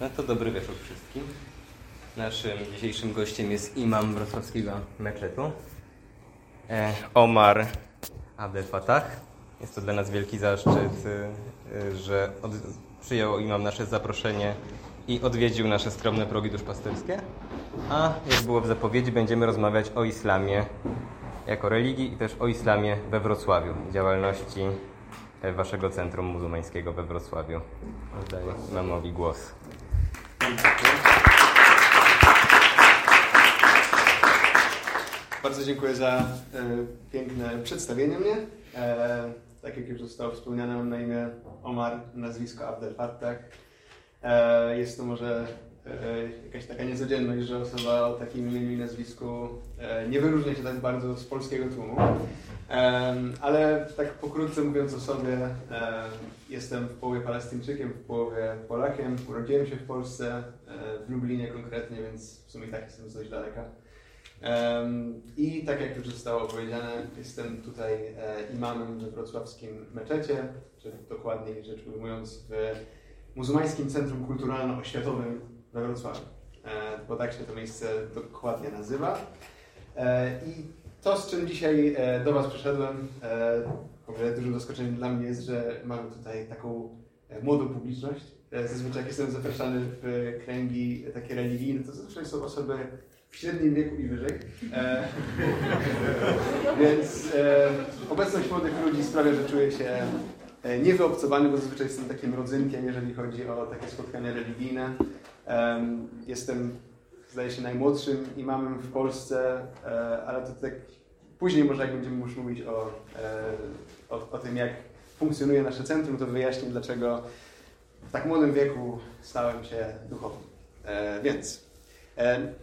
No to dobry wieczór wszystkim. Naszym dzisiejszym gościem jest imam wrocławskiego meczetu, e, Omar Abdel Fattah. Jest to dla nas wielki zaszczyt, e, że od, przyjął imam nasze zaproszenie i odwiedził nasze skromne progi duszpasterskie. A jak było w zapowiedzi, będziemy rozmawiać o islamie jako religii i też o islamie we Wrocławiu, działalności e, waszego centrum muzułmańskiego we Wrocławiu. Oddaję imamowi głos. Bardzo dziękuję za e, piękne przedstawienie mnie. E, tak jak już zostało wspomniane, mam na imię Omar, nazwisko Abdel Fattah. E, jest to może jakaś taka niecodzienność, że osoba o takim imieniu i nazwisku e, nie wyróżnia się tak bardzo z polskiego tłumu. E, ale tak pokrótce mówiąc o sobie, e, jestem w połowie Palestyńczykiem, w połowie Polakiem. Urodziłem się w Polsce, e, w Lublinie konkretnie, więc w sumie tak jestem z dość daleka. I tak jak już zostało powiedziane, jestem tutaj e, imamem we wrocławskim meczecie, czy dokładniej rzecz ujmując w Muzułmańskim Centrum Kulturalno-Oświatowym we Wrocławiu, e, bo tak się to miejsce dokładnie nazywa. E, I to, z czym dzisiaj e, do Was przyszedłem, w ogóle dużym zaskoczeniem dla mnie jest, że mamy tutaj taką młodą publiczność. Zazwyczaj jak jestem zapraszany w kręgi takie religijne, to zazwyczaj są osoby w średnim wieku i wyżej. E, więc e, obecność młodych ludzi sprawia, że czuję się niewyobcowany, bo zazwyczaj jestem takim rodzynkiem, jeżeli chodzi o takie spotkania religijne. Em, jestem, zdaje się, najmłodszym imamem w Polsce, e, ale to tak później może jak będziemy już mówić o, e, o, o tym, jak funkcjonuje nasze centrum, to wyjaśnię, dlaczego w tak młodym wieku stałem się duchowym. E, więc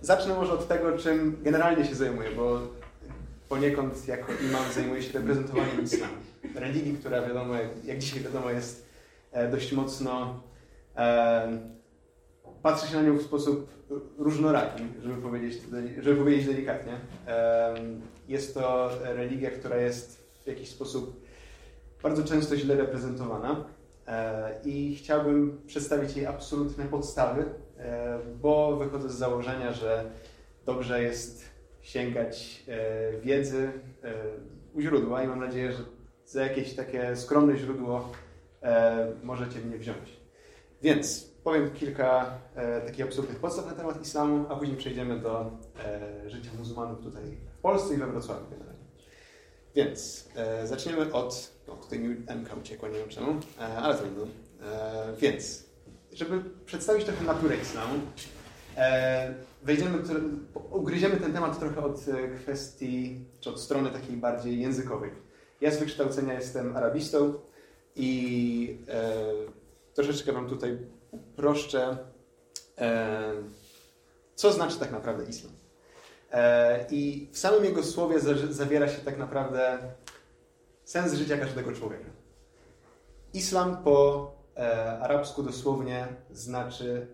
Zacznę może od tego, czym generalnie się zajmuję, bo poniekąd jako imam zajmuję się reprezentowaniem islamu. Religii, która wiadomo, jak, dzisiaj wiadomo, jest dość mocno. Patrzy się na nią w sposób różnoraki, żeby powiedzieć, żeby powiedzieć delikatnie. Jest to religia, która jest w jakiś sposób bardzo często źle reprezentowana e, i chciałbym przedstawić jej absolutne podstawy, E, bo wychodzę z założenia, że dobrze jest sięgać e, wiedzy u źródła i mam nadzieję, że za jakieś takie skromne źródło możecie mnie wziąć. Więc powiem kilka takich absolutnych podstaw na temat islamu, a później przejdziemy do życia muzułmanów tutaj w Polsce i we Wrocławiu generalnie. Więc zaczniemy od... No, tutaj mi MK uciekła, nie wiem czemu, ale trudno. Więc żeby przedstawić trochę naturę islamu, e, wejdziemy, ugryziemy ten temat trochę od e, kwestii, czy od strony takiej bardziej językowej. Ja z wykształcenia jestem arabistą i e, troszeczkę Wam tutaj uproszczę, e, co znaczy tak naprawdę islam. E, I w samym jego słowie zawiera się tak naprawdę sens życia każdego człowieka. Islam po e, arabsku dosłownie znaczy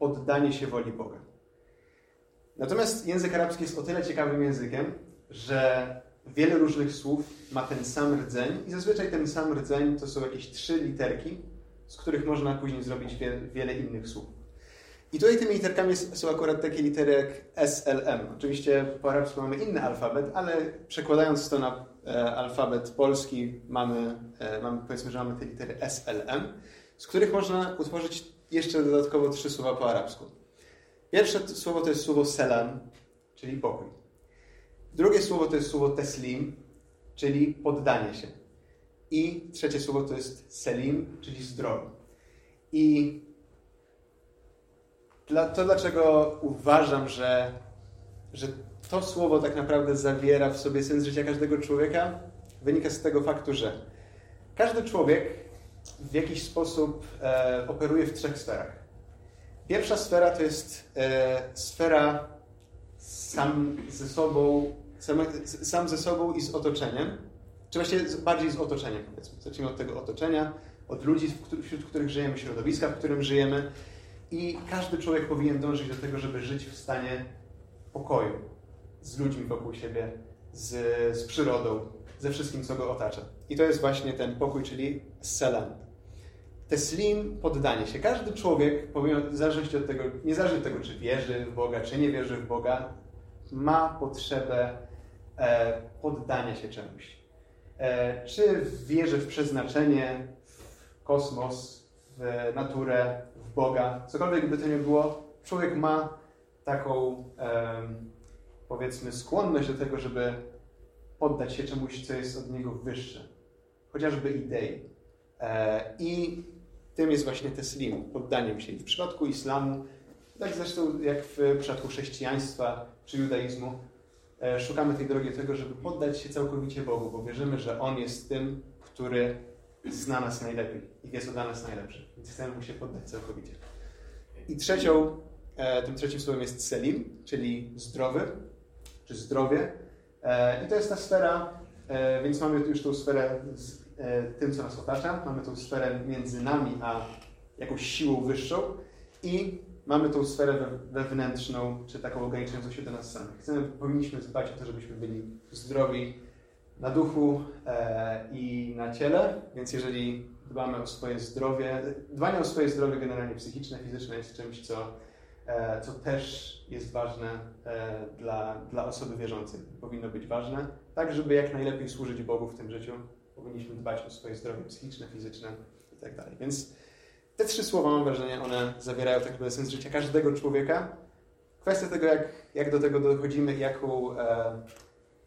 oddanie się woli Boga. Natomiast język arabski jest o tyle ciekawym językiem, że wiele różnych słów ma ten sam rdzeń i zazwyczaj ten sam rdzeń to są jakieś trzy literki, z których można później zrobić wie, wiele innych słów. I tutaj tymi literkami są akurat takie litery jak SLM. Oczywiście po arabsku mamy inny alfabet, ale przekładając to na e, alfabet polski mamy, e, mamy, powiedzmy, że mamy te litery SLM, z których można utworzyć jeszcze dodatkowo trzy słowa po arabsku. Pierwsze słowo to jest słowo selam, czyli pokój. Drugie słowo to jest słowo teslim, czyli poddanie się. I trzecie słowo to jest selim, czyli zdrowy. I to dlaczego uważam, że, że to słowo tak naprawdę zawiera w sobie sens życia każdego człowieka, wynika z tego faktu, że każdy człowiek w jakiś sposób e, operuje w trzech sferach. Pierwsza sfera to jest e, sfera sam ze sobą, sam, sam ze sobą i z otoczeniem, czy właściwie bardziej z otoczeniem, powiedzmy. Zacznijmy od tego otoczenia, od ludzi, wśród których żyjemy, środowiska, w którym żyjemy. I każdy człowiek powinien dążyć do tego, żeby żyć w stanie pokoju z ludźmi wokół siebie, z, z przyrodą, ze wszystkim, co go otacza. I to jest właśnie ten pokój, czyli selam. teslim, poddanie się. Każdy człowiek, w zależności od tego, niezależnie od tego, czy wierzy w Boga, czy nie wierzy w Boga, ma potrzebę e, poddania się czemuś. E, czy wierzy w przeznaczenie, w kosmos, w naturę, w Boga, cokolwiek by to nie było, człowiek ma taką, powiedzmy, skłonność do tego, żeby poddać się czemuś, co jest od niego wyższe, chociażby idei. E, I tym jest właśnie teslim, poddaniem się. I w przypadku islamu, tak zresztą jak w przypadku chrześcijaństwa czy judaizmu, szukamy tej drogi do tego, żeby poddać się całkowicie Bogu, bo wierzymy, że On jest tym, który zna nas najlepiej i co dla nas najlepsze. Więc chcemy Mu się poddać całkowicie. I trzecią, e, tym trzecim słowem jest selim, czyli zdrowy, czy zdrowie. I to jest ta sfera, więc mamy już tą sferę z tym, co nas otacza. Mamy tą sferę między nami a jakąś siłą wyższą i mamy tą sferę wewnętrzną, czy taką ograniczającą się do nas samych. Chcemy, powinniśmy dbać o to, żebyśmy byli zdrowi na duchu e, i na ciele, więc jeżeli dbamy o swoje zdrowie, dbanie o swoje zdrowie generalnie psychiczne, fizyczne jest czymś, co, e, co też jest ważne e, dla, dla osoby wierzącej. Powinno być ważne, tak żeby jak najlepiej służyć Bogu w tym życiu, powinniśmy dbać o swoje zdrowie psychiczne, fizyczne itd. Tak Więc te trzy słowa, mam wrażenie, one zawierają tak naprawdę sens życia każdego człowieka. Kwestia tego, jak, jak do tego dochodzimy, jaką, e,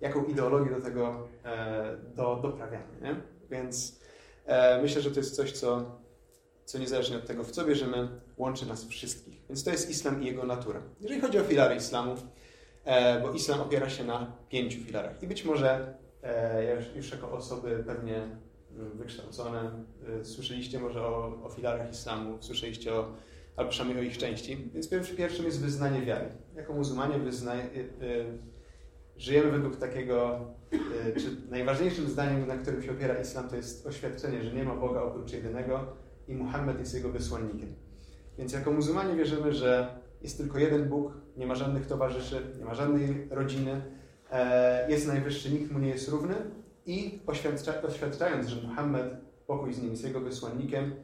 jaką ideologię do tego e, do, doprawiamy. Nie? Więc e, myślę, że to jest coś, co, co niezależnie od tego, w co wierzymy, łączy nas wszystkich. Więc to jest islam i jego natura. Jeżeli chodzi o filary islamu, e, bo islam opiera się na pięciu filarach. I być może e, już jako osoby pewnie wykształcone. Y, słyszeliście może o, o filarach islamu, słyszeliście o, albo przynajmniej o ich części. Więc pierwszym jest wyznanie wiary. Jako muzułmanie wyznaje, y, y, żyjemy według takiego, czy najważniejszym zdaniem, na którym się opiera islam, to jest oświadczenie, że nie ma Boga oprócz jedynego i Muhammad jest jego wysłannikiem. Więc jako muzułmanie wierzymy, że jest tylko jeden Bóg, nie ma żadnych towarzyszy, nie ma żadnej rodziny, e, jest najwyższy, nikt mu nie jest równy i oświadcza, oświadczając, że Muhammad, pokój z nim, jest jego wysłannikiem,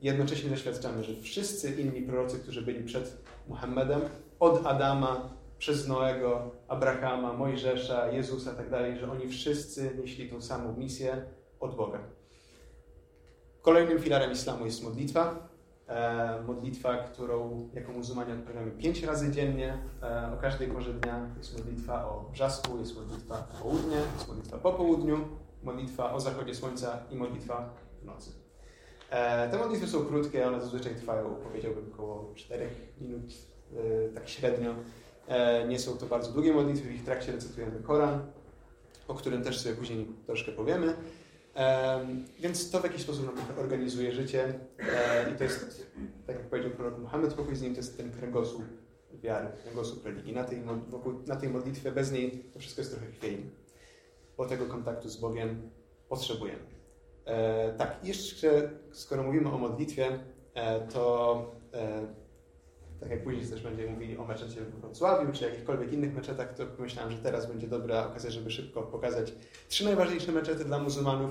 jednocześnie zaświadczamy, że wszyscy inni prorocy, którzy byli przed Muhammadem, od Adama, przez Noego, Abrahama, Mojżesza, Jezusa tak dalej, że oni wszyscy nieśli tą samą misję od Boga. Kolejnym filarem islamu jest modlitwa. E, modlitwa, którą jako muzułmanie odprawiamy pięć razy dziennie, e, o każdej porze dnia. Jest modlitwa o brzasku, jest modlitwa o południe, jest modlitwa po południu, modlitwa o zachodzie słońca i modlitwa w nocy. E, te modlitwy są krótkie, one zazwyczaj trwają, powiedziałbym, około 4 minut, tak średnio. Nie są to bardzo długie modlitwy, w ich trakcie recytujemy Koran, o którym też sobie później troszkę powiemy. Więc to w jakiś sposób nam organizuje życie i to jest, tak jak powiedział prorok Muhammad, pokój z nim, to jest ten kręgosłup wiary, kręgosłup religii. Na tej, wokół, na tej modlitwie, bez niej to wszystko jest trochę chwiejne. Bo tego kontaktu z Bogiem potrzebujemy. E, tak, jeszcze skoro mówimy o modlitwie, e, to e, tak jak później też będziemy mówili o meczecie w Wrocławiu, czy jakichkolwiek innych meczetach, to pomyślałem, że teraz będzie dobra okazja, żeby szybko pokazać trzy najważniejsze meczety dla muzułmanów.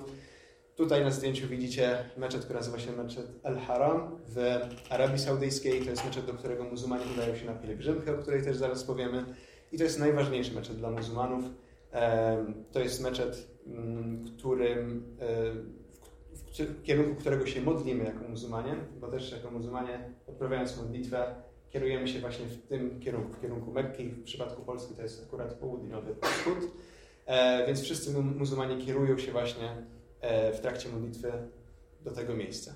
Tutaj na zdjęciu widzicie meczet, który nazywa się meczet Al-Haram w Arabii Saudyjskiej. To jest meczet, do którego muzułmanie udają się na pielgrzymkę, o której też zaraz powiemy. I to jest najważniejszy meczet dla muzułmanów. To jest meczet, mm, którym, w kierunku którego się modlimy jako muzułmanie, bo też jako muzułmanie odprawiając modlitwę kierujemy się właśnie w tym kierunku, w kierunku Mekki. W przypadku Polski to jest akurat południowy wschód. E, więc wszyscy muzułmanie kierują się właśnie e, w trakcie modlitwy do tego miejsca.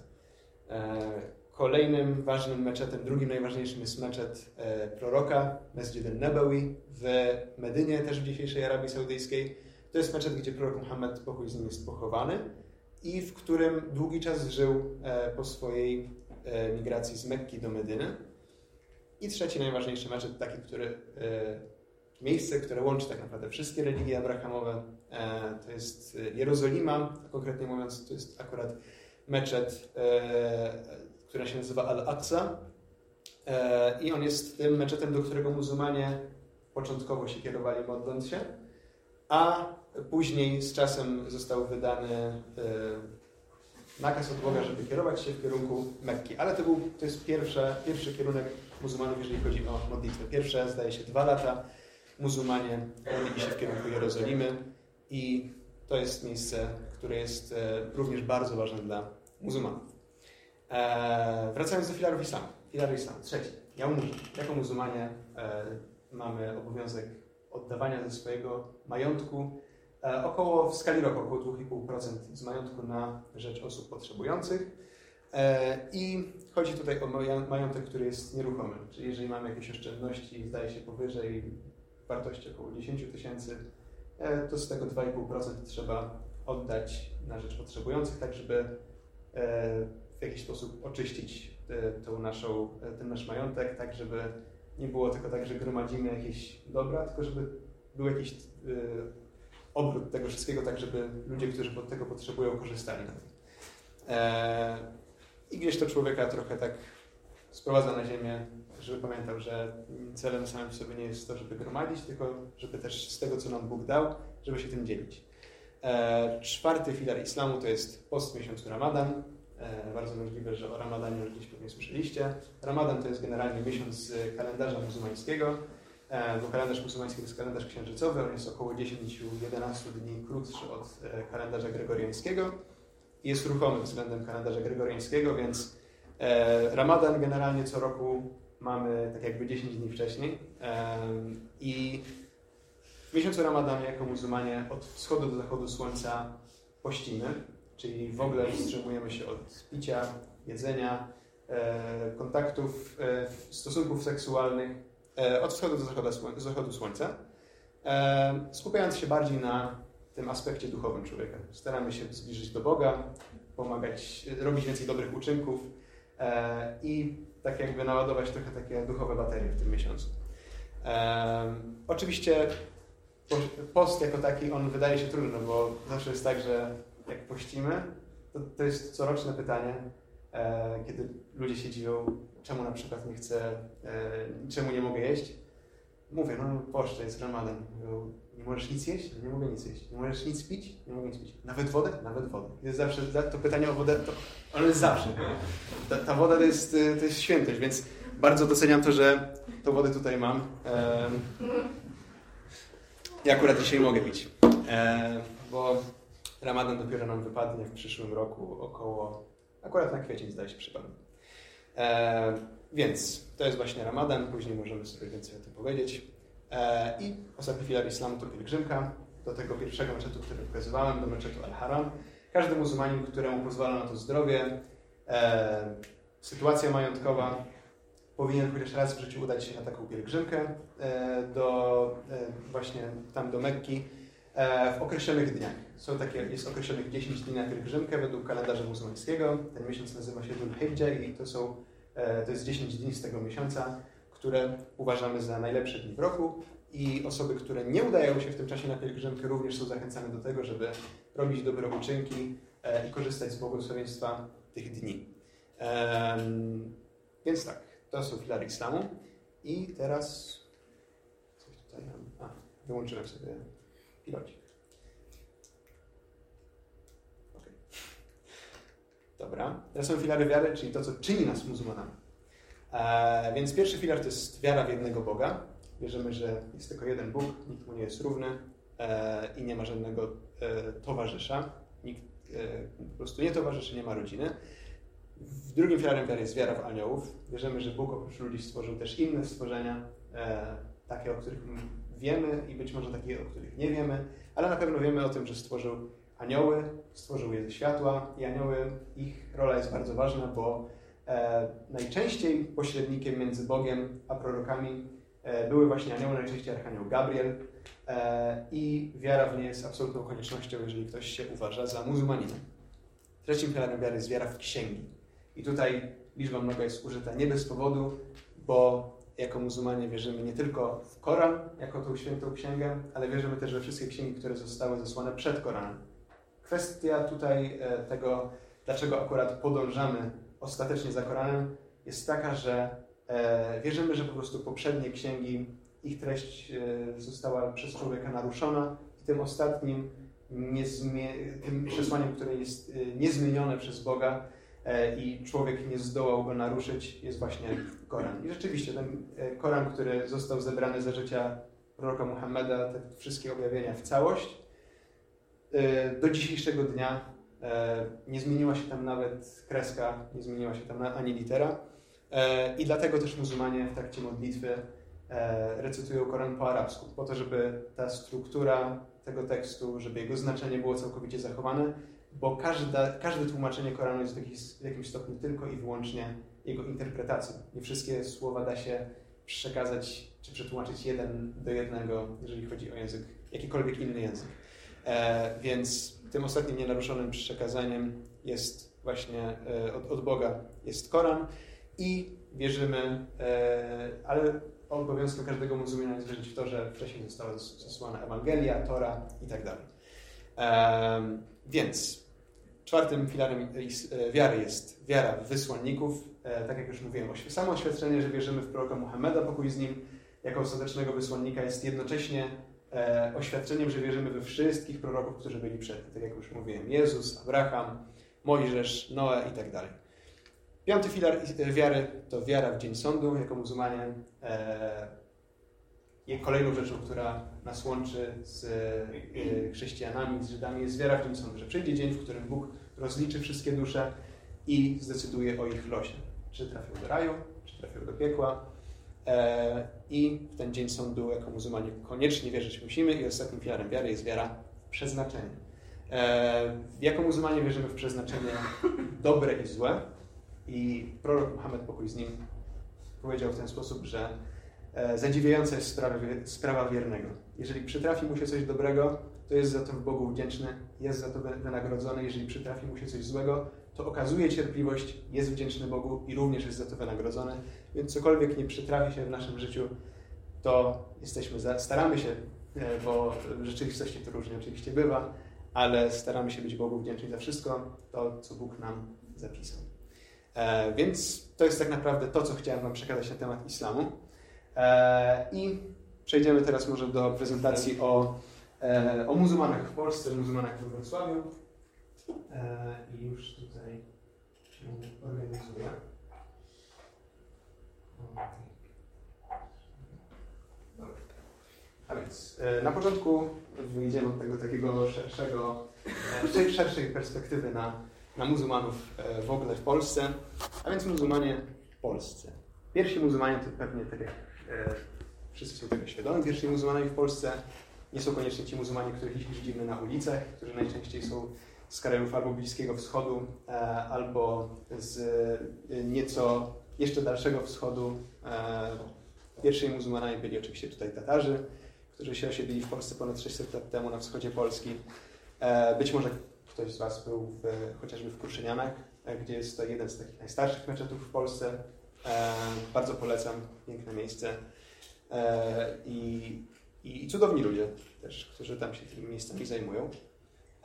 E, kolejnym ważnym meczetem, drugim najważniejszym jest meczet e, proroka, Mesjid al-Nabawi w Medynie, też w dzisiejszej Arabii Saudyjskiej. To jest meczet, gdzie prorok Muhammad, pokój z nim, jest pochowany i w którym długi czas żył e, po swojej e, migracji z Mekki do Medyny. I trzeci najważniejszy meczet, taki, który, e, miejsce, które łączy tak naprawdę wszystkie religie abrahamowe, e, to jest Jerozolima, a konkretnie mówiąc, to jest akurat meczet, e, który się nazywa Al-Aqsa. I on jest tym meczetem, do którego muzułmanie początkowo się kierowali modląc się, a później z czasem został wydany nakaz od Boga, żeby kierować się w kierunku Mekki. Ale to, był, to jest pierwsze, pierwszy kierunek muzułmanów, jeżeli chodzi o modlitwę. Pierwsze, zdaje się, dwa lata muzułmanie modlili się w kierunku Jerozolimy i to jest miejsce, które jest e, również bardzo ważne dla muzułmanów. E, wracając do filarów islamu. Filar islamu, trzeci. Jaumurzy. Jako muzułmanie e, mamy obowiązek oddawania ze swojego majątku około w skali roku około 2,5% z majątku na rzecz osób potrzebujących. I chodzi tutaj o majątek, który jest nieruchomy. Czyli jeżeli mamy jakieś oszczędności, zdaje się powyżej wartości około 10 tysięcy, e, to z tego 2,5% trzeba oddać na rzecz potrzebujących, tak żeby w jakiś sposób oczyścić tą naszą, ten nasz majątek, tak żeby nie było tylko tak, że gromadzimy jakieś dobra, tylko żeby był jakiś obrót tego wszystkiego, tak żeby ludzie, którzy tego potrzebują, korzystali na tym. I gdzieś to człowieka trochę tak sprowadza na ziemię, żeby pamiętał, że celem samym w sobie nie jest to, żeby gromadzić, tylko żeby też z tego, co nam Bóg dał, żeby się tym dzielić. E, czwarty filar islamu to jest post miesiącu Ramadan. E, bardzo możliwe, że o Ramadanie już gdzieś pewnie słyszeliście. Ramadan to jest generalnie miesiąc z kalendarza muzułmańskiego, e, bo kalendarz muzułmański to jest kalendarz księżycowy, on jest około 10-11 dni krótszy od e, kalendarza gregoriańskiego jest ruchomy względem kalendarza gregoriańskiego, więc Ramadan generalnie co roku mamy tak jakby 10 dni wcześniej. I w miesiącu Ramadan jako muzułmanie od wschodu do zachodu słońca pościmy czyli w ogóle wstrzymujemy się od picia, jedzenia, e, kontaktów, e, stosunków seksualnych e, od wschodu do zachodu słońca, skupiając się bardziej na tym aspekcie duchowym człowieka. Staramy się zbliżyć do Boga, pomagać, robić więcej dobrych uczynków i tak jakby naładować trochę takie duchowe baterie w tym miesiącu. Oczywiście post jako taki, on wydaje się trudny, bo zawsze jest tak, że jak pościmy, to, to jest coroczne pytanie, e, kiedy ludzie się dziwią, czemu na przykład nie chcę, e, czemu nie mogę jeść. Mówię, no poszczę, jest ramadan. Nie możesz nic jeść? Nie mogę nic jeść. Nie możesz nic pić? Nie mogę nic pić. Nawet wodę? Nawet wodę. Jest zawsze, to pytanie o wodę, to ono jest zawsze. Ta, ta woda to jest, to jest świętość, więc bardzo doceniam to, że tą wodę tutaj mam. Ja akurat dzisiaj mogę pić, bo Ramadan dopiero nam wypadnie w przyszłym roku około, akurat na kwiecień zdaje się przypadnie. Więc to jest właśnie Ramadan, później możemy sobie więcej o tym powiedzieć. E, I ostatni filar islamu to pielgrzymka do tego pierwszego meczetu, który pokazywałem, do meczetu Al-Haram. Każdy muzułmanin, któremu pozwala na to zdrowie, e, sytuacja majątkowa, powinien chociaż raz w życiu udać się na taką pielgrzymkę e, do, e, właśnie tam do Mekki E, w określonych dniach. Są takie, jest określonych 10 dni na pielgrzymkę według kalendarza muzułmańskiego. Ten miesiąc nazywa się Dhul Hijjah i to, są, e, to jest 10 dni z tego miesiąca, które uważamy za najlepsze dni w roku i osoby, które nie udają się w tym czasie na pielgrzymkę również są zachęcane do tego, żeby robić dobre uczynki e, i korzystać z błogosławieństwa tych dni. Więc tak, to są filary islamu. I teraz coś tutaj mam. A, wyłączyłem sobie pilocik. Dobra. Teraz są filary wiary, czyli to, co czyni nas muzułmanami. E, więc pierwszy filar to jest wiara w jednego Boga. Wierzymy, że jest tylko jeden Bóg, nikt mu nie jest równy e, i nie ma żadnego e, towarzysza. Nikt po prostu nie towarzyszy, nie ma rodziny. W drugim filarem wiary jest wiara w aniołów. Wierzymy, że Bóg oprócz ludzi stworzył też inne stworzenia, takie, o których wiemy i być może takie, o których nie wiemy, ale na pewno wiemy o tym, że stworzył anioły, stworzył je ze światła i anioły, ich rola jest bardzo ważna, bo najczęściej pośrednikiem między Bogiem a prorokami e, były właśnie anioły, najczęściej Archanioł Gabriel e, i wiara w nie jest absolutną koniecznością, jeżeli ktoś się uważa za muzułmanina. Trzecim filarem wiary jest wiara w księgi. I tutaj liczba mnoga jest użyta nie bez powodu, bo jako muzułmanie wierzymy nie tylko w Koran, jako tą świętą księgę, ale wierzymy też we wszystkie księgi, które zostały zesłane przed Koranem. Kwestia tutaj e, tego, dlaczego akurat podążamy ostatecznie za Koranem, jest taka, że e, wierzymy, że po prostu poprzednie księgi, ich treść e, została przez człowieka naruszona i tym ostatnim tym przesłaniem, które jest niezmienione przez Boga i człowiek nie zdołał go naruszyć, jest właśnie Koran. I rzeczywiście ten Koran, który został zebrany za życia proroka Muhammeda, te wszystkie objawienia w całość, do dzisiejszego dnia nie zmieniła się tam nawet kreska, nie zmieniła się tam ani litera. I dlatego też muzułmanie w trakcie modlitwy E, recytują Koran po arabsku, po to, żeby ta struktura tego tekstu, żeby jego znaczenie było całkowicie zachowane, bo każda, każde tłumaczenie Koranu jest w, jakimś stopniu tylko i wyłącznie jego interpretacją. Nie wszystkie słowa da się przekazać czy przetłumaczyć jeden do jednego, jeżeli chodzi o język, jakikolwiek inny język. E, więc tym ostatnim nienaruszonym przekazaniem jest właśnie e, od, od Boga jest Koran i wierzymy, e, ale obowiązkiem każdego muzułmana jest wierzyć w to, że wcześniej została zesłana Ewangelia, Tora i tak dalej. Więc czwartym filarem e, wiary jest wiara w wysłanników. E, tak jak już mówiłem, samo oświadczenie, że wierzymy w proroka Muhammeda, pokój z nim, jako ostatecznego wysłannika, jest jednocześnie e, oświadczeniem, że wierzymy we wszystkich proroków, którzy byli przed. Tak jak już mówiłem, Jezus, Abraham, Mojżesz, Noe i tak dalej. Piąty filar wiary to wiara w dzień sądu. Jako muzułmanie e, kolejną rzeczą, która nas łączy z e, chrześcijanami, z Żydami jest wiara w dzień sądu, że przyjdzie dzień, w którym Bóg rozliczy wszystkie dusze i zdecyduje o ich losie. Czy trafią do raju, czy trafią do piekła. E, I w ten dzień sądu jako muzułmanie koniecznie wierzyć musimy i ostatnim filarem wiary jest wiara w przeznaczenie. E, jako muzułmanie wierzymy w przeznaczenie dobre i złe, i prorok Muhammad, pokój z nim, powiedział w ten sposób, że e, zadziwiająca jest sprawa, sprawa wiernego. Jeżeli przytrafi mu się coś dobrego, to jest za to w Bogu wdzięczny, jest za to wynagrodzony. Jeżeli przytrafi mu się coś złego, to okazuje cierpliwość, jest wdzięczny Bogu i również jest za to wynagrodzony. Więc cokolwiek nie przytrafi się w naszym życiu, to jesteśmy za, staramy się, e, bo w rzeczywistości to różnie oczywiście bywa, ale staramy się być Bogu wdzięczni za wszystko to, co Bóg nam zapisał. E, więc to jest tak naprawdę to, co chciałem Wam przekazać na temat islamu. E, I przejdziemy teraz może do prezentacji o, e, o muzułmanach w Polsce, muzułmanach we Wrocławiu. I już tutaj się organizuję. A więc na początku wyjdziemy od tego takiego szerszego, szerszej perspektywy na na muzułmanów e, w ogóle w Polsce, a więc muzułmanie w Polsce. Pierwsi muzułmanie to pewnie, tak jak e, wszyscy są tego świadomi, pierwsi muzułmanie w Polsce nie są koniecznie ci muzułmanie, których dziś widzimy na ulicach, którzy najczęściej są z krajów albo Bliskiego Wschodu, e, albo z nieco jeszcze dalszego wschodu. Pierwszymi muzułmanami byli oczywiście tutaj Tatarzy, którzy się osiedlili w Polsce ponad 600 lat temu na wschodzie Polski. Być może ktoś z Was był w, chociażby w Kruszynianach, e, gdzie jest to jeden z takich najstarszych meczetów w Polsce. E, bardzo polecam, piękne miejsce. E, i, i, I cudowni ludzie też, którzy tam się tymi miejscami zajmują.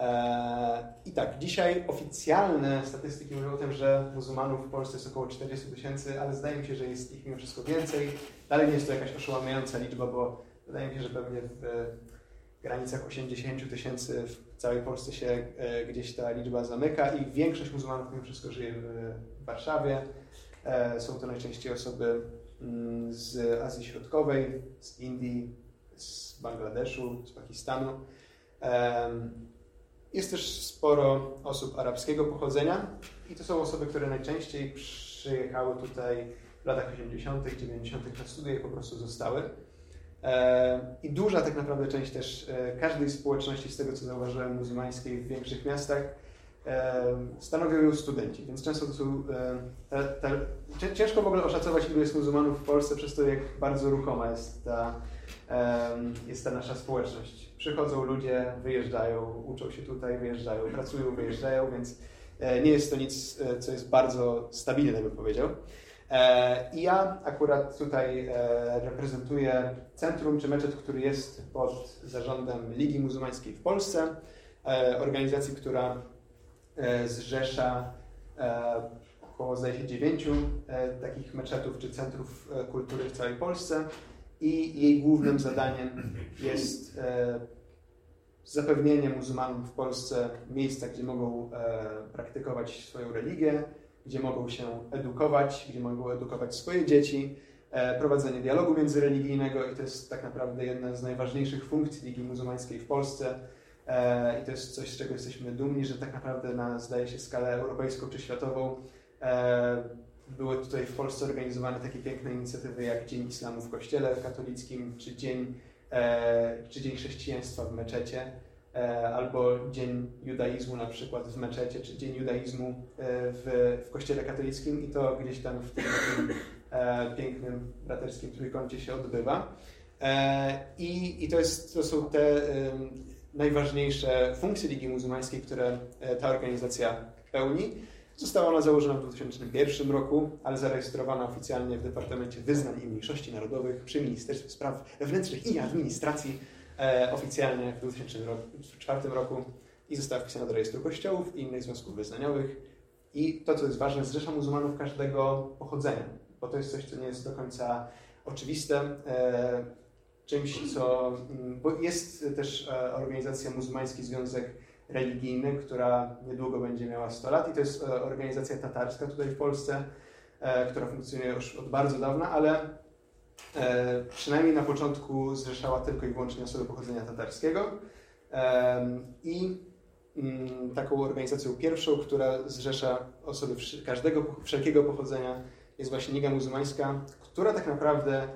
E, I tak, dzisiaj oficjalne statystyki mówią o tym, że muzułmanów w Polsce jest około 40 tysięcy, ale zdaje mi się, że jest ich mimo wszystko więcej. Dalej nie jest to jakaś oszołomiająca liczba, bo wydaje mi się, że pewnie w granicach 80 tysięcy w całej Polsce się e, gdzieś ta liczba zamyka i większość muzułmanów mimo wszystko żyje w Warszawie. E, są to najczęściej osoby mm, z Azji Środkowej, z Indii, z Bangladeszu, z Pakistanu. Jest też sporo osób arabskiego pochodzenia i to są osoby, które najczęściej przyjechały tutaj w latach 80., 90. na studia i po prostu zostały. E, I duża tak naprawdę część też e, każdej społeczności, z tego co zauważyłem, muzułmańskiej w większych miastach, e, stanowią ją studenci, więc często to są. Te, te, ciężko w ogóle oszacować, ilu jest muzułmanów w Polsce, przez to, jak bardzo ruchoma jest ta, jest ta nasza społeczność. Przychodzą ludzie, wyjeżdżają, uczą się tutaj, wyjeżdżają, pracują, wyjeżdżają, więc nie jest to nic, co jest bardzo stabilne, bym powiedział. E, I ja akurat tutaj e, reprezentuję centrum czy meczet, który jest pod zarządem Ligi Muzułmańskiej w Polsce, e, organizacji, która zrzesza około zdaje się dziewięciu takich meczetów czy centrów kultury w całej Polsce i jej głównym zadaniem jest zapewnienie muzułmanom w Polsce miejsca, gdzie mogą praktykować swoją religię, gdzie mogą się edukować, gdzie mogą edukować swoje dzieci, prowadzenie dialogu międzyreligijnego i to jest tak naprawdę jedna z najważniejszych funkcji Ligi Muzułmańskiej w Polsce. I to jest coś, z czego jesteśmy dumni, że tak naprawdę na, zdaje się, skalę europejską czy światową były tutaj w Polsce organizowane takie piękne inicjatywy jak Dzień Islamu w Kościele Katolickim, czy Dzień, e, czy Dzień Chrześcijaństwa w meczecie, e, albo Dzień Judaizmu na przykład w meczecie, czy Dzień Judaizmu e, w, w Kościele Katolickim i to gdzieś tam w tym takim pięknym braterskim trójkącie się odbywa. I, I to, jest, to są te najważniejsze funkcje Ligi Muzułmańskiej, które ta organizacja pełni. Została ona założona w 2001 roku, ale zarejestrowana oficjalnie w Departamencie Wyznań i Mniejszości Narodowych przy Ministerstwie Spraw Wewnętrznych i Administracji e, oficjalnie w 2004 roku i została wpisana do rejestru kościołów i innych związków wyznaniowych. I to, co jest ważne, zrzesza muzułmanów każdego pochodzenia, bo to jest coś, co nie jest do końca oczywiste. E, czymś, co. Mm, bo jest też e, organizacja Muzułmański Związek religijny, która niedługo będzie miała 100 lat. I to jest e, organizacja tatarska tutaj w Polsce, e, która funkcjonuje już od bardzo dawna, ale e, przynajmniej na początku zrzeszała tylko i wyłącznie osoby pochodzenia tatarskiego. I mm, taką organizacją pierwszą, która zrzesza osoby każdego, wszelkiego pochodzenia jest właśnie Liga Muzułmańska, która tak naprawdę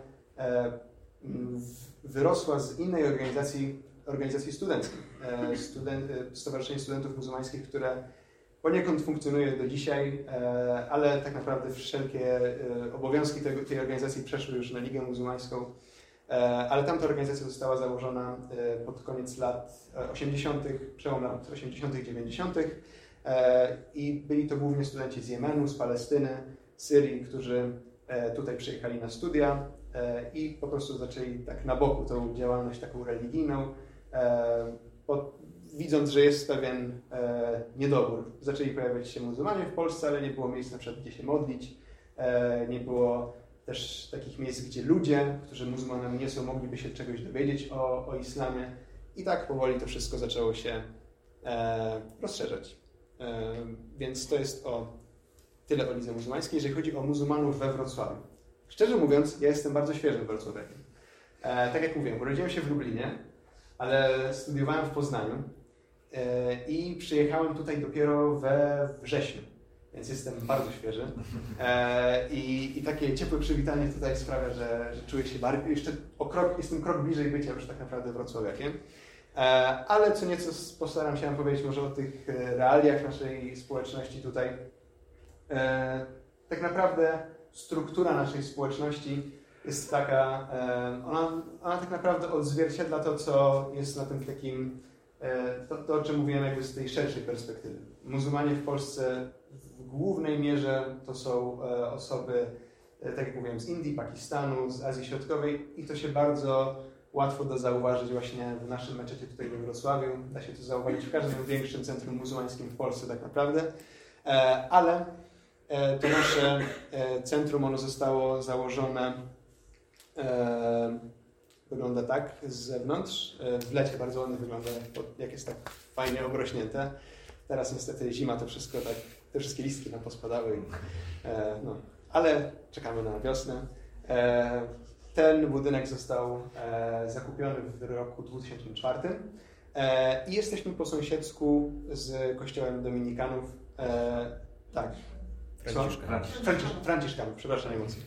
wyrosła z innej organizacji organizacji studenckich, student, e, Stowarzyszenie Studentów Muzułmańskich, które poniekąd funkcjonuje do dzisiaj, e, ale tak naprawdę wszelkie obowiązki tego, tej organizacji przeszły już na Ligę Muzułmańską. Ale tamta organizacja została założona pod koniec lat 80., przełom lat 80., 90. i byli to głównie studenci z Jemenu, z Palestyny, Syrii, którzy tutaj przyjechali na studia i po prostu zaczęli tak na boku tą działalność taką religijną e, widząc, że jest pewien e, niedobór. Zaczęli pojawiać się muzułmanie w Polsce, ale nie było miejsca na przykład, gdzie się modlić. E, nie było też takich miejsc, gdzie ludzie, którzy muzułmanami nie są, mogliby się czegoś dowiedzieć o, o islamie. I tak powoli to wszystko zaczęło się rozszerzać. Więc to jest o tyle o lidze muzułmańskiej, jeżeli chodzi o muzułmanów we Wrocławiu. Szczerze mówiąc, ja jestem bardzo świeżym wrocławiakiem. Tak jak mówiłem, urodziłem się w Lublinie, ale studiowałem w Poznaniu e, i przyjechałem tutaj dopiero we wrześniu, więc jestem bardzo świeży. E, I, i takie ciepłe przywitanie tutaj sprawia, że, że czuję się bardziej, jeszcze o krok, jestem krok bliżej bycia już tak naprawdę wrocławiakiem. E, ale co nieco postaram się powiedzieć może o tych realiach naszej społeczności tutaj. Tak naprawdę struktura naszej społeczności jest taka, ona, ona tak naprawdę odzwierciedla to, co jest na tym takim, e, to, to o czym mówiłem jakby z tej szerszej perspektywy. Muzułmanie w Polsce w głównej mierze to są e, osoby, e, tak jak mówiłem, z Indii, Pakistanu, z Azji Środkowej i to się bardzo łatwo da zauważyć właśnie w naszym meczecie tutaj we Wrocławiu. Da się to zauważyć w każdym większym centrum muzułmańskim w Polsce tak naprawdę. Ale to nasze centrum, ono zostało założone wygląda tak z zewnątrz. E, w lecie bardzo ładnie wygląda, jak jest tak fajnie obrośnięte. Teraz niestety zima to wszystko tak, te wszystkie listki nam pospadały. E, no. Ale czekamy na wiosnę. Ten budynek został zakupiony w roku 2004 i jesteśmy po sąsiedzku z kościołem dominikanów. Tak. Franciszkanów. Franciszkanów, przepraszam najmocniej.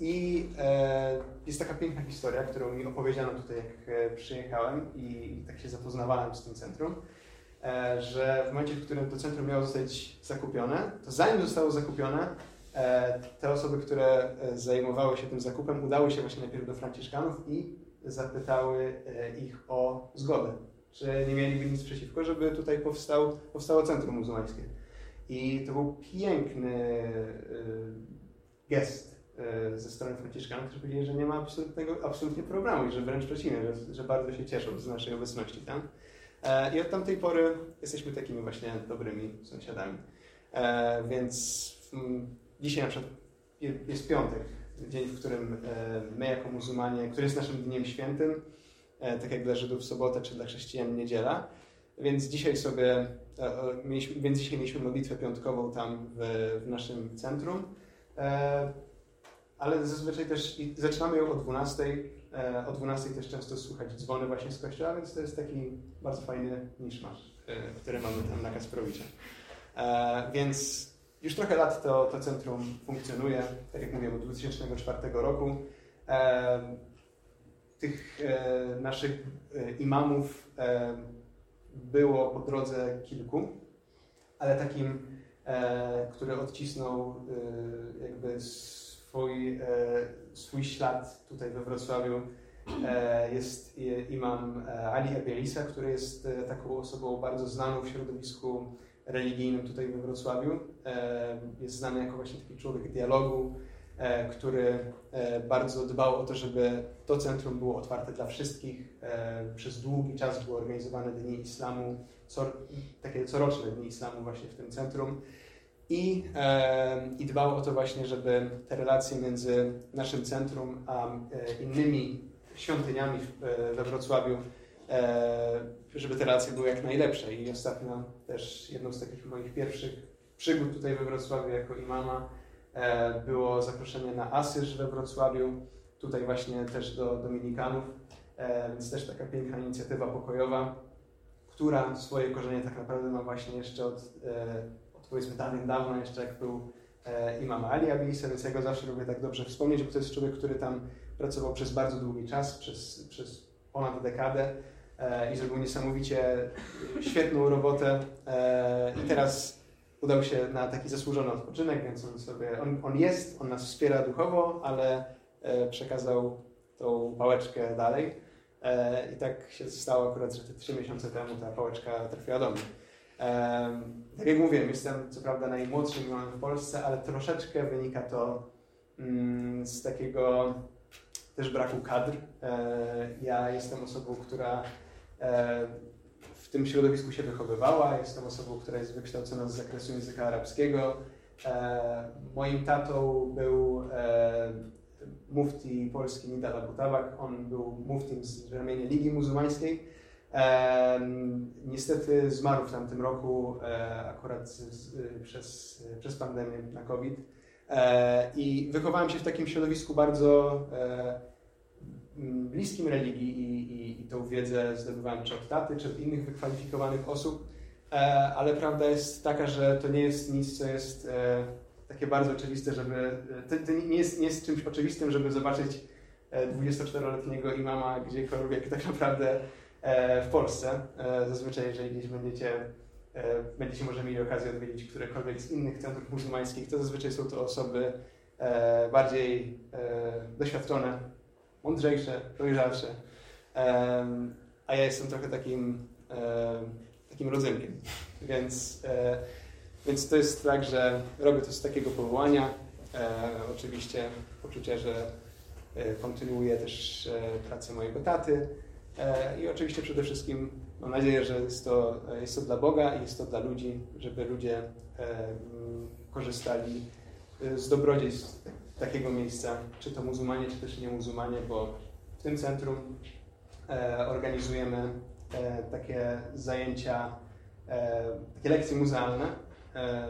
I e, jest taka piękna historia, którą mi opowiedziano tutaj, jak e, przyjechałem i tak się zapoznawałem z tym centrum, e, że w momencie, w którym to centrum miało zostać zakupione, to zanim zostało zakupione, te osoby, które zajmowały się tym zakupem, udały się właśnie najpierw do Franciszkanów i zapytały ich o zgodę, czy nie mieliby nic przeciwko, żeby tutaj powstał, powstało centrum muzułmańskie. I to był piękny gest E, ze strony Franciszkanów, którzy powiedzieli, że nie ma absolutnego, absolutnie problemu i że wręcz przeciwnie, że, że bardzo się cieszą z naszej obecności tam. E, I od tamtej pory jesteśmy takimi właśnie dobrymi sąsiadami. E, więc dzisiaj na przykład jest piątek, dzień, w którym my jako muzułmanie, który jest naszym dniem świętym, tak jak dla Żydów sobota, czy dla chrześcijan niedziela. Więc dzisiaj sobie, więc dzisiaj mieliśmy modlitwę piątkową tam w, w naszym centrum. Ale zazwyczaj też zaczynamy ją o 12. O 12 też często słuchać dzwony właśnie z kościoła, więc to jest taki bardzo fajny niszmasz, który mamy tam na Kasprowicza. Więc już trochę lat to, to centrum funkcjonuje, tak jak mówię, od 2004 roku. E, tych e, naszych e, imamów e, było po drodze kilku, ale takim, e, który odcisnął e, jakby swój, swój ślad tutaj we Wrocławiu, jest imam Ali Ebielisa, który jest taką osobą bardzo znaną w środowisku religijnym tutaj we Wrocławiu. E, jest znany jako właśnie taki człowiek dialogu, e, który e, bardzo dbał o to, żeby to centrum było otwarte dla wszystkich. Przez długi czas były organizowane Dni Islamu, takie coroczne Dni Islamu właśnie w tym centrum. I, I o to właśnie, żeby te relacje między naszym centrum a innymi świątyniami we Wrocławiu E, żeby te relacje były jak najlepsze. I ostatnio też jedną z takich moich pierwszych przygód tutaj we Wrocławiu jako imama e, było zaproszenie na Asyż we Wrocławiu, tutaj właśnie też do Dominikanów, e, więc też taka piękna inicjatywa pokojowa, która swoje korzenie tak naprawdę ma właśnie jeszcze od powiedzmy dawien dawno, jeszcze jak był imam Ali Abilisa, więc ja go zawsze lubię tak dobrze wspomnieć, bo to jest człowiek, który tam pracował przez bardzo długi czas, przez, przez ponad dekadę E, i zrobił niesamowicie świetną robotę. E, I teraz udał się na taki zasłużony odpoczynek, więc on sobie, on, on jest, on nas wspiera duchowo, ale e, przekazał tą pałeczkę dalej. I tak się stało akurat, że te trzy miesiące temu ta pałeczka trafiła do mnie. Tak jak mówiłem, jestem co prawda najmłodszym w Polsce, ale troszeczkę wynika to mm, z takiego też braku kadr. Ja jestem osobą, która E, w tym środowisku się wychowywała. Jestem osobą, która jest wykształcona z zakresu języka arabskiego. E, moim tatą był e, mufti polski Nidal Abutabak. On był muftim z ramienia Ligi Muzułmańskiej. Niestety zmarł w tamtym roku, akurat z, z, przez, przez pandemię na COVID. I wychowałem się w takim środowisku bardzo Mm, bliskim religii i, i, i tą wiedzę zdobywałem czy od taty, czy od innych wykwalifikowanych osób, e, ale prawda jest taka, że to nie jest nic, co jest e, takie bardzo oczywiste, żeby. To, to nie, jest, nie jest czymś oczywistym, żeby zobaczyć 24-letniego e, imama gdziekolwiek tak naprawdę w Polsce. Zazwyczaj, jeżeli gdzieś będziecie, będziecie może mieli okazję odwiedzić którekolwiek z innych centrów muzułmańskich, to zazwyczaj są to osoby bardziej doświadczone mądrzejsze, dojrzalsze. A ja jestem trochę takim, takim rodzynkiem. Więc, e, więc to jest tak, że robię to z takiego powołania. E, oczywiście poczucie, że e, kontynuuję też e, pracę mojego taty. E, I oczywiście przede wszystkim mam nadzieję, że jest to, jest to dla Boga i jest to dla ludzi, żeby ludzie korzystali z dobrodziejstw takiego miejsca, czy to muzułmanie, czy też nie muzułmanie, bo w tym centrum e, organizujemy e, takie zajęcia, e, takie lekcje muzealne, e,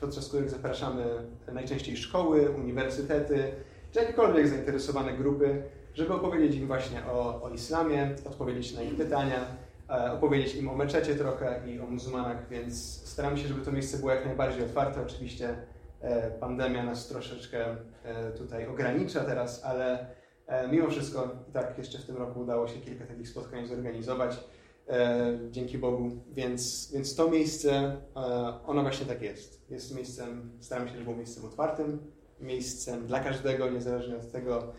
podczas których zapraszamy najczęściej szkoły, uniwersytety, czy jakiekolwiek zainteresowane grupy, żeby opowiedzieć im właśnie o, o islamie, odpowiedzieć na ich pytania, e, opowiedzieć im o meczecie trochę i o muzułmanach, więc staramy się, żeby to miejsce było jak najbardziej otwarte. Oczywiście E, pandemia nas troszeczkę e, tutaj ogranicza teraz, ale mimo wszystko i tak jeszcze w tym roku udało się kilka takich spotkań zorganizować. Dzięki Bogu, więc, więc to miejsce, ono właśnie tak jest. Jest miejscem, staram się, żeby było miejscem otwartym, miejscem dla każdego, niezależnie od tego,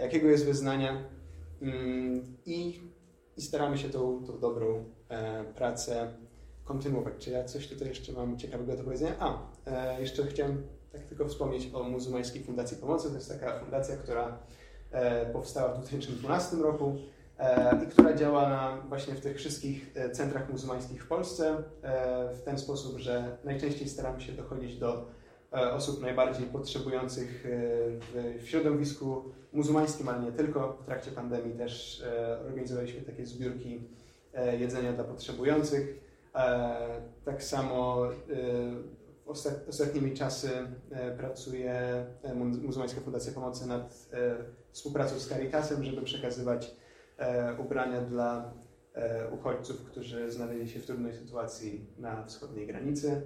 jakiego jest wyznania. Mm, I, i staramy się tą, tą dobrą pracę kontynuować. Czy ja coś tutaj jeszcze mam ciekawego do powiedzenia? A, e, jeszcze chciałem tak tylko wspomnieć o Muzułmańskiej Fundacji Pomocy. To jest taka fundacja, która e, powstała w 2012 roku e, i która działa na, właśnie w tych wszystkich e, centrach muzułmańskich w Polsce e, w ten sposób, że najczęściej staramy się dochodzić do osób najbardziej potrzebujących w, w środowisku muzułmańskim, ale nie tylko. W trakcie pandemii też organizowaliśmy takie zbiórki jedzenia dla potrzebujących. Tak samo ostatnimi czasy pracuje Muzułmańska Fundacja Pomocy nad współpracą z Caritasem, żeby przekazywać ubrania dla E, uchodźców, którzy znaleźli się w trudnej sytuacji na wschodniej granicy.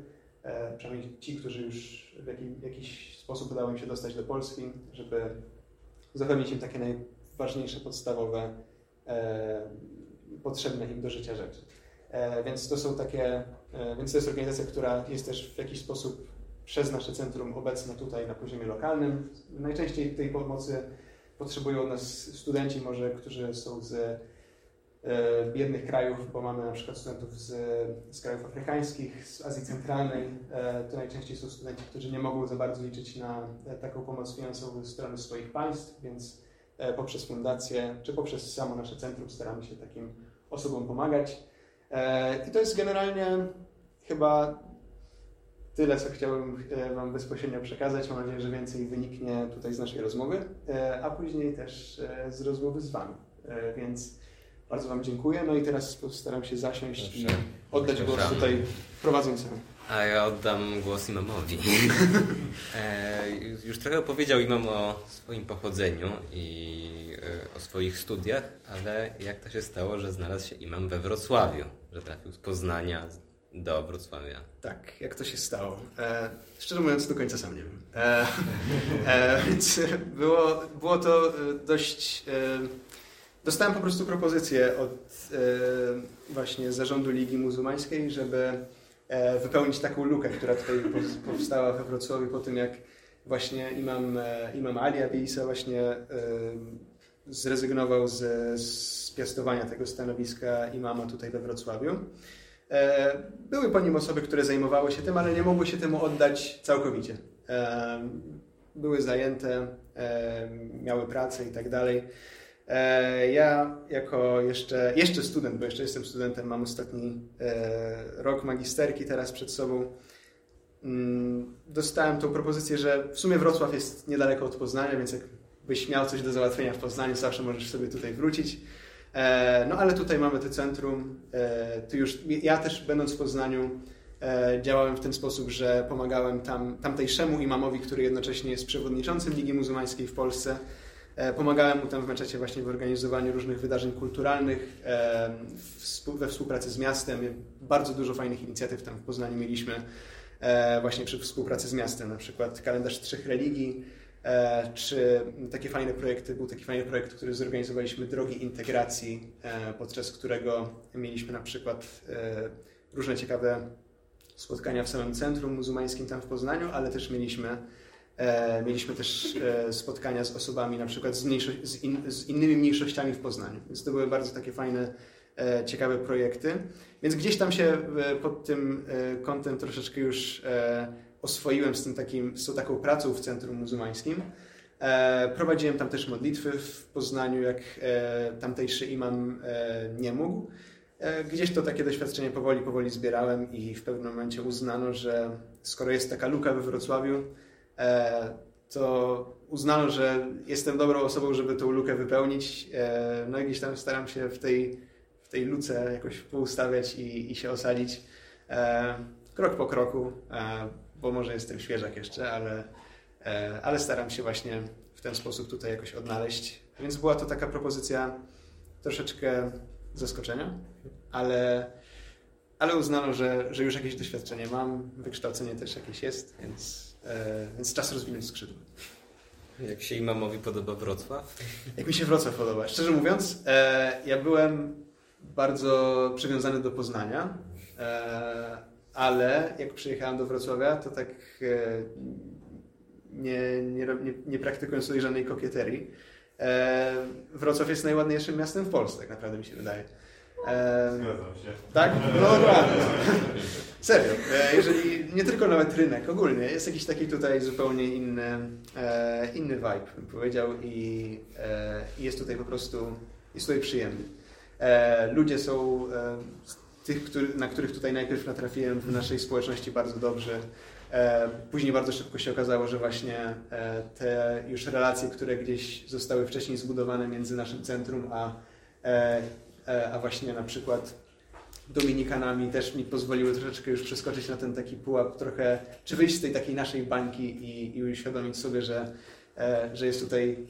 E, przynajmniej ci, którzy już w jakiś, jakiś sposób udało im się dostać do Polski, żeby zapewnić im takie najważniejsze, podstawowe, e, potrzebne im do życia rzeczy. Więc to są takie, więc to jest organizacja, która jest też w jakiś sposób przez nasze centrum obecna tutaj na poziomie lokalnym. Najczęściej tej pomocy potrzebują nas studenci, może, którzy są z E, biednych krajów, bo mamy na przykład studentów z, z krajów afrykańskich, z Azji Centralnej. E, to najczęściej są studenci, którzy nie mogą za bardzo liczyć na e, taką pomoc finansową ze strony swoich państw, więc poprzez fundację czy poprzez samo nasze centrum staramy się takim osobom pomagać. I to jest generalnie chyba tyle, co chciałbym Wam bezpośrednio przekazać. Mam nadzieję, że więcej wyniknie tutaj z naszej rozmowy, a później też z rozmowy z Wami. Więc bardzo Wam dziękuję. No i teraz postaram się zasiąść Proszę. i oddać głos tutaj prowadzącemu. A ja oddam głos imamowi. e, już trochę opowiedział imam o swoim pochodzeniu i e, o swoich studiach, ale jak to się stało, że znalazł się imam we Wrocławiu, że trafił z Poznania do Wrocławia? Tak, jak to się stało? E, szczerze mówiąc, do końca sam nie wiem. E, e, więc było, było to dość e, Dostałem po prostu propozycję od e, właśnie zarządu Ligi Muzułmańskiej, żeby e, wypełnić taką lukę, która tutaj powstała we Wrocławiu po tym, jak właśnie imam, e, imam Ali Abisa właśnie e, zrezygnował z, z piastowania tego stanowiska imama tutaj we Wrocławiu. E, były po nim osoby, które zajmowały się tym, ale nie mogły się temu oddać całkowicie. E, były zajęte, miały pracę i tak dalej. E, ja jako jeszcze, jeszcze student, bo jeszcze jestem studentem, mam ostatni e, rok magisterki teraz przed sobą, mm, dostałem tą propozycję, że w sumie Wrocław jest niedaleko od Poznania, więc jakbyś miał coś do załatwienia w Poznaniu, zawsze możesz sobie tutaj wrócić. E, no ale tutaj mamy to centrum. Tu już, ja też będąc w Poznaniu działałem w ten sposób, że pomagałem tam, tamtejszemu imamowi, który jednocześnie jest przewodniczącym Ligi Muzułmańskiej w Polsce, pomagałem mu tam w meczecie właśnie w organizowaniu różnych wydarzeń kulturalnych e, we współpracy z miastem. Bardzo dużo fajnych inicjatyw tam w Poznaniu mieliśmy e, właśnie przy współpracy z miastem, na przykład kalendarz trzech religii, czy takie fajne projekty, był taki fajny projekt, który zorganizowaliśmy Drogi Integracji, podczas którego mieliśmy na przykład różne ciekawe spotkania w samym centrum muzułmańskim tam w Poznaniu, ale też mieliśmy E, mieliśmy też e, spotkania z osobami na przykład z, z, in, z, innymi mniejszościami w Poznaniu. Więc to były bardzo takie fajne, e, ciekawe projekty. Więc gdzieś tam się pod tym kątem troszeczkę już oswoiłem z, tym takim, z tą taką pracą w Centrum Muzułmańskim. Prowadziłem tam też modlitwy w Poznaniu, jak tamtejszy imam nie mógł. Gdzieś to takie doświadczenie powoli, powoli zbierałem i w pewnym momencie uznano, że skoro jest taka luka we Wrocławiu, E, to uznano, że jestem dobrą osobą, żeby tą lukę wypełnić. E, no i gdzieś tam staram się w tej, w tej luce jakoś poustawiać i, i się osadzić e, krok po kroku, bo może jestem świeżak jeszcze, ale, ale staram się właśnie w ten sposób tutaj jakoś odnaleźć. Więc była to taka propozycja troszeczkę zaskoczenia, ale, ale uznano, że, że już jakieś doświadczenie mam, wykształcenie też jakieś jest, więc E, więc czas rozwinąć skrzydła. Jak się imamowi podoba Wrocław? Jak mi się Wrocław podoba? Szczerze mówiąc, e, ja byłem bardzo przywiązany do Poznania, e, ale jak przyjechałem do Wrocławia, to tak nie, nie, nie, nie praktykując tutaj żadnej kokieterii, Wrocław jest najładniejszym miastem w Polsce, tak naprawdę mi się wydaje. Zgadzam się. Tak? No dokładnie. Serio. E, jeżeli nie tylko nawet rynek, ogólnie jest jakiś taki tutaj zupełnie inny, e, inny vibe, bym powiedział, i, e, jest tutaj po prostu, jest tutaj przyjemny. Ludzie są tych, który, na których tutaj najpierw natrafiłem w naszej społeczności bardzo dobrze. Później bardzo szybko się okazało, że właśnie te już relacje, które gdzieś zostały wcześniej zbudowane między naszym centrum a, a właśnie na przykład Dominikanami też mi pozwoliły troszeczkę już przeskoczyć na ten taki pułap trochę, czy wyjść z tej takiej naszej bańki i, i uświadomić sobie, że, że jest tutaj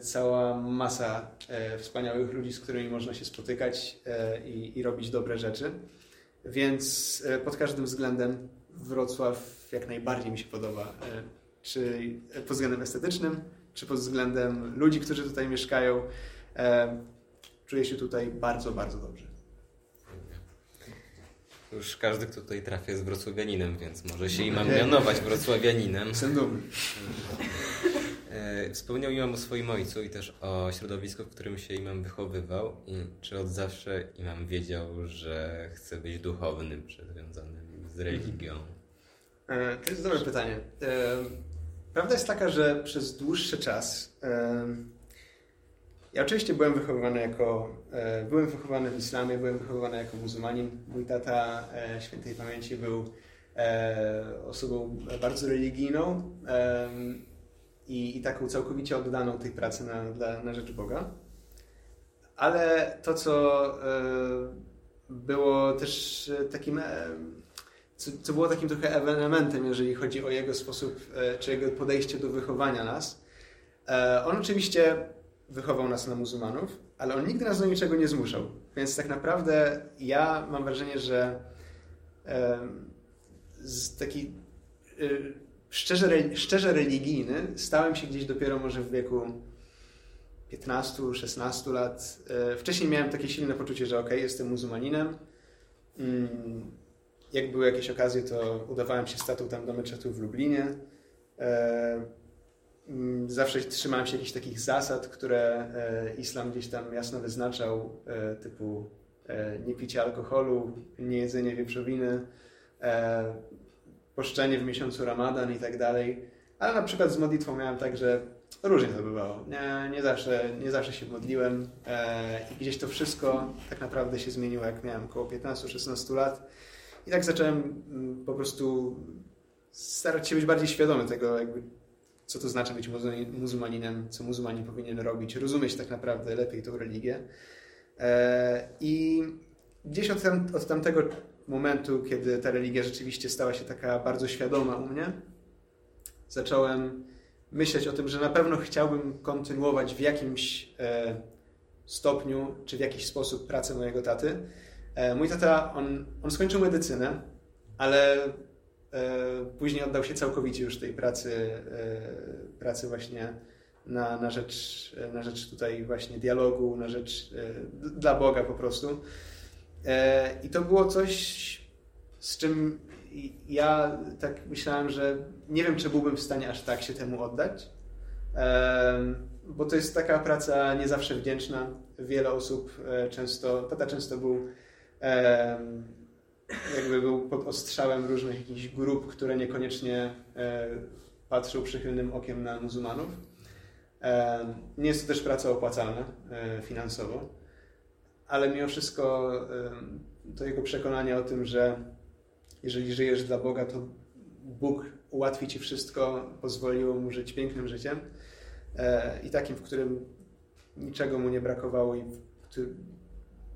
cała masa wspaniałych ludzi, z którymi można się spotykać i, i robić dobre rzeczy. Więc pod każdym względem Wrocław jak najbardziej mi się podoba. E, czy pod względem estetycznym, czy pod względem ludzi, którzy tutaj mieszkają. Czuję się tutaj bardzo, bardzo dobrze. Już każdy, kto tutaj trafia jest wrocławianinem, więc może się imam mianować wrocławianinem. Jestem dumny. E, wspomniał imam o swoim ojcu i też o środowisku, w którym się imam wychowywał. I czy od zawsze imam wiedział, że chce być duchownym, związanym z religią? E, to jest dobre pytanie. E, prawda jest taka, że przez dłuższy czas ja oczywiście byłem wychowywany jako byłem wychowany w islamie, byłem wychowywany jako muzułmanin. Mój tata świętej pamięci był osobą bardzo religijną i, i taką całkowicie oddaną tej pracy na, dla, na rzecz Boga. Ale to, co było też takim co, co było takim trochę ewenementem, jeżeli chodzi o jego sposób, e, czy jego podejście do wychowania nas. E, on oczywiście wychował nas na muzułmanów, ale on nigdy nas do niczego nie zmuszał. Więc tak naprawdę ja mam wrażenie, że z taki e, szczerze, szczerze religijny stałem się gdzieś dopiero może w wieku 15-16 lat. Wcześniej miałem takie silne poczucie, że ok, jestem muzułmaninem. Mm, jak były jakieś okazje, to udawałem się statą tam do meczetu w Lublinie. E, mm, zawsze trzymałem się jakichś takich zasad, które e, islam gdzieś tam jasno wyznaczał, e, typu nie picie alkoholu, nie jedzenie wieprzowiny, poszczenie w miesiącu ramadan i tak dalej. Ale na przykład z modlitwą miałem tak, że różnie to bywało. Nie, nie, zawsze, nie zawsze się modliłem i gdzieś to wszystko tak naprawdę się zmieniło, jak miałem około 15-16 lat. I tak zacząłem mm, po prostu starać się być bardziej świadomy tego, jakby, co to znaczy być muzułmaninem, co muzułmanin powinien robić, rozumieć tak naprawdę lepiej tą religię. E, I gdzieś od, tam, od tamtego momentu, kiedy ta religia rzeczywiście stała się taka bardzo świadoma u mnie, zacząłem myśleć o tym, że na pewno chciałbym kontynuować w jakimś e, stopniu czy w jakiś sposób pracę mojego taty. E, mój tata, on, on skończył medycynę, ale później oddał się całkowicie już tej pracy, e, pracy właśnie na, na, rzecz, na rzecz tutaj właśnie dialogu, na rzecz dla Boga po prostu. I to było coś, z czym ja tak myślałem, że nie wiem, czy byłbym w stanie aż tak się temu oddać, bo to jest taka praca nie zawsze wdzięczna. Wiele osób często, tata często był jakby był pod ostrzałem różnych jakichś grup, które niekoniecznie e, patrzą przychylnym okiem na muzułmanów. Nie jest to też praca opłacalna e, finansowo, ale mimo wszystko to jego przekonanie o tym, że jeżeli żyjesz dla Boga, to Bóg ułatwi ci wszystko, pozwoliło mu żyć pięknym życiem e, i takim, w którym niczego mu nie brakowało i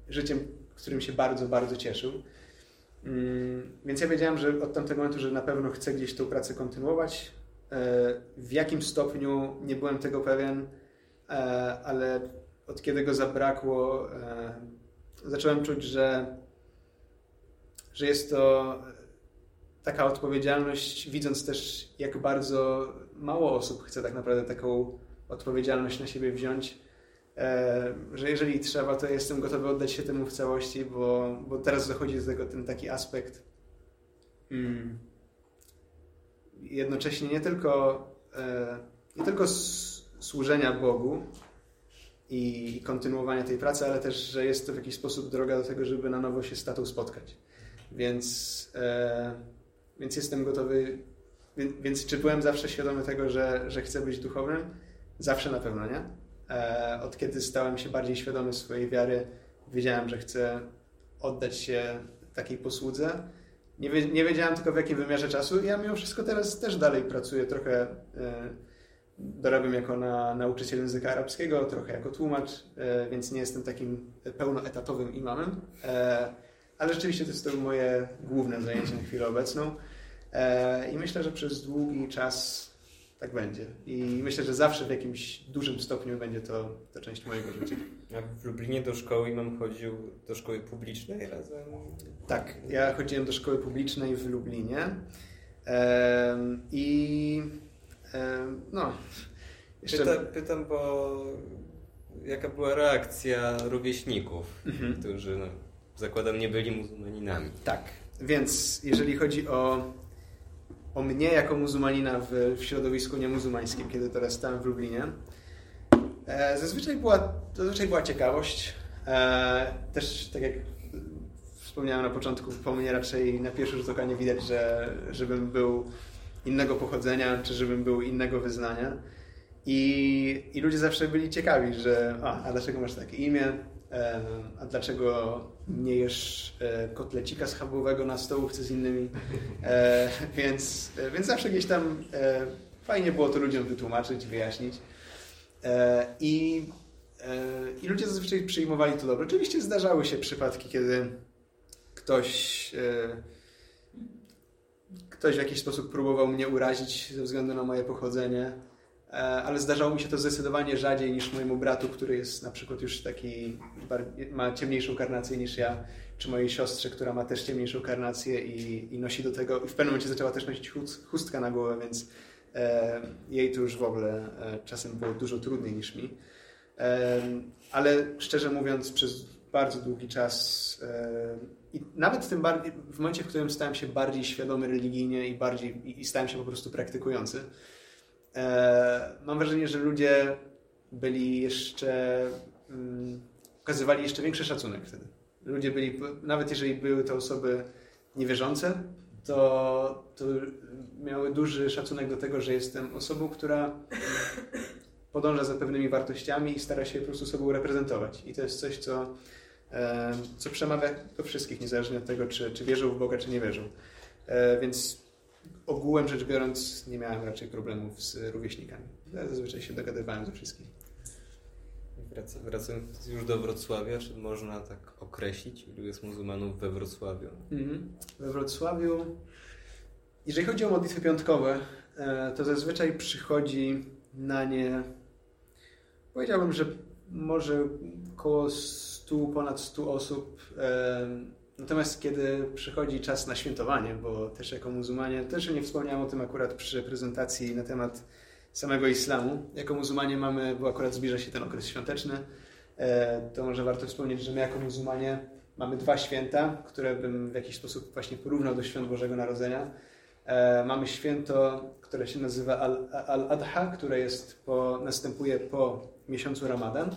życiem, którym się bardzo, bardzo cieszył. Mm, więc ja wiedziałem, że od tamtego momentu, że na pewno chcę gdzieś tą pracę kontynuować. E, w jakim stopniu nie byłem tego pewien, e, ale od kiedy go zabrakło, e, zacząłem czuć, że, że jest to taka odpowiedzialność, widząc też, jak bardzo mało osób chce tak naprawdę taką odpowiedzialność na siebie wziąć że jeżeli trzeba, to jestem gotowy oddać się temu w całości, bo, bo teraz dochodzi do tego ten taki aspekt hmm, jednocześnie nie tylko, e, nie tylko służenia Bogu i kontynuowania tej pracy, ale też, że jest to w jakiś sposób droga do tego, żeby na nowo się z tatą spotkać. Więc, e, więc jestem gotowy, więc, więc czy byłem zawsze świadomy tego, że, że chcę być duchownym? Zawsze na pewno, nie? E, od kiedy stałem się bardziej świadomy swojej wiary, wiedziałem, że chcę oddać się takiej posłudze. Nie, wie, nie wiedziałem tylko w jakim wymiarze czasu. Ja mimo wszystko teraz też dalej pracuję trochę, e, dorabiam jako na, nauczyciel języka arabskiego, trochę jako tłumacz, e, więc nie jestem takim pełnoetatowym imamem, ale rzeczywiście to jest to moje główne zajęcie na chwilę obecną. I myślę, że przez długi czas tak będzie. I myślę, że zawsze w jakimś dużym stopniu będzie to, to część mojego życia. A w Lublinie do szkoły imam chodził do szkoły publicznej razem? Tak, ja chodziłem do szkoły publicznej w Lublinie i no, jeszcze... Pyta, pytam, bo jaka była reakcja rówieśników, Mhm. którzy no, zakładam nie byli muzułmaninami. Tak, więc jeżeli chodzi o, o mnie jako muzułmanina w, w środowisku niemuzułmańskim, kiedy teraz stałem w Lublinie, e, zazwyczaj, była, zazwyczaj była ciekawość. E, też tak jak wspomniałem na początku, po mnie raczej na pierwszy rzut oka nie widać, że, żebym był innego pochodzenia, czy żebym był innego wyznania. I, I ludzie zawsze byli ciekawi, że a, a dlaczego masz takie imię, e, a dlaczego nie jesz e, kotlecika schabowego na stołówce z innymi. E, więc, e, więc zawsze gdzieś tam fajnie było to ludziom wytłumaczyć, wyjaśnić. I, I ludzie zazwyczaj przyjmowali to dobrze. Oczywiście zdarzały się przypadki, kiedy ktoś, ktoś w jakiś sposób próbował mnie urazić ze względu na moje pochodzenie, ale zdarzało mi się to zdecydowanie rzadziej niż mojemu bratu, który jest na przykład już taki, ma ciemniejszą karnację niż ja, czy mojej siostrze, która ma też ciemniejszą karnację i, i nosi do tego, w pewnym momencie zaczęła też nosić chust- chustkę na głowę, więc e, jej to już w ogóle e, czasem było dużo trudniej niż mi. E, ale szczerze mówiąc, przez bardzo długi czas e, i nawet w tym bardziej, w momencie, w którym stałem się bardziej świadomy religijnie i bardziej i, stałem się po prostu praktykujący, e, mam wrażenie, że ludzie byli jeszcze mm, okazywali jeszcze większy szacunek wtedy. Ludzie byli, nawet jeżeli były to osoby niewierzące, to, to miały duży szacunek do tego, że jestem osobą, która podąża za pewnymi wartościami i stara się po prostu sobą reprezentować. I to jest coś, co, e, co przemawia do wszystkich, niezależnie od tego, czy, czy wierzą w Boga, czy nie wierzą. E, więc ogółem rzecz biorąc, nie miałem raczej problemów z rówieśnikami. Ja zazwyczaj się dogadywałem ze wszystkimi. Wraca- Wracając już do Wrocławia, czy można tak określić, ilu jest muzułmanów we Wrocławiu? Mhm. We Wrocławiu, jeżeli chodzi o modlitwy piątkowe, e, to zazwyczaj przychodzi na nie, powiedziałbym, że może około 100, ponad 100 osób. Natomiast kiedy przychodzi czas na świętowanie, bo też jako muzułmanie, też nie wspomniałem o tym akurat przy prezentacji na temat samego islamu. Jako muzułmanie mamy, bo akurat zbliża się ten okres świąteczny, e, to może warto wspomnieć, że my jako muzułmanie mamy dwa święta, które bym w jakiś sposób właśnie porównał do świąt Bożego Narodzenia. E, Mamy święto, które się nazywa Al- Al-Adha, które jest po, następuje po miesiącu Ramadan.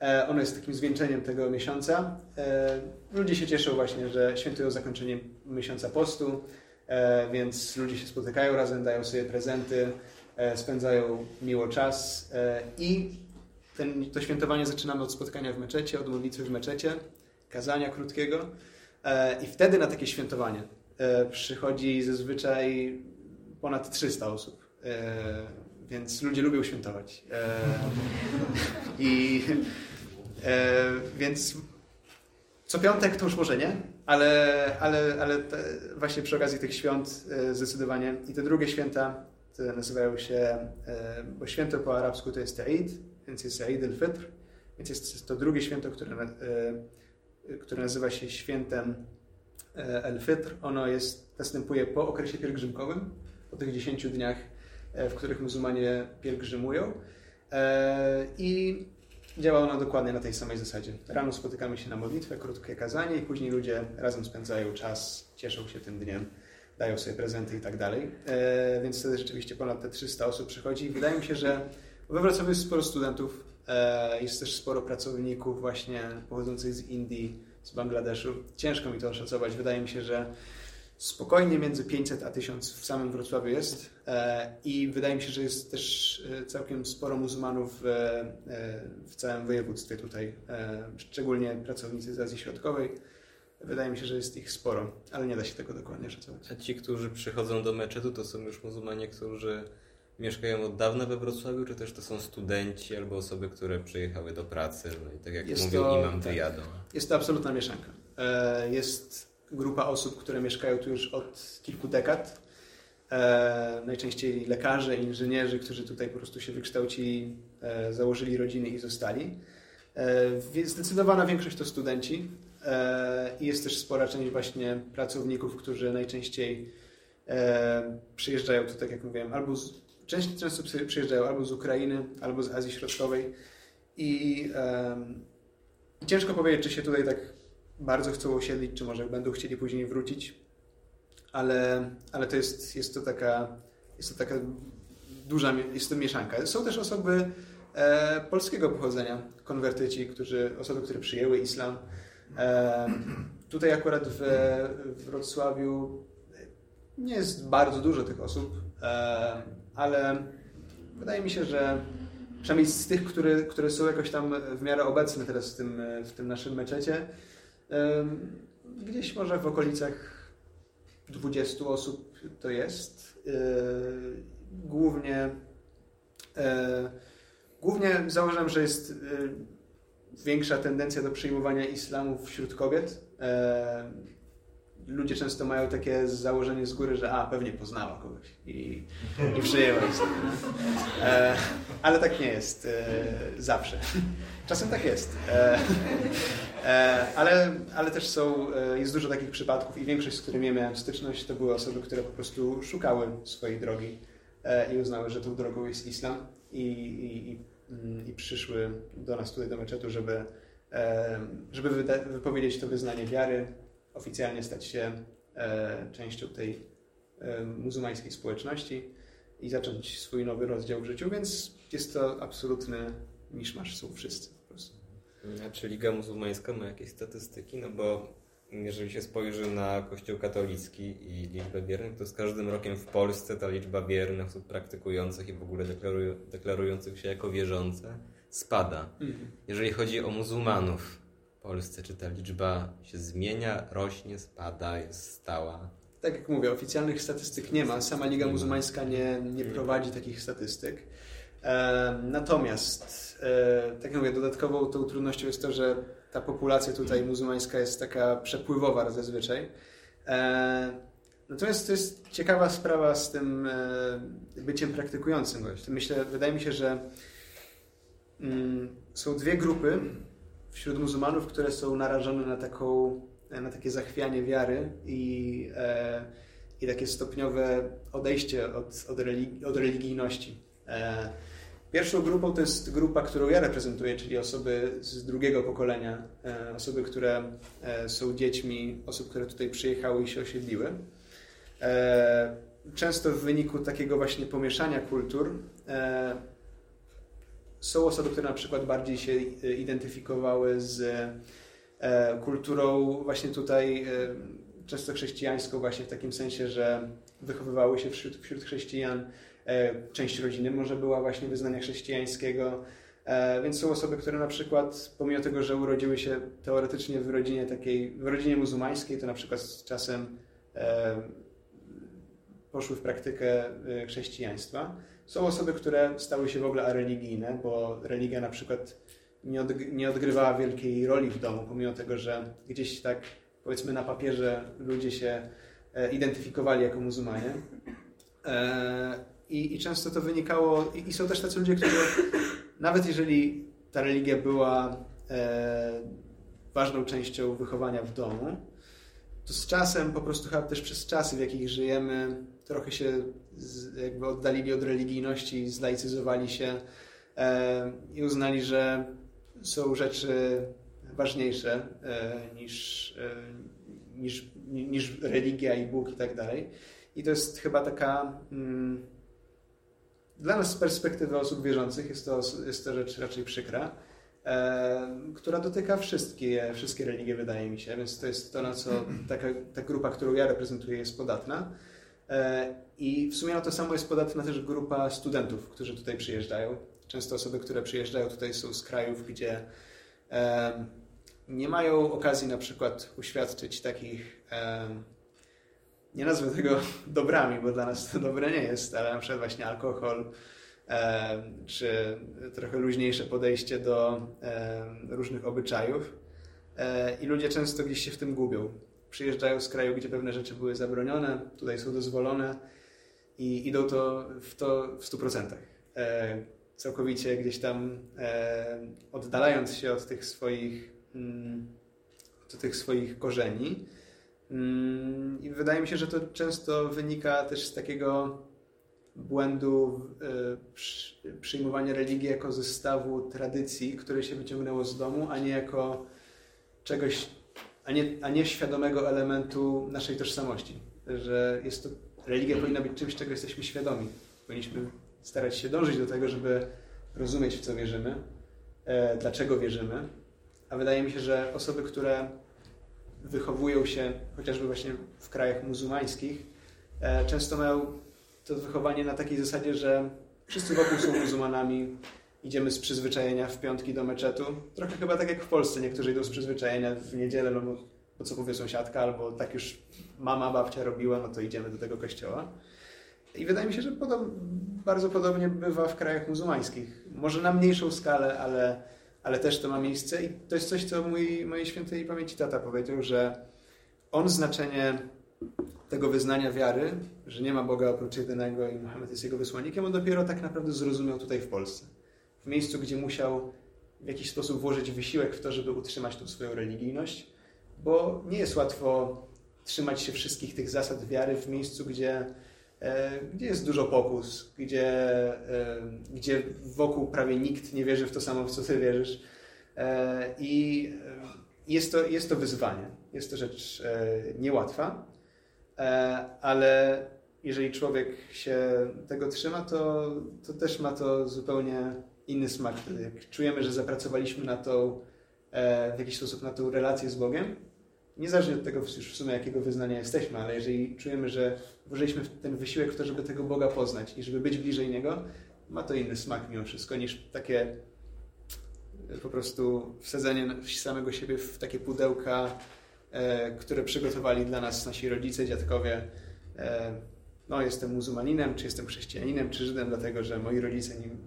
E, Ono jest takim zwieńczeniem tego miesiąca. E, Ludzie się cieszą właśnie, że świętują zakończenie miesiąca postu, e, więc ludzie się spotykają razem, dają sobie prezenty, spędzają miło czas i ten, to świętowanie zaczynamy od spotkania w meczecie, od modlitwy w meczecie, kazania krótkiego i wtedy na takie świętowanie przychodzi zazwyczaj ponad 300 osób. Więc ludzie lubią świętować. I więc co piątek to już może nie, ale, ale, ale te, właśnie przy okazji tych świąt e, zdecydowanie. I te drugie święta nazywają się, e, bo święto po arabsku to jest Eid, więc jest Eid al-Fitr, więc jest to drugie święto, które, e, które nazywa się świętem e, al-Fitr. Ono jest, następuje po okresie pielgrzymkowym, po tych 10 dniach, e, w których muzułmanie pielgrzymują. E, I działa ona dokładnie na tej samej zasadzie. Rano spotykamy się na modlitwę, krótkie kazanie i później ludzie razem spędzają czas, cieszą się tym dniem, dają sobie prezenty i tak dalej. E, Więc wtedy rzeczywiście ponad te 300 osób przychodzi. Wydaje mi się, że we Wrocławiu jest sporo studentów, e, jest też sporo pracowników właśnie pochodzących z Indii, z Bangladeszu. Ciężko mi to oszacować. Wydaje mi się, że spokojnie między 500 a 1000 w samym Wrocławiu jest e, i wydaje mi się, że jest też e, całkiem sporo muzułmanów w, e, całym województwie tutaj, szczególnie pracownicy z Azji Środkowej. wydaje mi się, że jest ich sporo, ale nie da się tego dokładnie szacować. A ci, którzy przychodzą do meczetu, to są już muzułmanie, którzy mieszkają od dawna we Wrocławiu, czy też to są studenci albo osoby, które przyjechały do pracy, no i tak jak Jest mówił to- imam, tak. wyjadą. Jest to absolutna mieszanka. Jest grupa osób, które mieszkają tu już od kilku dekad. E, Najczęściej lekarze, inżynierzy, którzy tutaj po prostu się wykształcili, e, założyli rodziny i zostali. E, Zdecydowana większość to studenci e, i jest też spora część właśnie pracowników, którzy najczęściej e, przyjeżdżają tu, tak jak mówiłem, albo z, część, często przy- przyjeżdżają albo z Ukrainy, albo z Azji Środkowej i ciężko powiedzieć, czy się tutaj tak bardzo chcą osiedlić, czy może będą chcieli później wrócić, ale, ale to jest, jest to taka jest to taka duża, jest to mieszanka. Są też osoby e, polskiego pochodzenia, konwertyci, którzy, osoby, które przyjęły islam. E, tutaj akurat w, w Wrocławiu nie jest bardzo dużo tych osób, e, ale wydaje mi się, że przynajmniej z tych, które, które są jakoś tam w miarę obecne teraz w tym, w tym naszym meczecie, gdzieś może w okolicach 20 osób to jest. E, Głównie, e, głównie zauważyłem, że jest e, większa tendencja do przyjmowania islamu wśród kobiet. Ludzie często mają takie założenie z góry, że a, pewnie poznała kogoś i, i przyjęła islam. E, ale tak nie jest e, zawsze. Czasem tak jest. E, e, ale, ale też są, jest dużo takich przypadków i większość, z którymi ja miałem styczność, to były osoby, które po prostu szukały swojej drogi i uznały, że tą drogą jest islam i, i, i, mm, i przyszły do nas tutaj do meczetu, żeby, żeby wypowiedzieć to wyznanie wiary, oficjalnie stać się e, częścią tej e, muzułmańskiej społeczności i zacząć swój nowy rozdział w życiu, więc jest to absolutny miszmasz, są wszyscy po prostu. A czy Liga Muzułmańska ma jakieś statystyki? No bo jeżeli się spojrzy na Kościół katolicki i liczbę wiernych, to z każdym rokiem w Polsce ta liczba wiernych, osób praktykujących i w ogóle deklarują, deklarujących się jako wierzące spada. Jeżeli chodzi o muzułmanów Polsce, czy ta liczba się zmienia, rośnie, spada, jest stała? Tak jak mówię, oficjalnych statystyk nie ma. Sama Liga. Muzułmańska nie, nie prowadzi takich statystyk. E, natomiast, e, tak jak mówię, dodatkową tą trudnością jest to, że ta populacja tutaj muzułmańska jest taka przepływowa zazwyczaj. E, natomiast to jest ciekawa sprawa z tym e, byciem praktykującym. Myślę, wydaje mi się, że mm, są dwie grupy wśród muzułmanów, które są narażone na, taką, na takie zachwianie wiary i, e, i takie stopniowe odejście od, od, religi- od religijności. E, pierwszą grupą to jest grupa, którą ja reprezentuję, czyli osoby z drugiego pokolenia, e, osoby, które e, są dziećmi osób, które tutaj przyjechały i się osiedliły. E, często w wyniku takiego właśnie pomieszania kultur e, są osoby, które na przykład bardziej się e, identyfikowały z e, kulturą właśnie tutaj e, często chrześcijańską właśnie w takim sensie, że wychowywały się wśród, wśród chrześcijan. E, Część rodziny może była właśnie wyznania chrześcijańskiego, E, więc są osoby, które na przykład pomimo tego, że urodziły się teoretycznie w rodzinie takiej, w rodzinie muzułmańskiej, to na przykład z czasem e, poszły w praktykę e, chrześcijaństwa. Są osoby, które stały się w ogóle areligijne, bo religia na przykład nie, odg- nie odgrywała wielkiej roli w domu, pomimo tego, że gdzieś tak powiedzmy na papierze ludzie się e, identyfikowali jako muzułmanie. E, I, I często to wynikało, i, i są też tacy ludzie, którzy nawet jeżeli ta religia była e, ważną częścią wychowania w domu, to z czasem, po prostu chyba też przez czasy, w jakich żyjemy, trochę się jakby oddalili od religijności, zlaicyzowali się i uznali, że są rzeczy ważniejsze e, niż, e, niż, niż religia i Bóg i tak dalej. I to jest chyba taka. Mm, dla nas z perspektywy osób wierzących jest to, jest to rzecz raczej przykra, e, która dotyka wszystkie, wszystkie religie, wydaje mi się, więc to jest to, na co taka, ta grupa, którą ja reprezentuję, jest podatna. E, I w sumie na to samo jest podatna też grupa studentów, którzy tutaj przyjeżdżają. Często osoby, które przyjeżdżają tutaj są z krajów, gdzie nie mają okazji na przykład uświadczyć takich, nie nazwę tego dobrami, bo dla nas to dobre nie jest, ale na przykład właśnie alkohol, czy trochę luźniejsze podejście do różnych obyczajów. E, I ludzie często gdzieś się w tym gubią. Przyjeżdżają z kraju, gdzie pewne rzeczy były zabronione, tutaj są dozwolone i idą to w to w 100%. E, całkowicie gdzieś tam e, oddalając się od tych swoich, mm, od tych swoich korzeni. Mm, I wydaje mi się, że to często wynika też z takiego błędu e, przy, przyjmowania religii jako zestawu tradycji, które się wyciągnęło z domu, a nie jako czegoś, a nie, a nie świadomego elementu naszej tożsamości. Że jest to, religia powinna być czymś, czego jesteśmy świadomi. Powinniśmy starać się dążyć do tego, żeby rozumieć, w co wierzymy, e, dlaczego wierzymy. A wydaje mi się, że osoby, które wychowują się chociażby właśnie w krajach muzułmańskich, e, często mają to wychowanie na takiej zasadzie, że wszyscy wokół są muzułmanami, idziemy z przyzwyczajenia w piątki do meczetu. Trochę chyba tak jak w Polsce, niektórzy idą z przyzwyczajenia w niedzielę, no bo, bo co powie sąsiadka, albo tak już mama, babcia robiła, no to idziemy do tego kościoła. I wydaje mi się, że podob, bardzo podobnie bywa w krajach muzułmańskich. Może na mniejszą skalę, ale, ale też to ma miejsce. I to jest coś, co mój, mojej świętej pamięci tata powiedział, że on znaczenie tego wyznania wiary, że nie ma Boga oprócz jedynego i Mohamed jest jego wysłannikiem, on dopiero tak naprawdę zrozumiał tutaj w Polsce. Miejscu, gdzie musiał w jakiś sposób włożyć wysiłek w to, żeby utrzymać tą swoją religijność, bo nie jest łatwo trzymać się wszystkich tych zasad wiary w miejscu, gdzie E, gdzie jest dużo pokus, gdzie, e, gdzie wokół prawie nikt nie wierzy w to samo, w co ty wierzysz. E, I jest to, jest to wyzwanie. Jest to rzecz niełatwa, ale jeżeli człowiek się tego trzyma, to, to też ma to zupełnie inny smak. Jak czujemy, że zapracowaliśmy na tą, w jakiś sposób na tą relację z Bogiem, niezależnie od tego już w sumie jakiego wyznania jesteśmy, ale jeżeli czujemy, że włożyliśmy ten wysiłek w to, żeby tego Boga poznać i żeby być bliżej Niego, ma to inny smak mimo wszystko niż takie po prostu wsadzenie samego siebie w takie pudełka, e, które przygotowali dla nas nasi rodzice, dziadkowie. E, no, jestem muzułmaninem, czy jestem chrześcijaninem, czy Żydem, dlatego że moi rodzice nim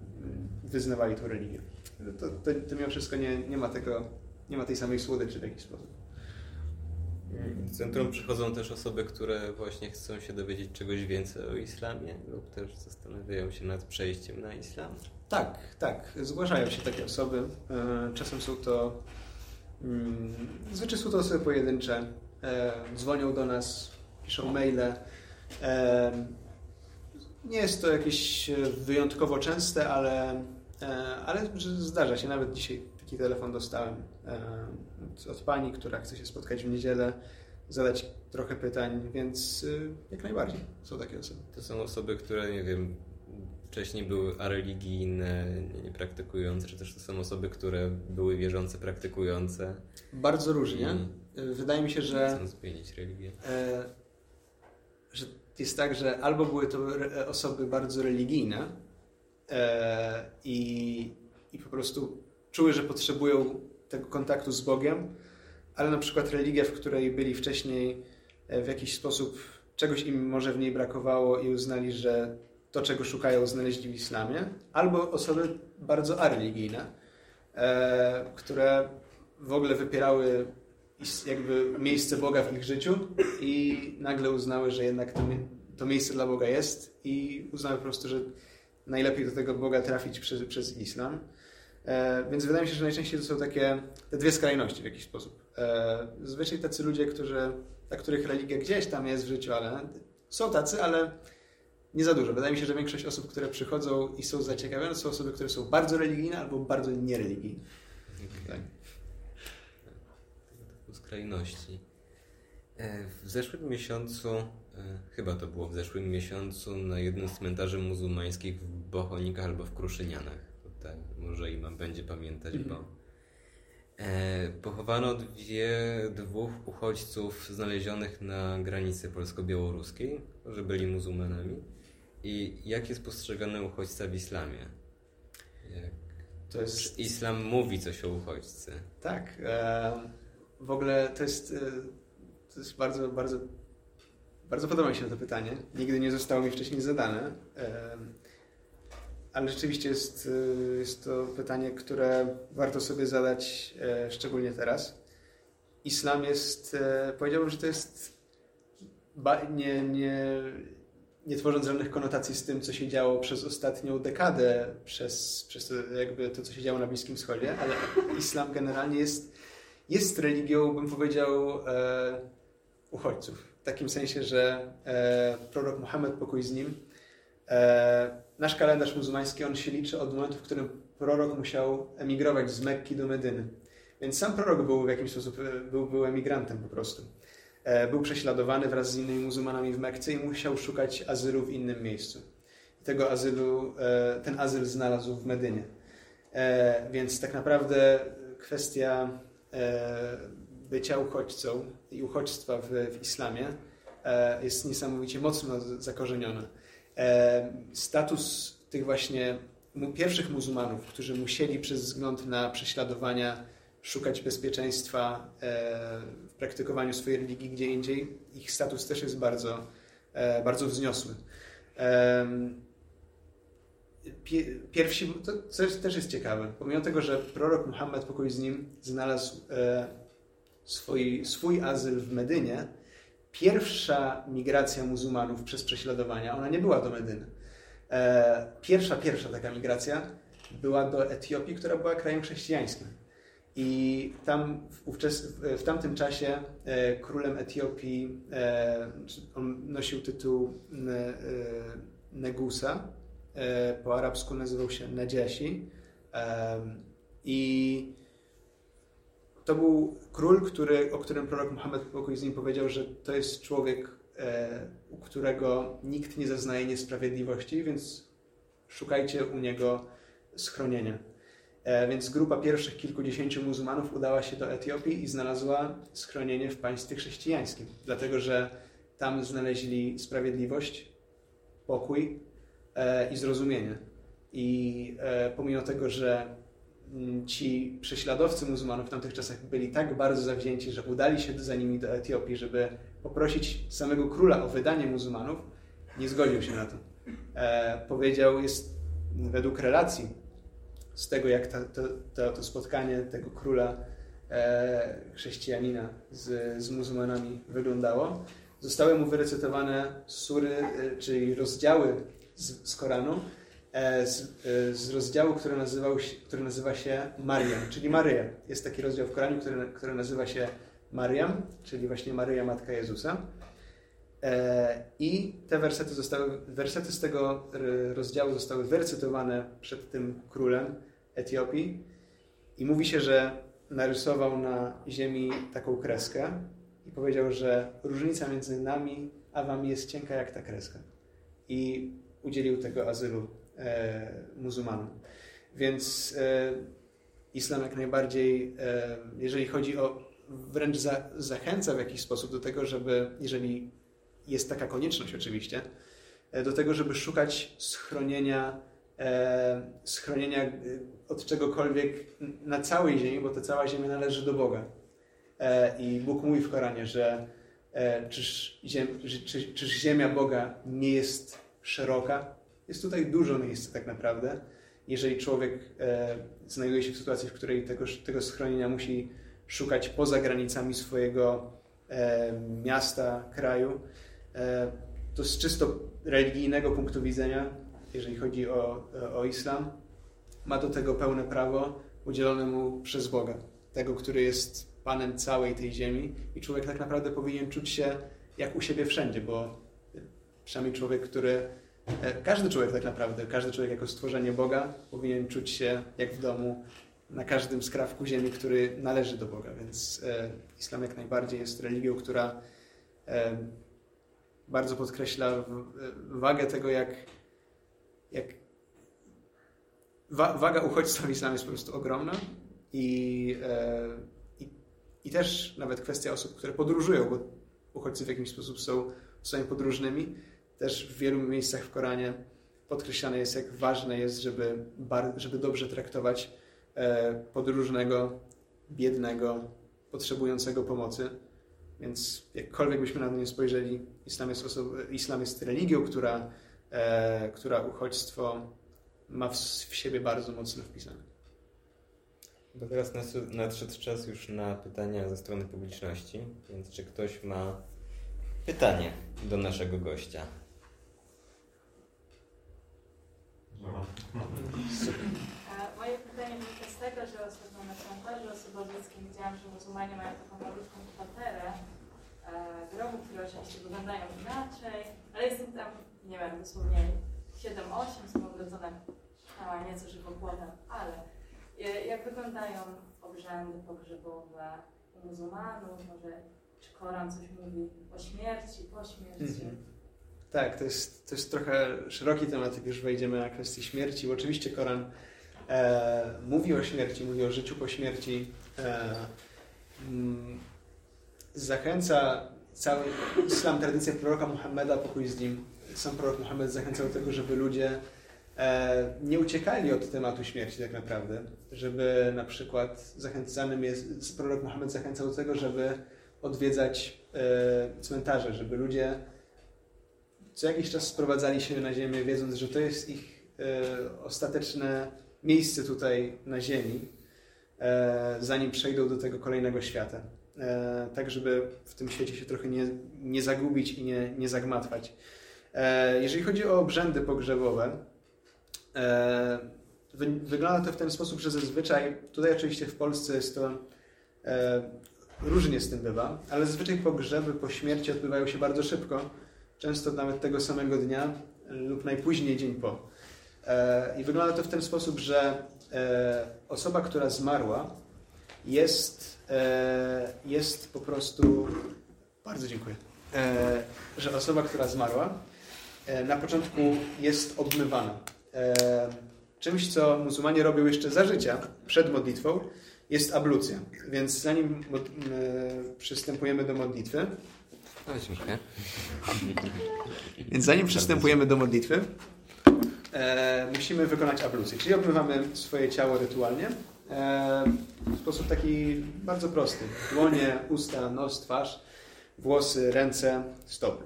wyznawali tą religię. To, to, to mimo wszystko nie, nie ma tego, nie ma tej samej słodyczy w jakiś sposób. W centrum przychodzą też osoby, które właśnie chcą się dowiedzieć czegoś więcej o islamie lub też zastanawiają się nad przejściem na islam. Tak, tak. Zgłaszają się takie osoby. E, czasem są to mm, zwyczajnie są to osoby pojedyncze. E, dzwonią do nas, piszą maile. E, nie jest to jakieś wyjątkowo częste, ale, ale zdarza się. Nawet dzisiaj taki telefon dostałem od pani, która chce się spotkać w niedzielę, zadać trochę pytań, więc y, jak najbardziej są takie osoby. To są osoby, które, nie wiem, wcześniej były areligijne, niepraktykujące, czy też to są osoby, które były wierzące, praktykujące? Bardzo różnie. I Wydaje mi się, że... Chcą zmienić religię. E, że jest tak, że albo były to osoby bardzo religijne e, i, i po prostu czuły, że potrzebują tego kontaktu z Bogiem, ale na przykład religia, w której byli wcześniej, e, w jakiś sposób czegoś im może w niej brakowało i uznali, że to, czego szukają, znaleźli w islamie, albo osoby bardzo areligijne, e, które w ogóle wypierały jakby miejsce Boga w ich życiu i nagle uznały, że jednak to, to miejsce dla Boga jest i uznały po prostu, że najlepiej do tego Boga trafić przez, przez islam. E, więc wydaje mi się, że najczęściej to są takie te dwie skrajności w jakiś sposób. E, zazwyczaj tacy ludzie, którzy, dla których religia gdzieś tam jest w życiu, ale są tacy, ale nie za dużo. Wydaje mi się, że większość osób, które przychodzą i są zaciekawione, są osoby, które są bardzo religijne albo bardzo niereligijne. Okay. Tak. Skrajności. E, w zeszłym miesiącu, chyba to było w zeszłym miesiącu, na jednym z cmentarzy muzułmańskich w Bochonikach albo w Kruszynianach tak, może Ima będzie pamiętać, bo mhm. e, pochowano dwie, dwóch uchodźców znalezionych na granicy polsko-białoruskiej, którzy byli muzułmanami. I jak jest postrzegany uchodźca w islamie? Jak To jest Islam mówi coś o uchodźcy. Tak. E, w ogóle to jest, e, to jest bardzo, bardzo, bardzo podoba mi się to pytanie. Nigdy nie zostało mi wcześniej zadane. Ale rzeczywiście jest, e, jest to pytanie, które warto sobie zadać e, szczególnie teraz. Islam jest, e, powiedziałbym, że to jest nie, nie, nie tworząc żadnych konotacji z tym, co się działo przez ostatnią dekadę, przez, przez to, jakby to, co się działo na Bliskim Wschodzie, ale islam generalnie jest, jest religią, bym powiedział, e, uchodźców. W takim sensie, że e, prorok Muhammad, pokój z nim, e, nasz kalendarz muzułmański, on się liczy od momentu, w którym prorok musiał emigrować z Mekki do Medyny. Więc sam prorok był w jakimś sposób, e, był, był emigrantem po prostu. E, był prześladowany wraz z innymi muzułmanami w Mekce i musiał szukać azylu w innym miejscu. Tego azylu, e, ten azyl znalazł w Medynie. E, więc tak naprawdę kwestia bycia uchodźcą i uchodźstwa w, w islamie jest niesamowicie mocno zakorzeniona. Status tych właśnie pierwszych muzułmanów, którzy musieli przez wzgląd na prześladowania szukać bezpieczeństwa e, w praktykowaniu swojej religii gdzie indziej, ich status też jest bardzo, e, bardzo wzniosły. Pierwsi, to też jest ciekawe, pomimo tego, że prorok Muhammad, pokój z nim, znalazł e, swój, swój azyl w Medynie, pierwsza migracja muzułmanów przez prześladowania, ona nie była do Medyny. Pierwsza, pierwsza taka migracja była do Etiopii, która była krajem chrześcijańskim. I tam wówczas, w tamtym czasie e, królem Etiopii e, on nosił tytuł e, Negusa. E, po arabsku nazywał się Nadziasi. E, I to był król, który, o którym prorok Muhammad pokój z nim powiedział, że to jest człowiek, e, u którego nikt nie zaznaje niesprawiedliwości, więc szukajcie u niego schronienia. E, więc grupa pierwszych kilkudziesięciu muzułmanów udała się do Etiopii i znalazła schronienie w państwie chrześcijańskim, dlatego że tam znaleźli sprawiedliwość, pokój e, i zrozumienie. I e, pomimo tego, że ci prześladowcy muzułmanów w tamtych czasach byli tak bardzo zawzięci, że udali się za nimi do Etiopii, żeby poprosić samego króla o wydanie muzułmanów, nie zgodził się na to. Powiedział, jest według relacji z tego, jak ta, to, to, to, spotkanie tego króla e, chrześcijanina z, z muzułmanami wyglądało. Zostały mu wyrecytowane sury, e, czyli rozdziały z, z Koranu, e, z, e, z, rozdziału, który, nazywał, który nazywa się Mariam, czyli Maryja. Jest taki rozdział w Koranie, który, który nazywa się Mariam, czyli właśnie Maryja, Matka Jezusa. E, I te wersety, zostały, wersety z tego rozdziału zostały wyrecytowane przed tym królem Etiopii i mówi się, że narysował na ziemi taką kreskę i powiedział, że różnica między nami a wami jest cienka jak ta kreska. I udzielił tego azylu e, muzułmanom. Więc e, islam jak najbardziej, e, jeżeli chodzi o, wręcz za, zachęca w jakiś sposób do tego, żeby, jeżeli jest taka konieczność oczywiście, e, do tego, żeby szukać schronienia e, schronienia e, od czegokolwiek na całej ziemi, bo ta cała ziemia należy do Boga. E, I Bóg mówi w Koranie, że e, czyż, ziem, czy, czyż ziemia Boga nie jest szeroka? Jest tutaj dużo miejsca tak naprawdę. Jeżeli człowiek e, znajduje się w sytuacji, w której tego, tego schronienia musi szukać poza granicami swojego e, miasta, kraju, e, to z czysto religijnego punktu widzenia jeżeli chodzi o, o islam, ma do tego pełne prawo udzielone mu przez Boga, tego, który jest Panem całej tej ziemi i człowiek tak naprawdę powinien czuć się jak u siebie wszędzie, bo przynajmniej człowiek, który każdy człowiek tak naprawdę, każdy człowiek jako stworzenie Boga powinien czuć się jak w domu na każdym skrawku ziemi, który należy do Boga. Więc e, islam jak najbardziej jest religią, która e, bardzo podkreśla wagę tego, jak jak wa waga uchodźstwa w islamie jest po prostu ogromna i, e, i, i, też nawet kwestia osób, które podróżują, bo uchodźcy w jakiś sposób są osobami podróżnymi, też w wielu miejscach w Koranie podkreślane jest, jak ważne jest, żeby, żeby dobrze traktować e, podróżnego, biednego, potrzebującego pomocy. Więc jakkolwiek byśmy na to nie spojrzeli, islam jest, oso- islam jest religią, która, e, która uchodźstwo ma w, w siebie bardzo mocno wpisane. Bo teraz nadszedł czas już na pytania ze strony publiczności, więc czy ktoś ma pytanie do naszego gościa? No. E, Moje pytanie wynika z tego, że ostatnio na komentarzu osobowieckim widziałam, że muzułmanie mają taką malutką kwaterę e, grobu, które oczywiście wyglądają inaczej, ale jestem tam, nie wiem, dosłownie 7-8, są ogrodzone a, nieco żywopłotem, ale e, jak wyglądają obrzędy pogrzebowe u muzułmanów, może czy Koran coś mówi o śmierci, po śmierci? Mhm. Tak, to jest, to jest trochę szeroki temat, jak już wejdziemy na kwestię śmierci. Bo oczywiście Koran e, mówi o śmierci, mówi o życiu po śmierci. E, mm, zachęca cały islam, tradycja proroka Muhammeda, pokój z nim. Sam prorok Muhammed zachęcał do tego, żeby ludzie e, nie uciekali od tematu śmierci tak naprawdę. Żeby na przykład zachęcanym jest, prorok Muhammed zachęcał do tego, żeby odwiedzać e, cmentarze, żeby ludzie co jakiś czas sprowadzali się na ziemię, wiedząc, że to jest ich e, ostateczne miejsce tutaj na ziemi, e, zanim przejdą do tego kolejnego świata. E, tak, żeby w tym świecie się trochę nie, nie zagubić i nie, nie zagmatwać. E, jeżeli chodzi o obrzędy pogrzebowe, e, wy, wygląda to w ten sposób, że zazwyczaj, tutaj oczywiście w Polsce jest to e, różnie z tym bywa, ale zazwyczaj pogrzeby po śmierci odbywają się bardzo szybko często nawet tego samego dnia lub najpóźniej dzień po. E, I wygląda to w ten sposób, że e, osoba, która zmarła, jest, e, jest po prostu. Bardzo dziękuję. E, że osoba, która zmarła, e, na początku jest obmywana. E, czymś, co muzułmanie robią jeszcze za życia, przed modlitwą, jest ablucja. Więc zanim e, przystępujemy do modlitwy. Więc zanim przystępujemy do modlitwy, e, musimy wykonać ablucję. Czyli obmywamy swoje ciało rytualnie e, w sposób taki bardzo prosty. Dłonie, usta, nos, twarz, włosy, ręce, stopy.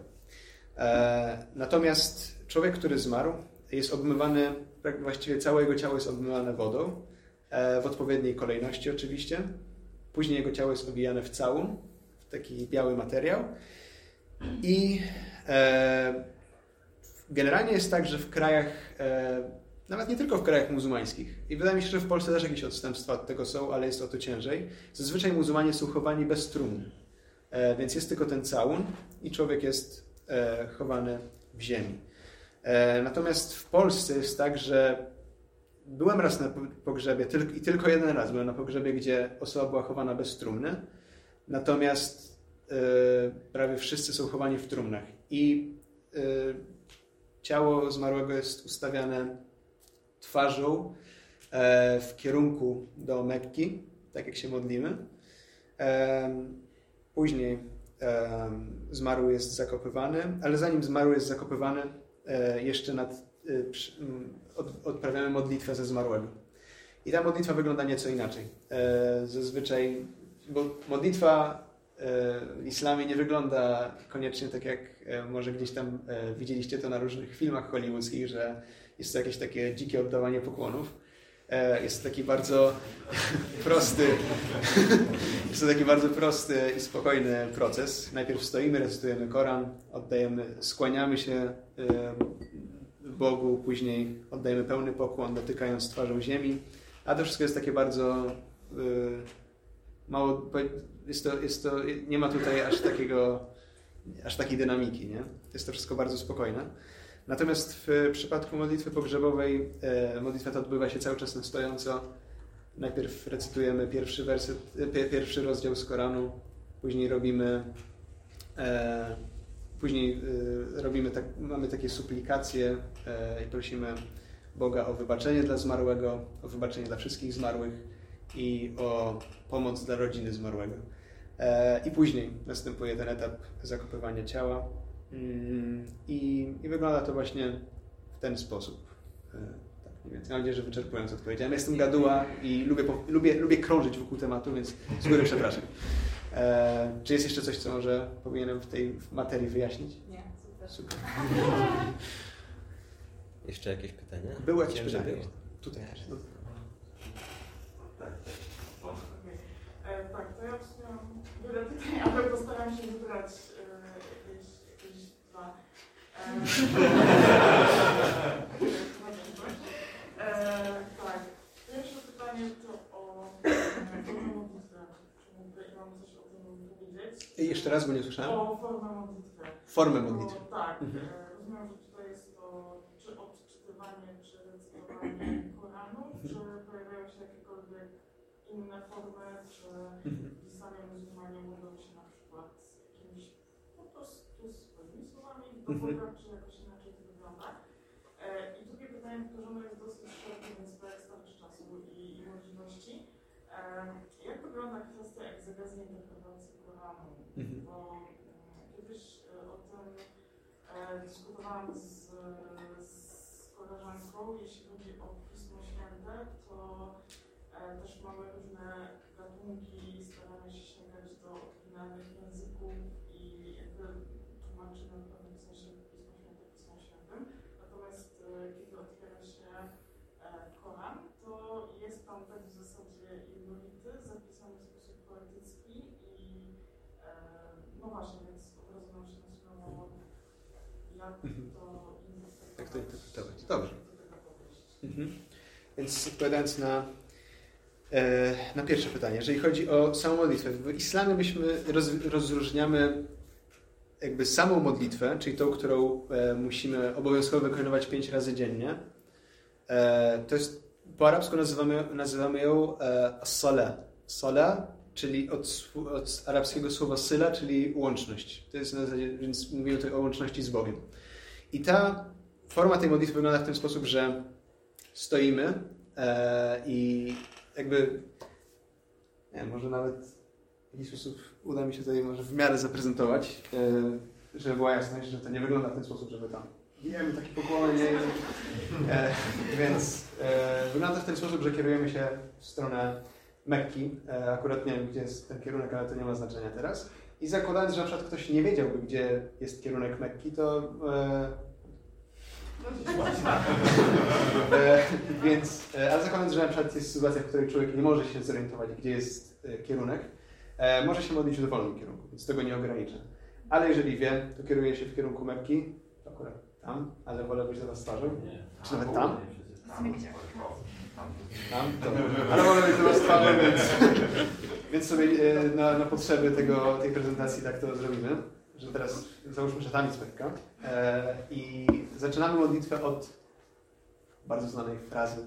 E, natomiast człowiek, który zmarł, jest obmywany, tak właściwie całe jego ciało jest obmywane wodą, e, w odpowiedniej kolejności oczywiście. Później jego ciało jest obijane w całun, w taki biały materiał. I e, generalnie jest tak, że w krajach, e, nawet nie tylko w krajach muzułmańskich, i wydaje mi się, że w Polsce też jakieś odstępstwa od tego są, ale jest o to ciężej, zazwyczaj muzułmanie są chowani bez trumny. E, więc jest tylko ten całun i człowiek jest e, chowany w ziemi. E, natomiast w Polsce jest tak, że byłem raz na po- pogrzebie tylko, i tylko jeden raz byłem na pogrzebie, gdzie osoba była chowana bez trumny. Natomiast prawie wszyscy są chowani w trumnach. I e, ciało zmarłego jest ustawiane twarzą e, w kierunku do Mekki, tak jak się modlimy. Później zmarły jest zakopywany, ale zanim zmarły jest zakopywany, e, jeszcze nad, e, odprawiamy modlitwę ze zmarłego. I ta modlitwa wygląda nieco inaczej. E, Zazwyczaj, bo modlitwa e, islamie nie wygląda koniecznie tak, jak e, może gdzieś tam e, widzieliście to na różnych filmach hollywoodzkich, że jest to jakieś takie dzikie oddawanie pokłonów. E, Jest to taki bardzo prosty, jest to taki bardzo prosty i spokojny proces. Najpierw stoimy, recytujemy Koran, oddajemy, skłaniamy się e, Bogu, później oddajemy pełny pokłon, dotykając twarzą ziemi. A to wszystko jest takie bardzo e, mało, jest to, jest to, nie ma tutaj aż takiego, aż takiej dynamiki, nie? Jest to wszystko bardzo spokojne. Natomiast w przypadku modlitwy pogrzebowej e, modlitwa ta odbywa się cały czas na stojąco. Najpierw recytujemy pierwszy werset, e, pi- pierwszy rozdział z Koranu, później robimy e, później e, robimy tak, mamy takie suplikacje e, i prosimy Boga o wybaczenie dla zmarłego, o wybaczenie dla wszystkich zmarłych i o pomoc dla rodziny zmarłego. E, I później następuje ten etap zakopywania ciała. Mm, I, I wygląda to właśnie w ten sposób. E, Tak mniej więcej. Więc mam nadzieję, że wyczerpująco odpowiedziałem. Ja jestem gaduła i lubię, lubię, lubię krążyć wokół tematu, więc z góry przepraszam. E, czy jest jeszcze coś, co może powinienem w tej materii wyjaśnić? Nie, super. Super. Jeszcze jakieś pytania? Było jakieś pytanie? Tutaj. No. Tak. Okej. E, Tak, to ja w sumie mam wiele pytań, ale postaram się wybrać e, jakieś, jakieś dwa. E, e, tak, pierwsze pytanie to o formę modlitwy. Czy Imam coś o tym powiedzieć? I jeszcze raz, bo nie słyszałem. O formę modlitwy. Formę modlitwy. Tak, Mhm. rozumiem, że tutaj jest to czy odczytywanie, czy recytowanie Koranu, czy pojawiają się jakiekolwiek inne formy, czy Sami muzułmanie mówią się na przykład jakimiś po prostu swoimi słowami w Mhm. dowodach, czy jakoś inaczej to wygląda. E, I drugie pytanie, powtórzone jest dosyć szerokie, więc brak starczy czasu i, i możliwości. E, jak wygląda kwestia egzegezy interpretacji Koranu? Mhm. Bo mm, kiedyś e, o tym e, dyskutowałam z, z koleżanką, jeśli chodzi o Pismo Święte, to też mamy różne gatunki, staramy się sięgać do oryginalnych języków i jakby tłumaczymy w pewnym sensie Pismo Święte Pismem Świętym. Natomiast e, kiedy otwiera się e, Koran, to jest tam tak w zasadzie jednolity, zapisany w sposób poetycki i e, no właśnie, więc od razu nam się nasuwało, jak Mhm. to interpretować. Jak to interpretować. Dobrze. do tego podejść. Mhm. Więc odpowiadając na, na pierwsze pytanie, jeżeli chodzi o samą modlitwę, w islamie myśmy roz, rozróżniamy jakby samą modlitwę, czyli tą, którą e, musimy obowiązkowo wykonywać pięć razy dziennie. E, to jest, po arabsku nazywamy, nazywamy ją e, as-sala. Sala, czyli od, od arabskiego słowa syla, czyli łączność. To jest na zasadzie, więc mówimy tutaj o łączności z Bogiem. I ta forma tej modlitwy wygląda w ten sposób, że stoimy e, i jakby nie może nawet w jakiś sposób uda mi się tutaj może w miarę zaprezentować, e, żeby była jasność, że to nie wygląda w ten sposób, żeby tam bijemy taki pokłon, nie? E, więc e, wygląda w ten sposób, że kierujemy się w stronę Mekki. E, akurat nie wiem, gdzie jest ten kierunek, ale to nie ma znaczenia teraz. I zakładając, że na przykład ktoś nie wiedziałby, gdzie jest kierunek Mekki, to e, więc, e, ale zakładając, że na przykład jest sytuacja, w której człowiek nie może się zorientować, gdzie jest e, kierunek, e, może się modlić w dowolnym kierunku, więc tego nie ogranicza. Ale jeżeli wie, to kieruje się w kierunku Mekki, to akurat tam, ale wolę być teraz twarzą. Czy nawet tam? Tam? Dobra. Ale wolę być teraz twarzą, więc, więc sobie e, na, na potrzeby tego, tej prezentacji tak to zrobimy, że teraz załóżmy, jest Mekka. E, I zaczynamy modlitwę od bardzo znanej frazy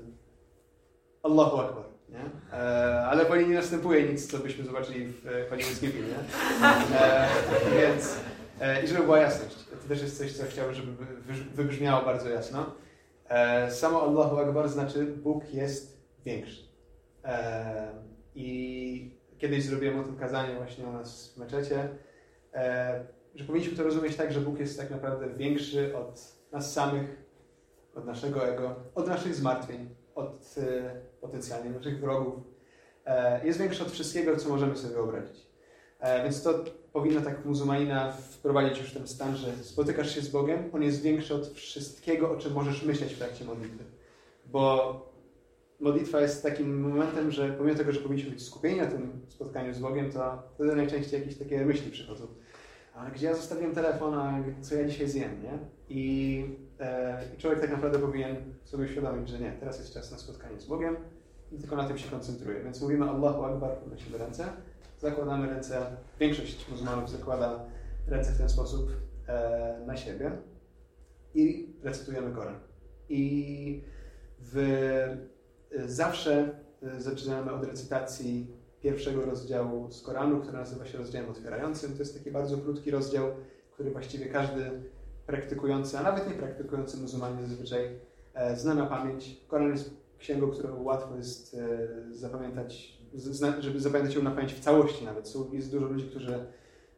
Allahu Akbar. Nie? E, ale po niej nie następuje nic, co byśmy zobaczyli w e, hollywoodzkim filmie. E, więc, e, I żeby była jasność, to też jest coś, co chciałbym, żeby wy- wy- wybrzmiało bardzo jasno. E, samo Allahu Akbar znaczy Bóg jest większy. E, I kiedyś zrobiłem o tym kazanie właśnie u nas w meczecie, e, że powinniśmy to rozumieć tak, że Bóg jest tak naprawdę większy od nas samych, od naszego ego, od naszych zmartwień, od e, potencjalnie naszych wrogów. E, jest większy od wszystkiego, co możemy sobie wyobrazić. E, więc to powinno tak muzułmanina wprowadzić już ten stan, że spotykasz się z Bogiem, On jest większy od wszystkiego, o czym możesz myśleć w trakcie modlitwy. Bo modlitwa jest takim momentem, że pomimo tego, że powinniśmy być skupieni na tym spotkaniu z Bogiem, to wtedy najczęściej jakieś takie myśli przychodzą. Gdzie ja zostawiłem telefon, a co ja dzisiaj zjem, nie? I, e, człowiek tak naprawdę powinien sobie uświadomić, że nie, teraz jest czas na spotkanie z Bogiem i tylko na tym się koncentruje. Więc mówimy Allahu Akbar, podnosimy ręce, zakładamy ręce, większość muzułmanów zakłada ręce w ten sposób e, na siebie i recytujemy Koran. I w, e, zawsze e, zaczynamy od recytacji pierwszego rozdziału z Koranu, który nazywa się rozdziałem otwierającym. To jest taki bardzo krótki rozdział, który właściwie każdy praktykujący, a nawet nie praktykujący muzułmanin zazwyczaj e, zna na pamięć. Koran jest księgą, którą łatwo jest e, zapamiętać, żeby zapamiętać ją na pamięć w całości nawet. Jest dużo ludzi, którzy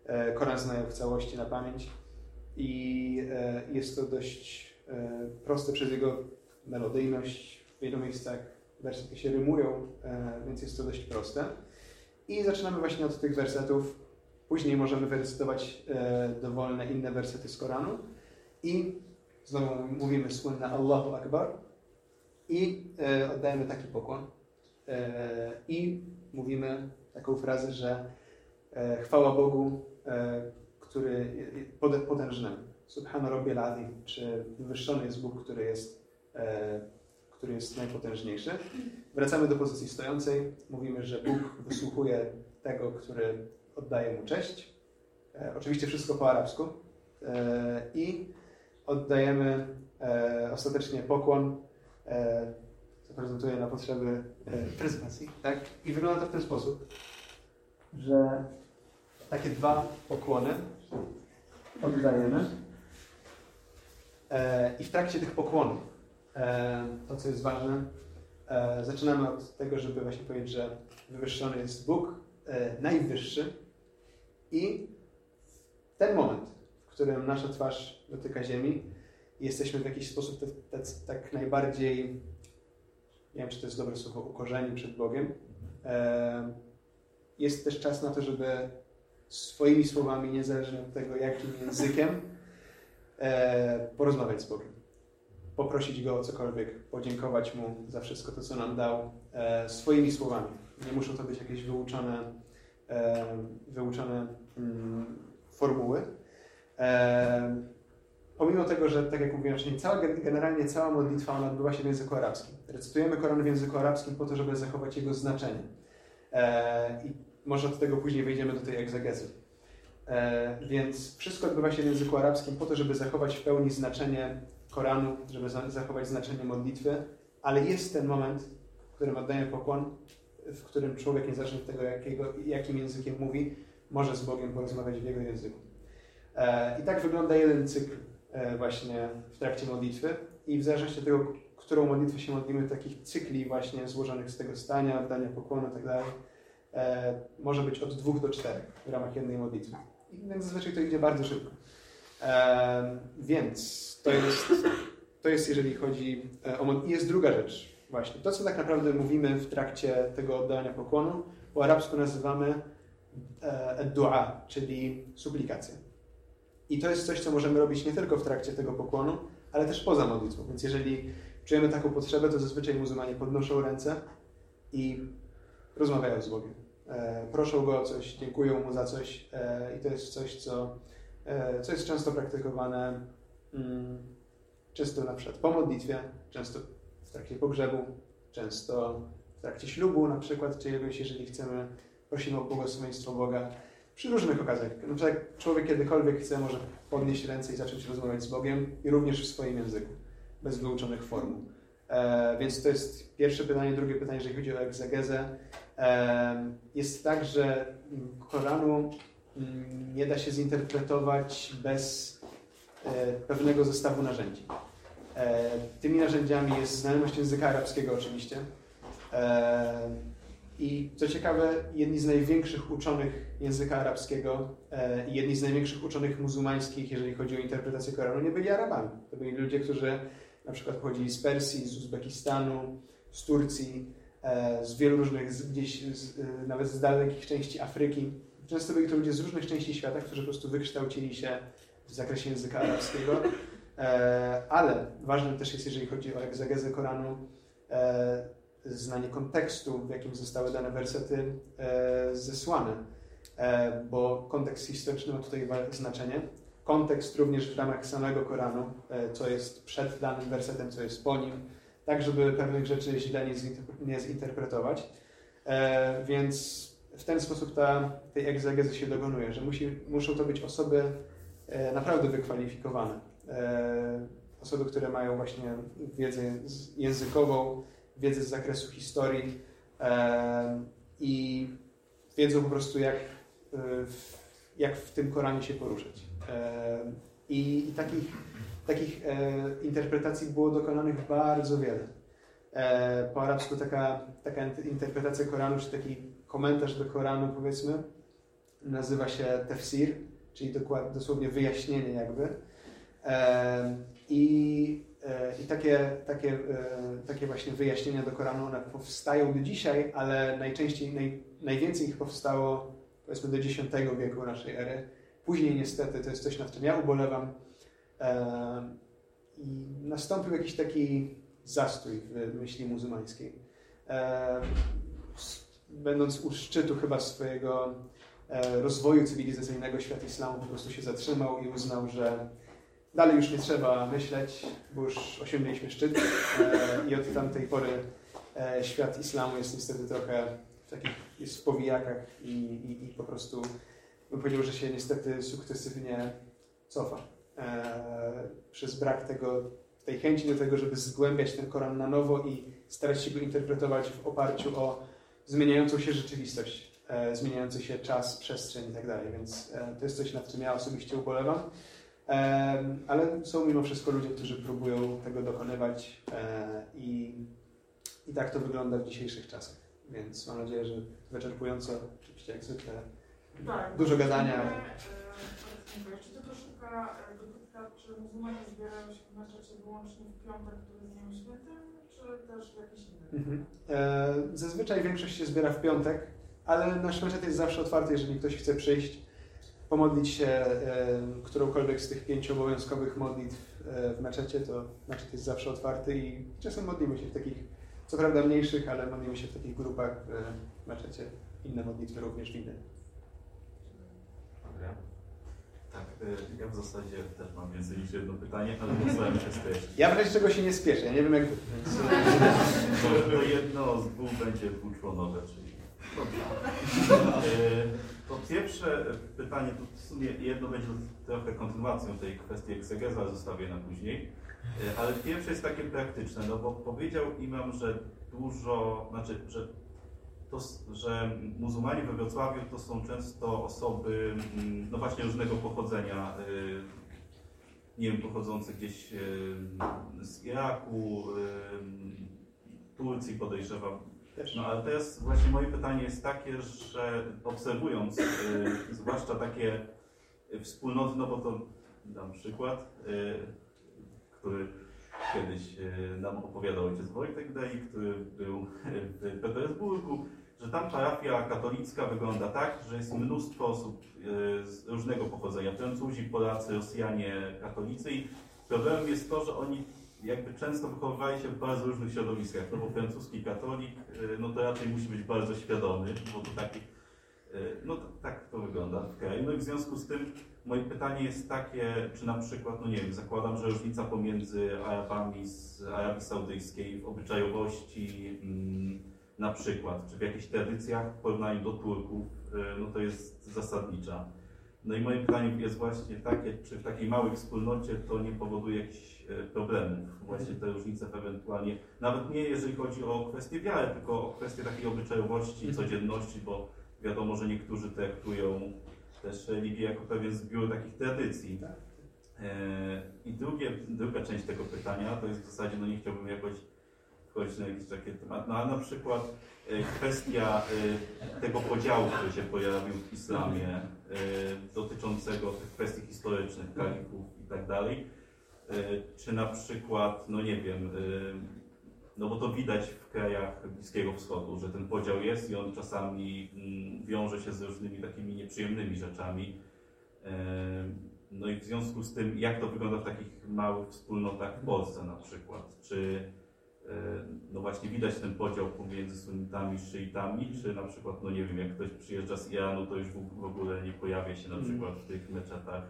e, Koran znają w całości na pamięć i jest to dość proste przez jego melodyjność, w wielu miejscach wersety się rymują, więc jest to dość proste. I zaczynamy właśnie od tych wersetów. Później możemy wyrecytować e, dowolne inne wersety z Koranu. I znowu mówimy słynne Allahu Akbar. I e, oddajemy taki pokłon. E, I mówimy taką frazę, że e, chwała Bogu, e, który potężnemu. Subhana Rabbil Azim, czy wywyższony jest Bóg, który jest, e, który jest najpotężniejszy. Wracamy do pozycji stojącej. Mówimy, że Bóg wysłuchuje tego, który oddaje mu cześć. E, oczywiście wszystko po arabsku. E, I oddajemy e, ostatecznie pokłon. E, zaprezentuję na potrzeby e, prezentacji. Tak? I wygląda to w ten sposób, że takie dwa pokłony oddajemy. E, I w trakcie tych pokłonów, to co jest ważne, e, zaczynamy od tego, żeby właśnie powiedzieć, że wywyższony jest Bóg, e, najwyższy i ten moment, w którym nasza twarz dotyka ziemi, jesteśmy w jakiś sposób tak, najbardziej, nie wiem czy to jest dobre słowo, ukorzeni przed Bogiem. E, jest też czas na to, żeby swoimi słowami, niezależnie od tego, jakim językiem, e, porozmawiać z Bogiem. Poprosić Go o cokolwiek, podziękować Mu za wszystko to, co nam dał, e, swoimi słowami. Nie muszą to być jakieś wyuczone, e, wyuczone mm, formuły. E, pomimo tego, że tak jak mówiłem wcześniej, cała, generalnie cała modlitwa ona odbywa się w języku arabskim. Recytujemy Koran w języku arabskim po to, żeby zachować jego znaczenie. E, I może od tego później wejdziemy do tej egzegezy. E, więc wszystko odbywa się w języku arabskim po to, żeby zachować w pełni znaczenie Koranu, żeby za, zachować znaczenie modlitwy, ale jest ten moment, w którym oddajemy pokłon, w którym człowiek, niezależnie od tego, jakiego, jakim językiem mówi, może z Bogiem porozmawiać w jego języku. E, I tak wygląda jeden cykl e, właśnie w trakcie modlitwy i w zależności od tego, którą modlitwę się modlimy, takich cykli właśnie złożonych z tego stania, oddania pokłonu itd. tak e, może być od dwóch do czterech w ramach jednej modlitwy. I więc zazwyczaj to idzie bardzo szybko. E, więc to jest, to jest jeżeli chodzi e, o mod- I jest druga rzecz właśnie. To, co tak naprawdę mówimy w trakcie tego oddania pokłonu, po arabsku nazywamy e, dua, czyli suplikacja. I to jest coś, co możemy robić nie tylko w trakcie tego pokłonu, ale też poza modlitwą. Więc jeżeli czujemy taką potrzebę, to zazwyczaj muzułmanie podnoszą ręce i rozmawiają z Bogiem. E, proszą Go o coś, dziękują Mu za coś e, i to jest coś, co, co jest często praktykowane mm, często na przykład po modlitwie, często w trakcie pogrzebu, często w trakcie ślubu na przykład czyjegoś, jeżeli chcemy, prosimy o błogosławieństwo Boga. Przy różnych okazjach. Na przykład jak człowiek kiedykolwiek chce, może podnieść ręce i zacząć rozmawiać z Bogiem i również w swoim języku, bez wyuczonych formuł. E, więc to jest pierwsze pytanie. Drugie pytanie, jeżeli chodzi o egzegezę. E, jest tak, że Koranu nie da się zinterpretować bez e, pewnego zestawu narzędzi. E, tymi narzędziami jest znajomość języka arabskiego oczywiście. E, I co ciekawe, jedni z największych uczonych języka arabskiego i jedni z największych uczonych muzułmańskich, jeżeli chodzi o interpretację Koranu, nie byli Arabami. To byli ludzie, którzy na przykład pochodzili z Persji, z Uzbekistanu, z Turcji, z wielu różnych, gdzieś z, nawet z dalekich części Afryki. Często byli to ludzie z różnych części świata, którzy po prostu wykształcili się w zakresie języka arabskiego. E, ale ważne też jest, jeżeli chodzi o egzegezę Koranu, e, znanie kontekstu, w jakim zostały dane wersety e, zesłane, bo kontekst historyczny ma tutaj znaczenie. Kontekst również w ramach samego Koranu, co jest przed danym wersetem, co jest po nim, tak żeby pewnych rzeczy źle nie, zinterpre- nie zinterpretować. Więc w ten sposób ta, tej egzegezy się dokonuje, że musi, muszą to być osoby e, naprawdę wykwalifikowane. E, osoby, które mają właśnie wiedzę językową, wiedzę z zakresu historii e, i wiedzą po prostu, jak, w, jak w tym Koranie się poruszać. I, i takich, takich interpretacji było dokonanych bardzo wiele. Po arabsku taka, taka int- interpretacja Koranu, czy taki komentarz do Koranu, powiedzmy, nazywa się tefsir, czyli dokład, dosłownie wyjaśnienie jakby. I E, I takie, takie, e, takie właśnie wyjaśnienia do Koranu, one powstają do dzisiaj, ale najczęściej, naj, najwięcej ich powstało powiedzmy do X wieku naszej ery. Później niestety, to jest coś, nad czym ja ubolewam, i nastąpił jakiś taki zastój w myśli muzułmańskiej. Będąc u szczytu chyba swojego e, rozwoju cywilizacyjnego, świat islamu po prostu się zatrzymał i uznał, że dalej już nie trzeba myśleć, bo już osiągnęliśmy szczyt. E, i od tamtej pory e, świat islamu jest niestety trochę w takich, jest w powijakach i, i, i po prostu bym powiedział, że się niestety sukcesywnie cofa przez brak tego, tej chęci do tego, żeby zgłębiać ten Koran na nowo i starać się go interpretować w oparciu o zmieniającą się rzeczywistość, e, zmieniający się czas, przestrzeń i tak dalej. Więc e, to jest coś, nad czym ja osobiście ubolewam. E, ale są mimo wszystko ludzie, którzy próbują tego dokonywać i, i tak to wygląda w dzisiejszych czasach. Więc mam nadzieję, że wyczerpująco, oczywiście jak zwykle, Tak. dużo gadania. Czy e, dopytka, czy muzułmanie zbierają się w meczecie wyłącznie w piątek, który jest Dniem Świętym, czy też w jakiś inny? Mhm. E, Zazwyczaj większość się zbiera w piątek, ale nasz meczet jest zawsze otwarty, jeżeli ktoś chce przyjść, pomodlić się e, którąkolwiek z tych pięciu obowiązkowych modlitw e, w meczecie, to meczet jest zawsze otwarty i czasem modlimy się w takich, co prawda mniejszych, ale modlimy się w takich grupach w meczecie. Inne modlitwy również widzę. Dobra. Tak, y, ja w zasadzie też mam więcej niż jedno pytanie, ale postaram się skreślić. Ja w razie czego się nie spieszę, ja nie wiem jak To, to jedno z dwóch będzie dwuczłonowe, czyli. Y, To pierwsze pytanie, to w sumie jedno będzie trochę kontynuacją tej kwestii egzegezy, ale zostawię na później. Y, Ale pierwsze jest takie praktyczne, no bo powiedział imam, że dużo, znaczy, że, to, że muzułmanie we Wrocławiu to są często osoby, mm, no właśnie różnego pochodzenia, y, nie wiem, pochodzące gdzieś y, z Iraku, y, Turcji podejrzewam. No ale teraz właśnie moje pytanie jest takie, że obserwując zwłaszcza takie wspólnoty, no bo to dam przykład, który kiedyś nam opowiadał ojciec Wojtek Dej, który był w Petersburgu, że tam parafia katolicka wygląda tak, że jest mnóstwo osób y, z różnego pochodzenia. Francuzi, Polacy, Rosjanie, katolicy i problemem jest to, że oni jakby często wychowywali się w bardzo różnych środowiskach, no bo francuski katolik, y, no to raczej musi być bardzo świadomy, bo to taki, y, no tak to wygląda w kraju. No i w związku z tym moje pytanie jest takie, czy na przykład, no nie wiem, zakładam, że różnica pomiędzy Arabami z Arabii Saudyjskiej w obyczajowości, mm, na przykład, czy w jakichś tradycjach w porównaniu do Turków, y, no to jest zasadnicza. No i moje pytanie jest właśnie takie, czy w takiej małej wspólnocie to nie powoduje jakichś e, problemów, właśnie te różnice ewentualnie, nawet nie jeżeli chodzi o kwestię wiary, tylko o kwestię takiej obyczajowości, Mhm. codzienności, bo wiadomo, że niektórzy traktują też religię jako pewien zbiór takich tradycji. Tak. E, I drugie, druga część tego pytania to jest w zasadzie, no nie chciałbym jakoś wchodzić na jakiś taki temat, no a na przykład e, kwestia e, tego podziału, który się pojawił w islamie, e, dotyczącego tych kwestii historycznych, kalifów i tak dalej, czy na przykład, no nie wiem, no bo to widać w krajach Bliskiego Wschodu, że ten podział jest i on czasami mm, wiąże się z różnymi takimi nieprzyjemnymi rzeczami. No i w związku z tym, jak to wygląda w takich małych wspólnotach w Polsce na przykład? Czy no właśnie widać ten podział pomiędzy sunnitami i szyitami, czy na przykład, no nie wiem, jak ktoś przyjeżdża z Iranu, to już w ogóle nie pojawia się na Mm. przykład w tych meczetach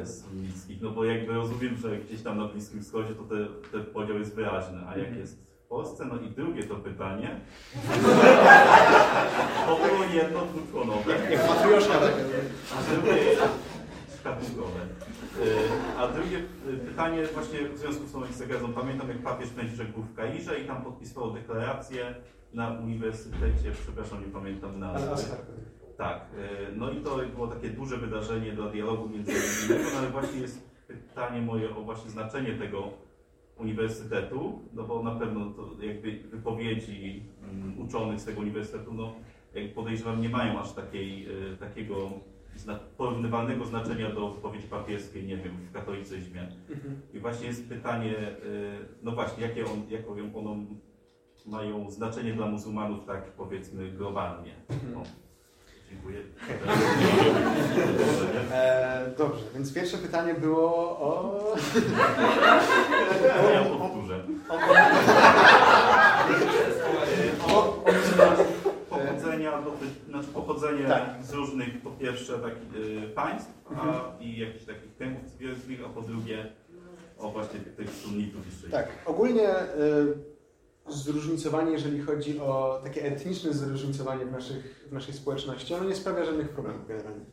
e, sunnickich, no bo jakby rozumiem, że gdzieś tam na Bliskim Wschodzie to te, ten podział jest wyraźny, a jak Mhm. jest w Polsce? No i drugie to pytanie, to było jedno dwuczłonowe. Jak matrioszka taka. A drugie Y, A drugie y, pytanie właśnie w związku z tą egzegezą. Pamiętam jak papież Franciszek był w Kairze i tam podpisywał deklarację na uniwersytecie, przepraszam, nie pamiętam nazwy. Tak, y, no i to było takie duże wydarzenie dla dialogu międzyreligijnego, no ale właśnie jest pytanie moje o właśnie znaczenie tego uniwersytetu, no bo na pewno to jakby wypowiedzi mm, uczonych z tego uniwersytetu, no jak podejrzewam, nie mają aż takiej, takiego porównywalnego znaczenia do wypowiedzi papieskiej, nie wiem, w katolicyzmie. Mhm. I właśnie jest pytanie, y, no właśnie, jakie, on, jakie ono mają znaczenie dla muzułmanów, tak powiedzmy globalnie. O, dziękuję. E, dobrze, więc pierwsze pytanie było o... Ja powtórzę. o, o muzułmanów. Znaczy pochodzenie Tak. z różnych, po pierwsze, takich y, państw a, i jakichś takich kręgów cywilnych, a po drugie o właśnie tych, sunnitów i. Tak, ogólnie y, zróżnicowanie, jeżeli chodzi o takie etniczne zróżnicowanie w, naszych, w naszej społeczności, ono nie sprawia żadnych problemów generalnie.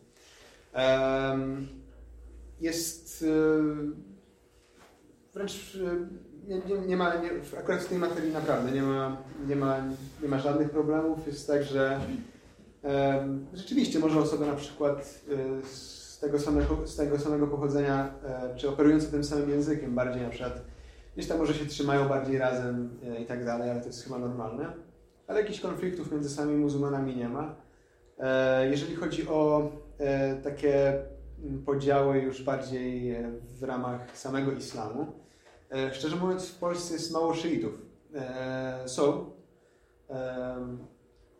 Jest y, wręcz y, nie, nie, ma, nie, akurat w tej materii naprawdę nie ma, nie ma, nie ma żadnych problemów. Jest tak, że rzeczywiście może osoba na przykład y, z tego samego, z tego samego pochodzenia, e, czy operujące tym samym językiem bardziej na przykład Gdzieś tam może się trzymają bardziej razem e, i tak dalej, ale to jest chyba normalne. Ale jakichś konfliktów między samymi muzułmanami nie ma. E, Jeżeli chodzi o takie podziały już bardziej w ramach samego islamu, szczerze mówiąc w Polsce jest mało szyitów. E, Są. E,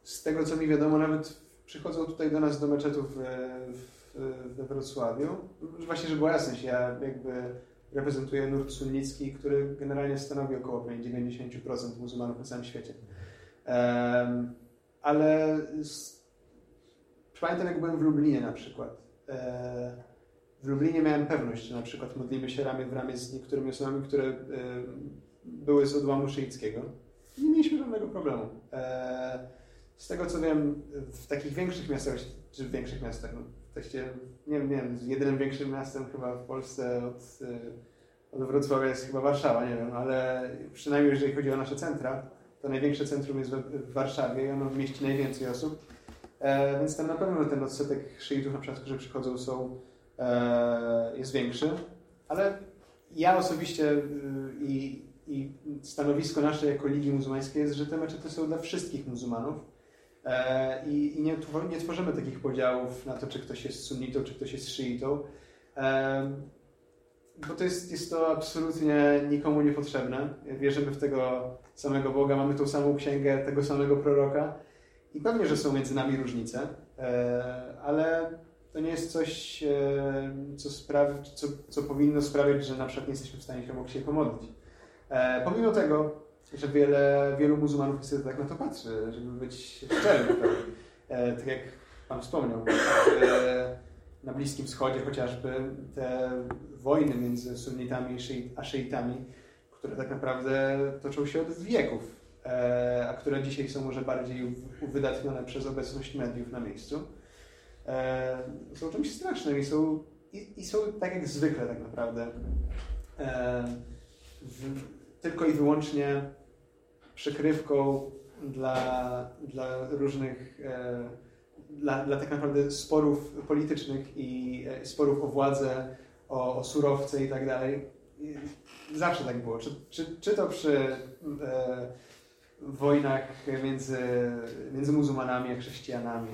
Z tego co mi wiadomo, nawet przychodzą tutaj do nas do meczetów e, we Wrocławiu. Właśnie, żeby była jasność, ja jakby reprezentuje nurt sunnicki, który generalnie stanowi około 90% muzułmanów na całym świecie. Ale pamiętam, jak byłem w Lublinie na przykład. E, w Lublinie miałem pewność, że na przykład modlimy się ramię w ramię z niektórymi osobami, które e, były z odłamu szyickiego. Nie mieliśmy żadnego problemu. E, z tego co wiem, w takich większych miastach, czy w większych miastach, no, Właściwie, nie wiem, nie wiem, jedynym większym miastem chyba w Polsce od, od Wrocławia jest chyba Warszawa, nie wiem, ale przynajmniej jeżeli chodzi o nasze centra, to największe centrum jest w, w Warszawie i ono mieści najwięcej osób, e, więc tam na pewno ten odsetek szyitów, na przykład, którzy przychodzą, są, e, jest większy, ale ja osobiście y, i, i stanowisko nasze jako Ligi Muzułmańskiej jest, że te meczety są dla wszystkich muzułmanów, E, I, i nie, nie, tworzymy takich podziałów na to, czy ktoś jest sunnitą, czy ktoś jest szyitą, e, bo to jest, jest to absolutnie nikomu niepotrzebne. Wierzymy w tego samego Boga, mamy tą samą księgę, tego samego proroka i pewnie, że są między nami różnice, e, ale to nie jest coś, co, sprawi, co, co powinno sprawiać, że na przykład nie jesteśmy w stanie się obok siebie pomodlić. Pomimo tego, że wiele, wielu muzułmanów niestety tak na to patrzy, żeby być szczerym. Tak, e, tak jak Pan wspomniał, e, na Bliskim Wschodzie chociażby te wojny między sunnitami a szyitami, które tak naprawdę toczą się od wieków, e, a które dzisiaj są może bardziej uwydatnione przez obecność mediów na miejscu, e, są czymś strasznym i są, i, i są tak jak zwykle tak naprawdę. E, w, tylko i wyłącznie przykrywką dla, dla różnych, e, dla, dla tak naprawdę sporów politycznych i e, sporów o władzę, o, o surowce i tak dalej. Zawsze tak było. Czy, czy, czy to przy e, wojnach między, między muzułmanami a chrześcijanami,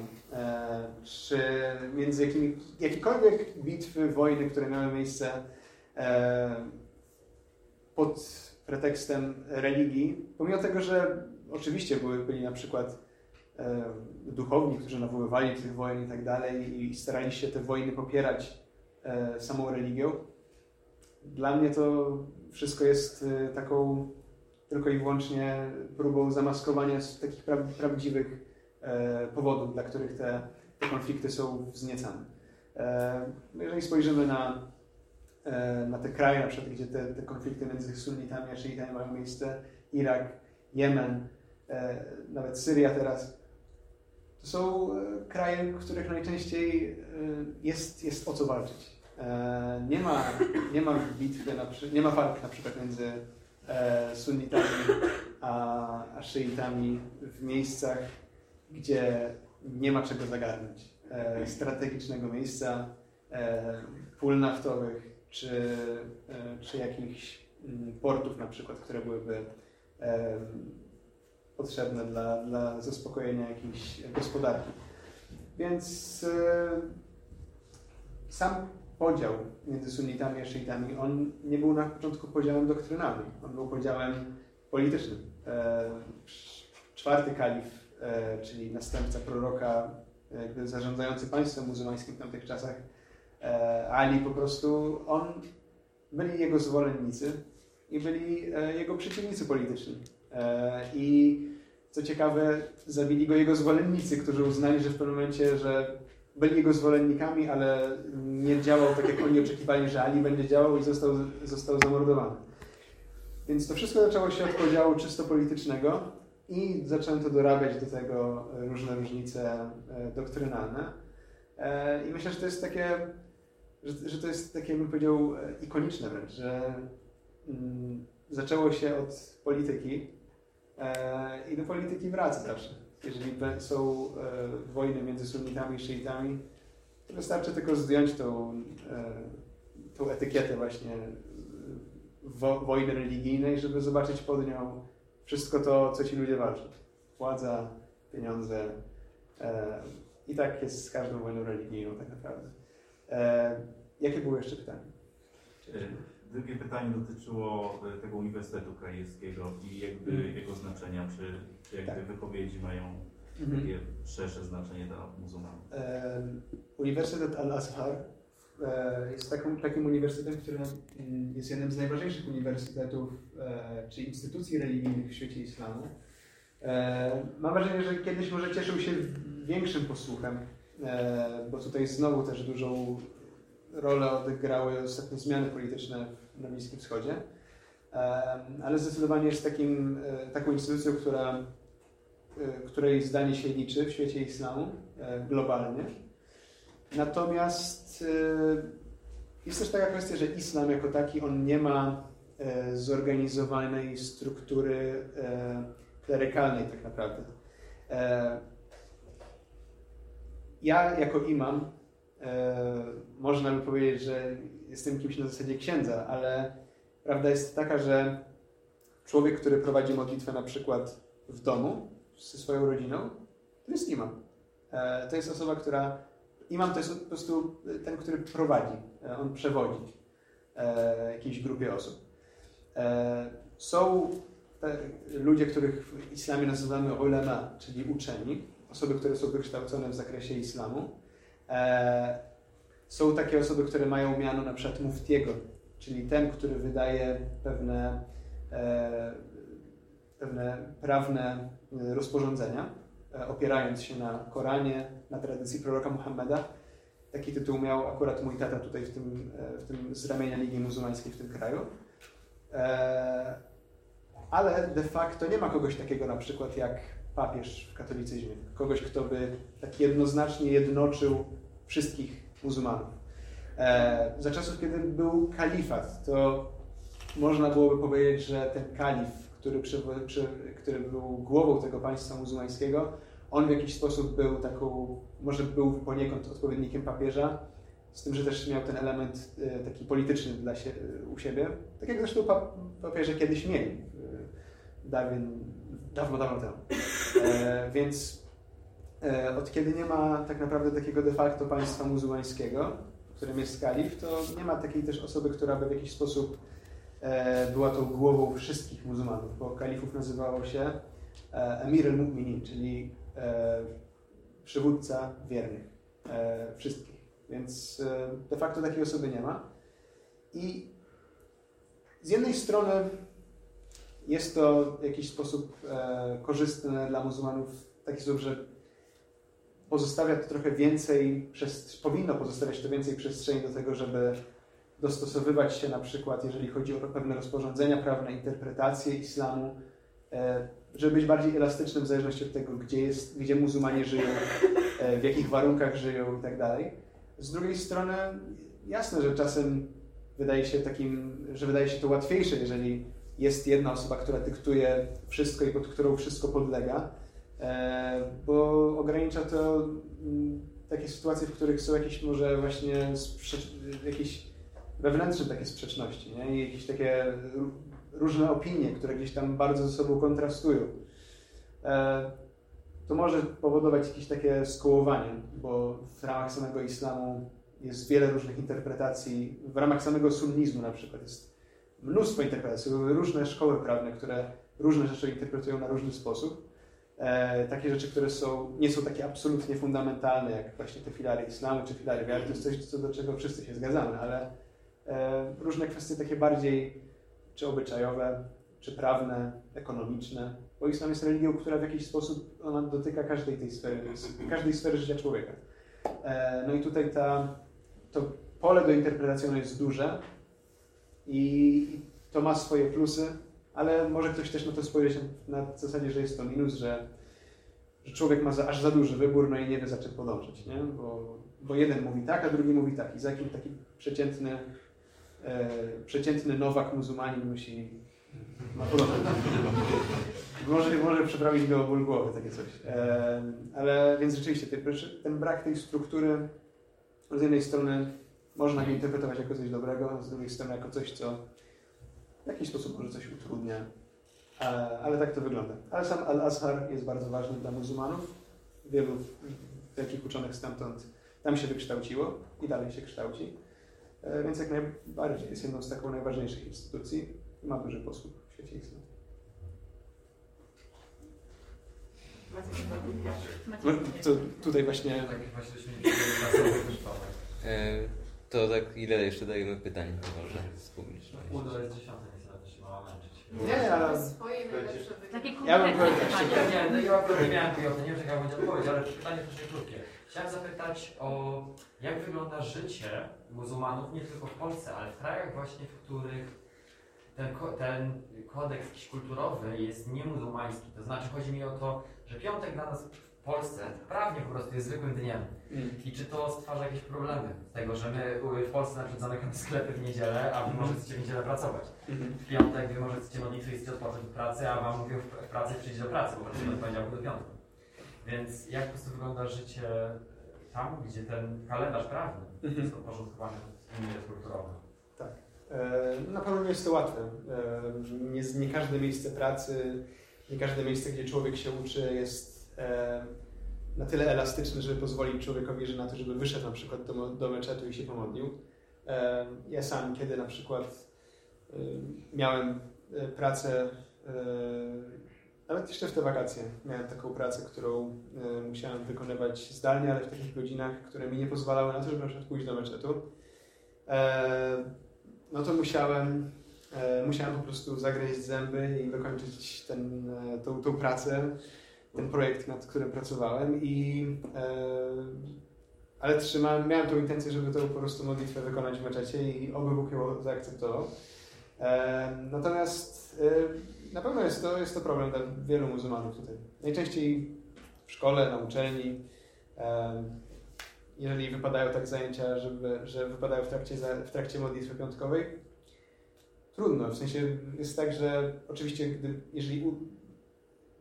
czy między jakimi, jakiekolwiek bitwy, wojny, które miały miejsce e, pod pretekstem religii, pomimo tego, że oczywiście były, byli na przykład e, duchowni, którzy nawoływali tych wojen i tak dalej i starali się te wojny popierać e, samą religią. Dla mnie to wszystko jest e, taką tylko i wyłącznie próbą zamaskowania takich pra prawdziwych e, powodów, dla których te, te konflikty są wzniecane. E, jeżeli spojrzymy na E, na te kraje, na przykład, gdzie te, te konflikty między sunnitami a szyitami mają miejsce, Irak, Jemen, e, nawet Syria teraz, to są e, kraje, w których najczęściej jest, jest o co walczyć. Nie ma, nie ma bitwy, nie ma walk na przykład między sunnitami a, a szyitami w miejscach, gdzie nie ma czego zagarnąć. Strategicznego miejsca, pól naftowych, czy, e, czy jakichś mm, portów na przykład, które byłyby potrzebne dla, dla zaspokojenia jakiejś gospodarki. Więc e, sam podział między sunnitami a szyitami, on nie był na początku podziałem doktrynalnym, on był podziałem politycznym. E, czwarty kalif, e, czyli następca proroka, jakby zarządzający państwem muzułmańskim w tamtych czasach, e, Ali po prostu, on, byli jego zwolennicy i byli e, jego przeciwnicy polityczni. E, I co ciekawe, zabili go jego zwolennicy, którzy uznali, że w pewnym momencie, że byli jego zwolennikami, ale nie działał tak, jak oni oczekiwali, że Ali będzie działał i został, został zamordowany. Więc to wszystko zaczęło się od podziału czysto politycznego i zaczęto dorabiać do tego różne różnice e, doktrynalne. E, I myślę, że to jest takie, że, że to jest takie, bym powiedział, e, ikoniczne wręcz, że mm, zaczęło się od polityki i do polityki wraca zawsze. Jeżeli są wojny między sunnitami i szyitami, to wystarczy tylko zdjąć tą, tą etykietę właśnie wo wojny religijnej, żeby zobaczyć pod nią wszystko to, co ci ludzie walczą. Władza, pieniądze. E, I tak jest z każdą wojną religijną tak naprawdę. E, jakie było jeszcze pytanie? Drugie pytanie dotyczyło e, tego Uniwersytetu Krajewskiego i jakby Mhm. jego znaczenia, czy, czy jakby Tak. wypowiedzi mają Mhm. takie szersze znaczenie dla muzułmanów. E, Uniwersytet Al-Azhar jest taką, takim uniwersytetem, który mm, jest jednym z najważniejszych uniwersytetów e, czy instytucji religijnych w świecie islamu. E, Mam wrażenie, że kiedyś może cieszył się większym posłuchem, e, bo tutaj znowu też dużą rolę odegrały ostatnie zmiany polityczne na Bliskim Wschodzie. E, Ale zdecydowanie jest takim, e, taką instytucją, która której zdanie się liczy w świecie islamu e, globalnie. Natomiast y, jest też taka kwestia, że islam jako taki, on nie ma e, zorganizowanej struktury e, klerykalnej tak naprawdę. E, Ja jako imam, można by powiedzieć, że jestem kimś na zasadzie księdza, ale prawda jest taka, że człowiek, który prowadzi modlitwę na przykład w domu, ze swoją rodziną, to jest imam. To jest osoba, która. Imam to jest po prostu ten, który prowadzi, e, on przewodzi e, jakiejś grupie osób. E, Są ludzie, których w islamie nazywamy ulema, czyli uczeni, osoby, które są wykształcone w zakresie islamu. Są takie osoby, które mają miano na przykład muftiego, czyli ten, który wydaje pewne, pewne prawne e, rozporządzenia, opierając się na Koranie, na tradycji proroka Muhammeda. Taki tytuł miał akurat mój tata tutaj w tym, e, w tym z ramienia Ligi Muzułmańskiej w tym kraju. E, Ale de facto nie ma kogoś takiego na przykład jak papież w katolicyzmie. Kogoś, kto by tak jednoznacznie jednoczył wszystkich muzułmanów. E, Za czasów, kiedy był kalifat, to można byłoby powiedzieć, że ten kalif, który, przy, przy, który był głową tego państwa muzułmańskiego, on w jakiś sposób był taką, może był poniekąd odpowiednikiem papieża, z tym, że też miał ten element e, taki polityczny dla u siebie, tak jak zresztą pa, papieże kiedyś mieli, e, dawien, dawno, dawno temu. E, więc e, od kiedy nie ma tak naprawdę takiego de facto państwa muzułmańskiego, w którym jest kalif, to nie ma takiej też osoby, która by w jakiś sposób była tą głową wszystkich muzułmanów, bo kalifów nazywało się e, Emir al-Mu'minin, czyli e, przywódca wiernych, e, wszystkich. Więc e, de facto takiej osoby nie ma. I z jednej strony jest to w jakiś sposób e, korzystne dla muzułmanów w taki sposób, że pozostawia to trochę więcej, powinno pozostawiać to więcej przestrzeni do tego, żeby dostosowywać się na przykład, jeżeli chodzi o pewne rozporządzenia prawne, interpretacje islamu, e, żeby być bardziej elastycznym w zależności od tego, gdzie, jest, gdzie muzułmanie żyją, e, w jakich warunkach żyją i tak. Z drugiej strony jasne, że czasem wydaje się takim, że wydaje się to łatwiejsze, jeżeli jest jedna osoba, która dyktuje wszystko i pod którą wszystko podlega, e, bo ogranicza to mm, takie sytuacje, w których są jakieś może właśnie jakieś wewnętrzne takie sprzeczności, nie? I jakieś takie ró- różne opinie, które gdzieś tam bardzo ze sobą kontrastują. E, To może powodować jakieś takie skołowanie, bo w ramach samego islamu jest wiele różnych interpretacji. W ramach samego sunnizmu na przykład jest mnóstwo interpretacji, różne szkoły prawne, które różne rzeczy interpretują na różny sposób. E, takie rzeczy, które są, nie są takie absolutnie fundamentalne, jak właśnie te filary islamu czy filary wiary, to jest coś, co, do czego wszyscy się zgadzamy, ale różne kwestie takie bardziej czy obyczajowe, czy prawne, ekonomiczne, bo islam jest religią, która w jakiś sposób ona dotyka każdej tej sfery, każdej sfery życia człowieka. E, no i tutaj ta, to pole do interpretacji ono jest duże i to ma swoje plusy, ale może ktoś też na to spojrzeć na zasadzie, że jest to minus, że, że człowiek ma za, aż za duży wybór, no i nie wie za czym podążyć, nie? Bo, bo jeden mówi tak, a drugi mówi tak i za jakim taki przeciętny, e, przeciętny nowak muzułmanin musi ma podobne. może, może przeprawić go o ból głowy, takie coś. E, ale więc rzeczywiście ten, brak tej struktury z jednej strony można go interpretować jako coś dobrego, z drugiej strony jako coś, co w jakiś sposób może coś utrudnia. Ale, ale tak to wygląda. Ale sam Al-Azhar jest bardzo ważny dla muzułmanów. Wielu wielkich uczonych stamtąd tam się wykształciło i dalej się kształci. E, więc jak najbardziej jest jedną z taką najważniejszych instytucji i ma duży posług w świecie islamu. To tutaj właśnie... E, to tak ile jeszcze dajemy pytań może z publiczności? Pół jest nie mała męczyć. Ale... Swoje najlepsze Takie Ja bym powiedział. Nie, no ja akurat nie miałem tej nie wiem, czy jaka będzie odpowiedź, ale pytanie też krótkie. Chciałem zapytać o jak wygląda życie muzułmanów nie tylko w Polsce, ale w krajach właśnie, w których ten, ten kodeks jakiś kulturowy jest niemuzułmański. To znaczy chodzi mi o to, że piątek dla nas w Polsce prawnie po prostu jest zwykłym dniem. I czy to stwarza jakieś problemy z tego, że my w Polsce na przykład zamykamy sklepy w niedzielę, a wy może chcecie w niedzielę pracować. Mhm. W piątek wy może chcecie modlitwy i od pracy, a wam mówią w w pracy przyjść do pracy, bo pracujemy od poniedziałku do piątku. Więc jak po prostu wygląda życie tam, gdzie ten kalendarz prawny Mhm. jest podporządkowany innym kulturowym? E, Na pewno nie jest to łatwe. E, Nie, nie każde miejsce pracy, nie każde miejsce, gdzie człowiek się uczy, jest e, na tyle elastyczne, żeby pozwolić człowiekowi że na to, żeby wyszedł na przykład do, do meczetu i się pomodlił. Ja sam, kiedy na przykład miałem pracę, nawet jeszcze w te wakacje, miałem taką pracę, którą e, musiałem wykonywać zdalnie, ale w takich godzinach, które mi nie pozwalały na to, żeby na przykład pójść do meczetu. E, no to musiałem, e, musiałem po prostu zagryźć zęby i dokończyć ten, tą, tą pracę, ten projekt, nad którym pracowałem i ale trzymałem, miałem tą intencję, żeby tą po prostu modlitwę wykonać w meczecie i oby Bóg ją zaakceptował. Natomiast na pewno jest to, jest to problem dla wielu muzułmanów tutaj. Najczęściej w szkole, na uczelni, jeżeli wypadają tak zajęcia, żeby, że wypadają w trakcie, w trakcie modlitwy piątkowej, trudno. W sensie jest tak, że oczywiście, gdy, jeżeli u,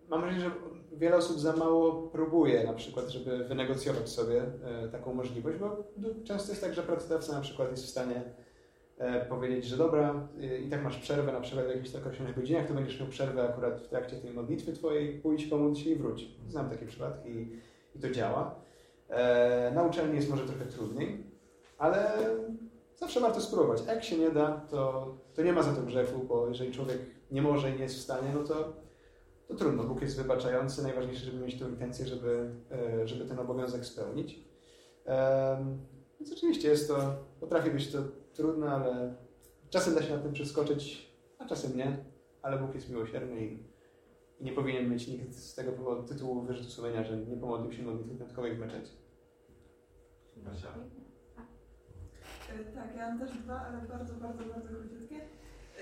mam wrażenie, że wiele osób za mało próbuje na przykład, żeby wynegocjować sobie e, taką możliwość, bo często jest tak, że pracodawca na przykład jest w stanie powiedzieć, że dobra, e, i tak masz przerwę na przykład w jakichś tak określonych godzinach, to będziesz miał przerwę akurat w trakcie tej modlitwy twojej, pójdź, pomódl się i wróć. Znam takie przypadki i, i to działa. E, na uczelni jest może trochę trudniej, ale zawsze warto spróbować. A jak się nie da, to, to nie ma za to grzechu, bo jeżeli człowiek nie może i nie jest w stanie, no to, to trudno. Bóg jest wybaczający. Najważniejsze, żeby mieć tę intencję, żeby, e, żeby ten obowiązek spełnić. Więc oczywiście jest to, potrafi być to trudne, ale czasem da się na tym przeskoczyć, a czasem nie. Ale Bóg jest miłosierny i, i nie powinien mieć nikt z tego powodu tytułu wyrzutu sumienia, że nie pomodlił się modlitwy piątkowej w meczecie. Kasia? E, Tak, ja mam też dwa, ale bardzo, bardzo, bardzo króciutkie.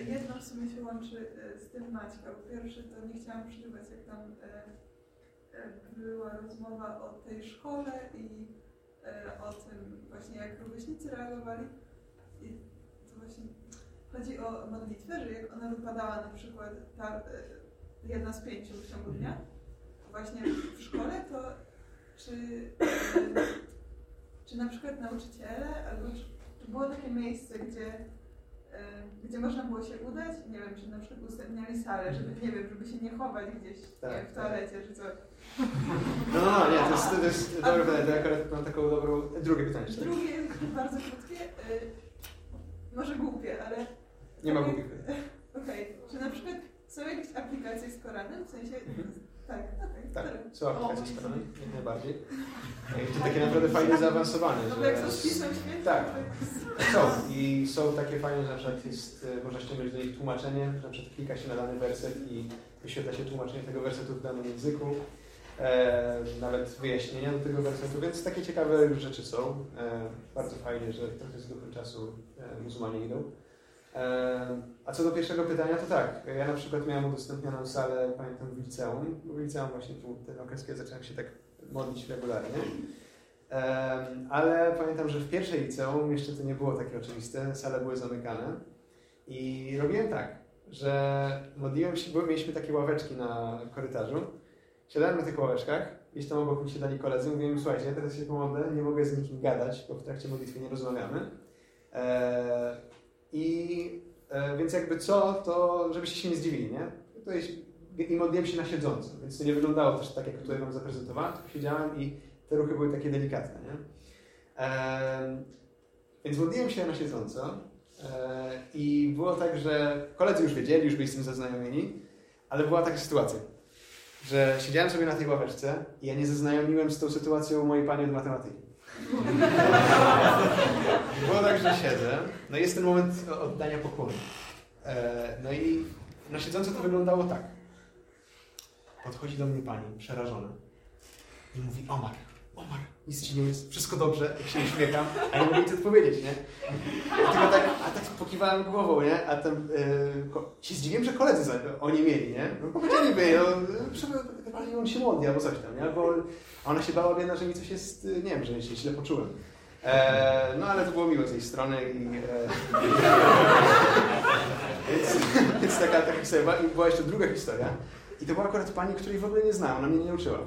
Jedno w sumie się łączy e, z tym Maćka. Po pierwsze, to nie chciałam przerywać, jak tam e, e, była rozmowa o tej szkole i e, o tym właśnie, jak rówieśnicy reagowali. To właśnie chodzi o modlitwę, że jak ona wypadała na przykład ta e, jedna z pięciu w ciągu dnia, właśnie w szkole, to czy, e, czy na przykład nauczyciele albo czy, czy było takie miejsce, gdzie e, gdzie można było się udać. Nie wiem, czy na przykład udostępniali salę, żeby, nie wiem, żeby się nie chować gdzieś Tak, nie, w toalecie czy coś. No, no, no, nie, to jest, to jest dobre pytanie, to akurat mam taką dobrą... Drugie pytanie. Drugie, bardzo krótkie, y, może głupie, ale Nie ma głupich. okej, czy na przykład są jakieś aplikacje z Koranem, w sensie, tak, okej, Tak, dobra. są aplikacje z Koranem, jak najbardziej. I to takie naprawdę fajnie zaawansowane, No bo jak że... są z Pismem Świętym, Tak. to Są i są takie fajne, że na przykład jest, e, można ściągnąć do nich tłumaczenie, że na przykład klika się na dany werset i wyświetla się tłumaczenie tego wersetu w danym języku, e, nawet wyjaśnienia do tego wersetu, więc takie ciekawe rzeczy są. E, bardzo fajnie, że trochę z duchem czasu e, muzułmanie idą. E, a co do pierwszego pytania, to tak, ja na przykład miałem udostępnioną salę, pamiętam w liceum, w liceum właśnie tu ten okres, kiedy zacząłem się tak modlić regularnie. Em, Ale pamiętam, że w pierwszej liceum jeszcze to nie było takie oczywiste, sale były zamykane i robiłem tak, że modliłem się, bo mieliśmy takie ławeczki na korytarzu, siadałem na tych ławeczkach, gdzieś tam obok mi siadali koledzy, mówiłem słuchajcie, ja teraz się pomodlę, nie mogę z nikim gadać, bo w trakcie modlitwy nie rozmawiamy. E, I e, więc jakby co, to żebyście się nie zdziwili, nie? To jest, I modliłem się na siedząco, więc to nie wyglądało też tak, jak tutaj Wam zaprezentowałem, siedziałem i te ruchy były takie delikatne, nie? Em, więc modliłem się na siedząco e, i było tak, że koledzy już wiedzieli, już byli z tym zaznajomieni, ale była taka sytuacja, że siedziałem sobie na tej ławeczce i ja nie zaznajomiłem z tą sytuacją mojej pani od matematyki. Było tak, że siedzę, no i jest ten moment oddania pokłonu. E, no i na siedząco to wyglądało tak. Podchodzi do mnie pani, przerażona. I mówi, Omar, Omar, nic ci nie jest, wszystko dobrze, jak się uśmiecham, a nie mogę nic odpowiedzieć, nie? Tylko tak, a tak pokiwałem głową, nie? A tam yy, się zdziwiłem, że koledzy za, oni mieli, nie? No powiedzieliby, no, przepraszam, on się modli albo coś tam, nie? A ona się bała, że mi coś jest, y, nie wiem, że się źle poczułem. E, no ale to było miłe z jej strony i... E, więc, więc taka, taka historia. I była jeszcze druga historia. I to była akurat pani, której w ogóle nie znałem, ona mnie nie uczyła.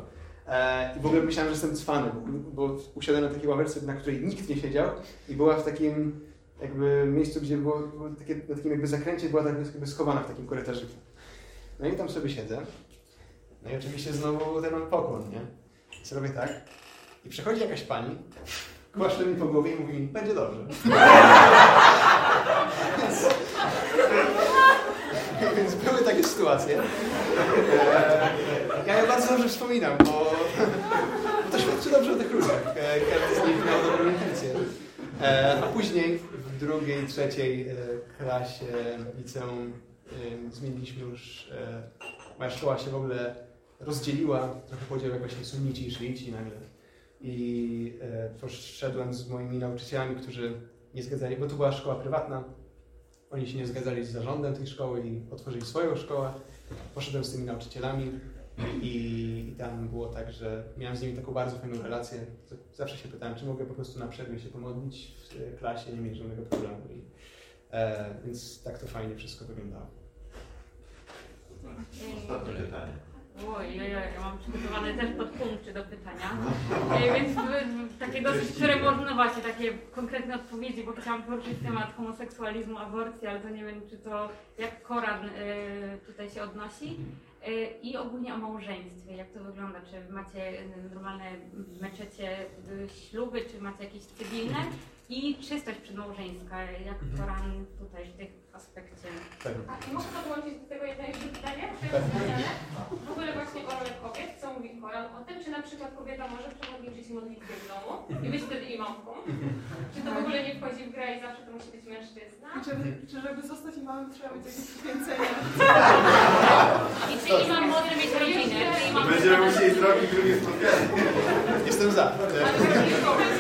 E, I w ogóle myślałem, że jestem cwany, bo, usiadłem na takiej ławeczce, na której nikt nie siedział i była w takim jakby miejscu, gdzie było, było takie, na takim jakby zakręcie, była tak jakby schowana w takim korytarzyku. No i tam sobie siedzę. No i oczywiście znowu ten mam pokłon, nie? I zrobię tak. I przychodzi jakaś pani, kłaszcze mi po głowie i mówi będzie dobrze. Więc, więc były takie sytuacje. E, ja je bardzo dobrze wspominam, bo, bo to świadczy dobrze o tych ludziach. E, Każdy z nich miał dobrą intencję. E, a później w drugiej, trzeciej e, klasie liceum zmieniliśmy już, moja szkoła się w ogóle rozdzieliła, trochę podział jak właśnie sunnici i szyici nagle. I poszedłem z moimi nauczycielami, którzy nie zgadzali, bo to była szkoła prywatna. Oni się nie zgadzali z zarządem tej szkoły i otworzyli swoją szkołę. Poszedłem z tymi nauczycielami i, i tam było tak, że miałem z nimi taką bardzo fajną relację. Zawsze się pytałem, czy mogę po prostu na przerwie się pomodlić w klasie, nie mieć żadnego problemu. I, e, więc tak to fajnie wszystko wyglądało. Ostatnie pytanie. Oj, oj, oj, ja mam przygotowane też podpunkty do pytania. E, Więc w- takie dosyć, które można właśnie takie konkretne odpowiedzi, bo chciałam poruszyć temat homoseksualizmu, aborcji, ale to nie wiem, czy to jak Koran e, tutaj się odnosi. E, I ogólnie o małżeństwie, jak to wygląda? Czy macie e, normalne meczecie e, śluby, czy macie jakieś cywilne? I czystość przedmałżeńska, jak Koran tutaj w tym aspekcie Tak. A mogę podłączyć do tego jedno jeszcze pytanie? które jest wspomniane? W ogóle właśnie o rolę kobiet, co mówi Koran o tym, czy na przykład kobieta może przewodniczyć modlitwie w domu i być wtedy imamką? Czy to w ogóle nie wchodzi w grę i zawsze to musi być mężczyzna? Czy, czy żeby zostać imamem trzeba mieć jakieś święcenia? I czy imam może mieć rodzinę? Czy imam Będziemy musieli zrobić drugie spotkanie. Jestem za. Ale właśnie kobiet,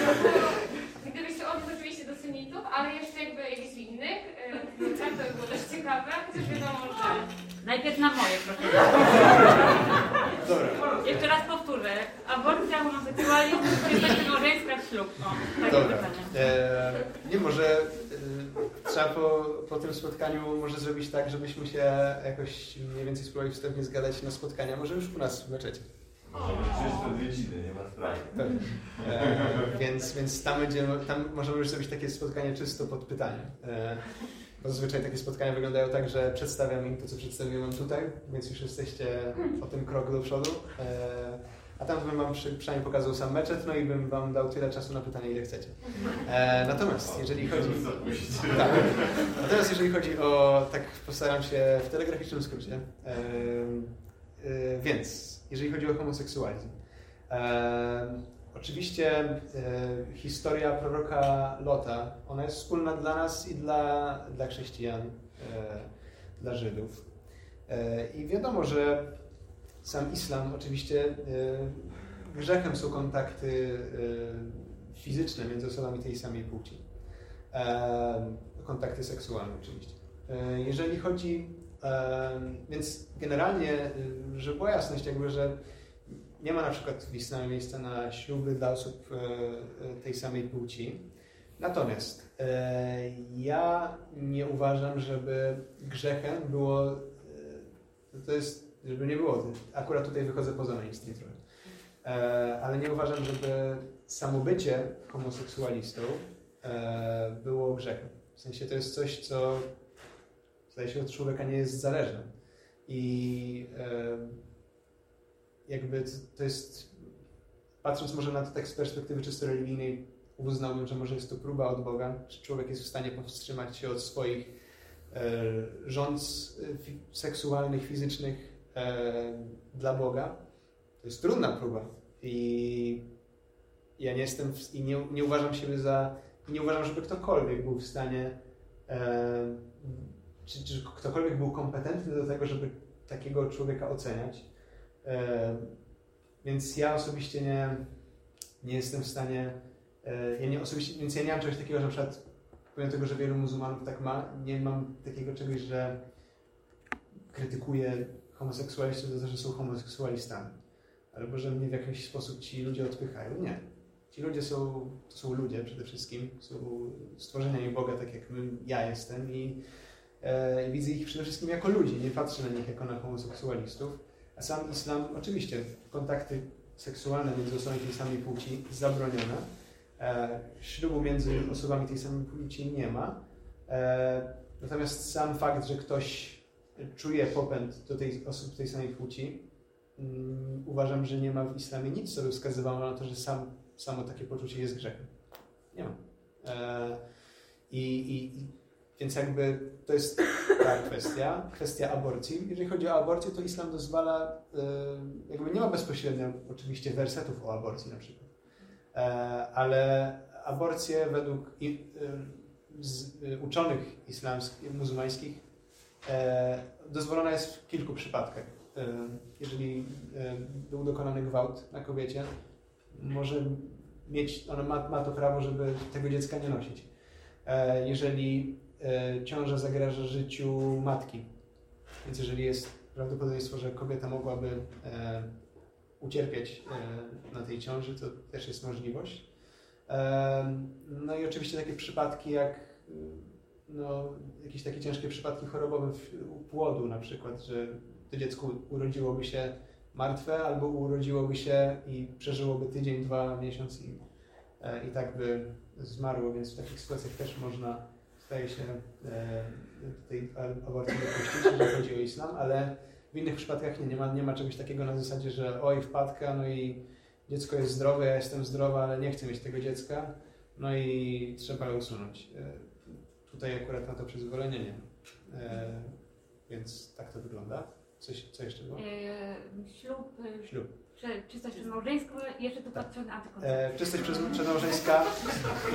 Gdybyście odniósł oczywiście do sunitów, ale jeszcze jakby jakichś innych, tak, to by było dość ciekawe, chociaż wiadomo, że Najpierw na moje, proszę. Dobra. Jeszcze raz powtórzę. Aborcja, homoseksualizm, czystość małżeńska, ślub. O, takie Dobra. pytanie. E, nie, może e, trzeba po, po tym spotkaniu może zrobić tak, żebyśmy się jakoś mniej więcej spróbowali wstępnie zgadać na spotkania, może już u nas w meczecie. Czysto odwiedziny, nie ma sprawy. Pewnie. E, więc, więc tam, będziemy, tam możemy już zrobić takie spotkanie czysto pod pytanie. E, Bo zazwyczaj takie spotkania wyglądają tak, że przedstawiam im to, co przedstawiłem tutaj, więc już jesteście o tym krok do przodu. E, a tam bym wam przy, przynajmniej pokazał sam meczet, no i bym wam dał tyle czasu na pytanie, ile chcecie. E, natomiast jeżeli chodzi... Tak. Natomiast jeżeli chodzi o... Tak postaram się w telegraficznym skrócie. E, e, więc, jeżeli chodzi o homoseksualizm. E, oczywiście e, historia proroka Lota, ona jest wspólna dla nas i dla, dla chrześcijan, e, dla Żydów. E, I wiadomo, że sam islam oczywiście e, grzechem są kontakty e, fizyczne między osobami tej samej płci. Kontakty seksualne oczywiście. Jeżeli chodzi, więc generalnie, e, żeby była jasność, jakby, że nie ma na przykład w islamie miejsca na śluby dla osób e, e, tej samej płci. Natomiast e, ja nie uważam, żeby grzechem było, to jest, żeby nie było, akurat tutaj wychodzę poza mainstream trochę, ale nie uważam, żeby samo bycie homoseksualistą było grzechem. W sensie to jest coś, co zdaje się od człowieka nie jest zależne. I jakby to- jest, patrząc może na to tak z perspektywy czysto religijnej, uznałbym, że może jest to próba od Boga, czy człowiek jest w stanie powstrzymać się od swoich e, rządz e, seksualnych, fizycznych e, dla Boga. To jest trudna próba i ja nie jestem w, i nie, nie uważam siebie za, nie uważam, żeby ktokolwiek był w stanie czy, czy ktokolwiek był kompetentny do tego, żeby takiego człowieka oceniać. Więc ja osobiście nie, nie jestem w stanie, e, ja nie osobiście, więc ja nie mam czegoś takiego, że na przykład pomimo tego, że wielu muzułmanów tak ma, nie mam takiego czegoś, że krytykuję homoseksualistów za to, że są homoseksualistami. Albo że mnie w jakiś sposób ci ludzie odpychają. Nie. Ci ludzie są, są ludzie przede wszystkim, są stworzeniami Boga, tak jak my, ja jestem i e, widzę ich przede wszystkim jako ludzi, nie patrzę na nich jako na homoseksualistów. A sam islam, oczywiście, kontakty seksualne między osobami tej samej płci zabronione. E, ślubu między osobami tej samej płci nie ma. E, natomiast sam fakt, że ktoś czuje popęd do tej osób tej samej płci, mm, uważam, że nie ma w islamie nic, co by wskazywało na to, że sam, samo takie poczucie jest grzechem. Nie ma. E, i, i, więc jakby to jest ta kwestia, kwestia aborcji. Jeżeli chodzi o aborcję, to islam dozwala, e, jakby nie ma bezpośrednio oczywiście wersetów o aborcji na przykład, e, ale aborcję według e, uczonych islamskich, muzułmańskich dozwolona jest w kilku przypadkach. Jeżeli był dokonany gwałt na kobiecie, może mieć, ona ma, ma to prawo, żeby tego dziecka nie nosić. Jeżeli ciąża zagraża życiu matki, więc jeżeli jest prawdopodobieństwo, że kobieta mogłaby e, ucierpieć e, na tej ciąży, to też jest możliwość. E, no i oczywiście takie przypadki jak no, jakieś takie ciężkie przypadki chorobowe u płodu na przykład, że to dziecko urodziłoby się martwe albo urodziłoby się i przeżyłoby tydzień, dwa, miesiąc i, e, i tak by zmarło, więc w takich sytuacjach też można, staje się e, tej aborcji dopuścić, jeżeli chodzi o islam, ale w innych przypadkach nie, nie ma, nie ma czegoś takiego na zasadzie, że oj wpadka, no i dziecko jest zdrowe, ja jestem zdrowa, ale nie chcę mieć tego dziecka, no i trzeba je usunąć. E, Tutaj akurat na to przyzwolenie nie ma. E, więc tak to wygląda. Coś, co jeszcze było? E, ślub, Ślub. Czy, czystość przedmałżeńską, jeszcze tu Tak. podciągnę antykoncepcję. E, czystość przez- przedmałżeńska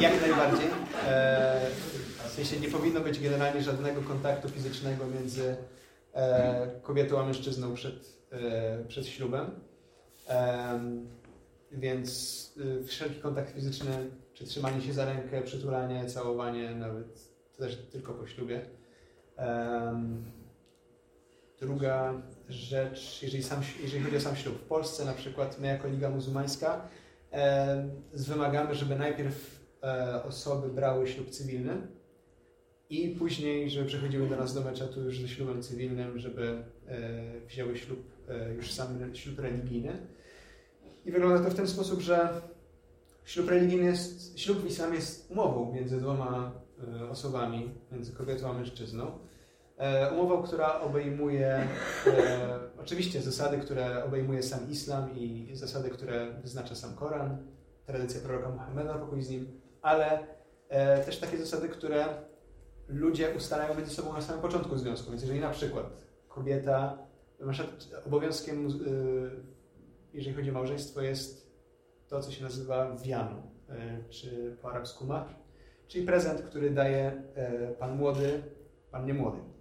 jak najbardziej. E, w sensie nie powinno być generalnie żadnego kontaktu fizycznego między e, kobietą a mężczyzną przed, e, przed ślubem. Em, więc y, wszelki kontakt fizyczny, czy trzymanie się za rękę, przytulanie, całowanie, nawet to też tylko po ślubie. Em, druga rzecz, jeżeli, sam, jeżeli chodzi o sam ślub. W Polsce na przykład my jako Liga Muzułmańska e, wymagamy, żeby najpierw e, osoby brały ślub cywilny i później, żeby przychodziły do nas do meczetu już ze ślubem cywilnym, żeby e, wzięły ślub, e, już sam ślub religijny. I wygląda to w ten sposób, że ślub religijny jest, ślub w islamie jest umową między dwoma e, osobami, między kobietą a mężczyzną. E, umową, która obejmuje e, oczywiście zasady, które obejmuje sam islam i zasady, które wyznacza sam Koran, tradycja proroka Muhammeda, pokój z nim, ale e, też takie zasady, które ludzie ustalają między sobą na samym początku związku. Więc jeżeli na przykład kobieta, obowiązkiem, jeżeli chodzi o małżeństwo, jest to, co się nazywa wiano, e, czy po arabsku mahr, czyli prezent, który daje pan młody, pan nie młody. E,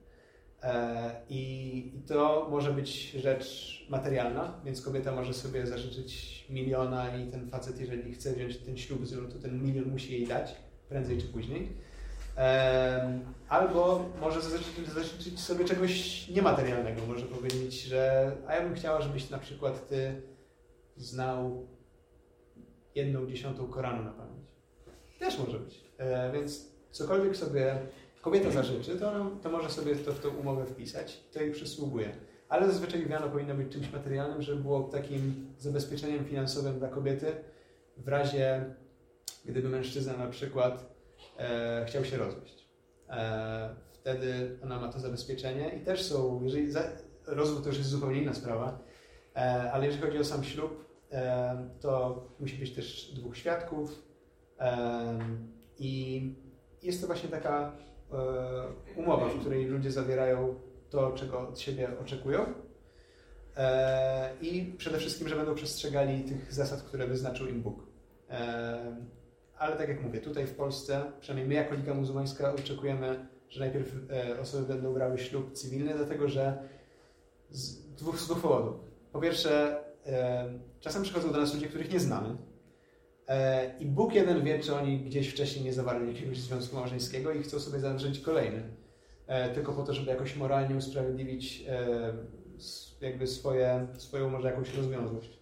I i to może być rzecz materialna, więc kobieta może sobie zażyczyć miliona i ten facet, jeżeli chce wziąć ten ślub z nią, to ten milion musi jej dać, prędzej czy później. Albo może zażyczyć, zażyczyć sobie czegoś niematerialnego. Może powiedzieć, że a ja bym chciała, żebyś na przykład ty znał jedną dziesiątą Koranu na pamięć. Też może być. E, więc cokolwiek sobie kobieta zażyczy, to, ona- to może sobie to w tą umowę wpisać, to jej przysługuje. Ale zazwyczaj wiano powinno być czymś materialnym, żeby było takim zabezpieczeniem finansowym dla kobiety w razie, gdyby mężczyzna na przykład e, chciał się rozwieść. E, wtedy ona ma to zabezpieczenie i też są, jeżeli za, rozwód to już jest zupełnie inna sprawa, e, ale jeżeli chodzi o sam ślub, e, to musi być też dwóch świadków e, i jest to właśnie taka umowa, w której ludzie zawierają to, czego od siebie oczekują. E, I przede wszystkim, że będą przestrzegali tych zasad, które wyznaczył im Bóg. E, ale tak jak mówię, tutaj w Polsce, przynajmniej my jako Liga Muzułmańska oczekujemy, że najpierw e, osoby będą brały ślub cywilny, dlatego że z dwóch, z dwóch powodów. Po pierwsze, e, czasem przychodzą do nas ludzie, których nie znamy. E, I Bóg jeden wie, czy oni gdzieś wcześniej nie zawarli jakiegoś związku małżeńskiego i chcą sobie zawrzeć kolejny. E, tylko po to, żeby jakoś moralnie usprawiedliwić e, jakby swoje, swoją może jakąś rozwiązłość.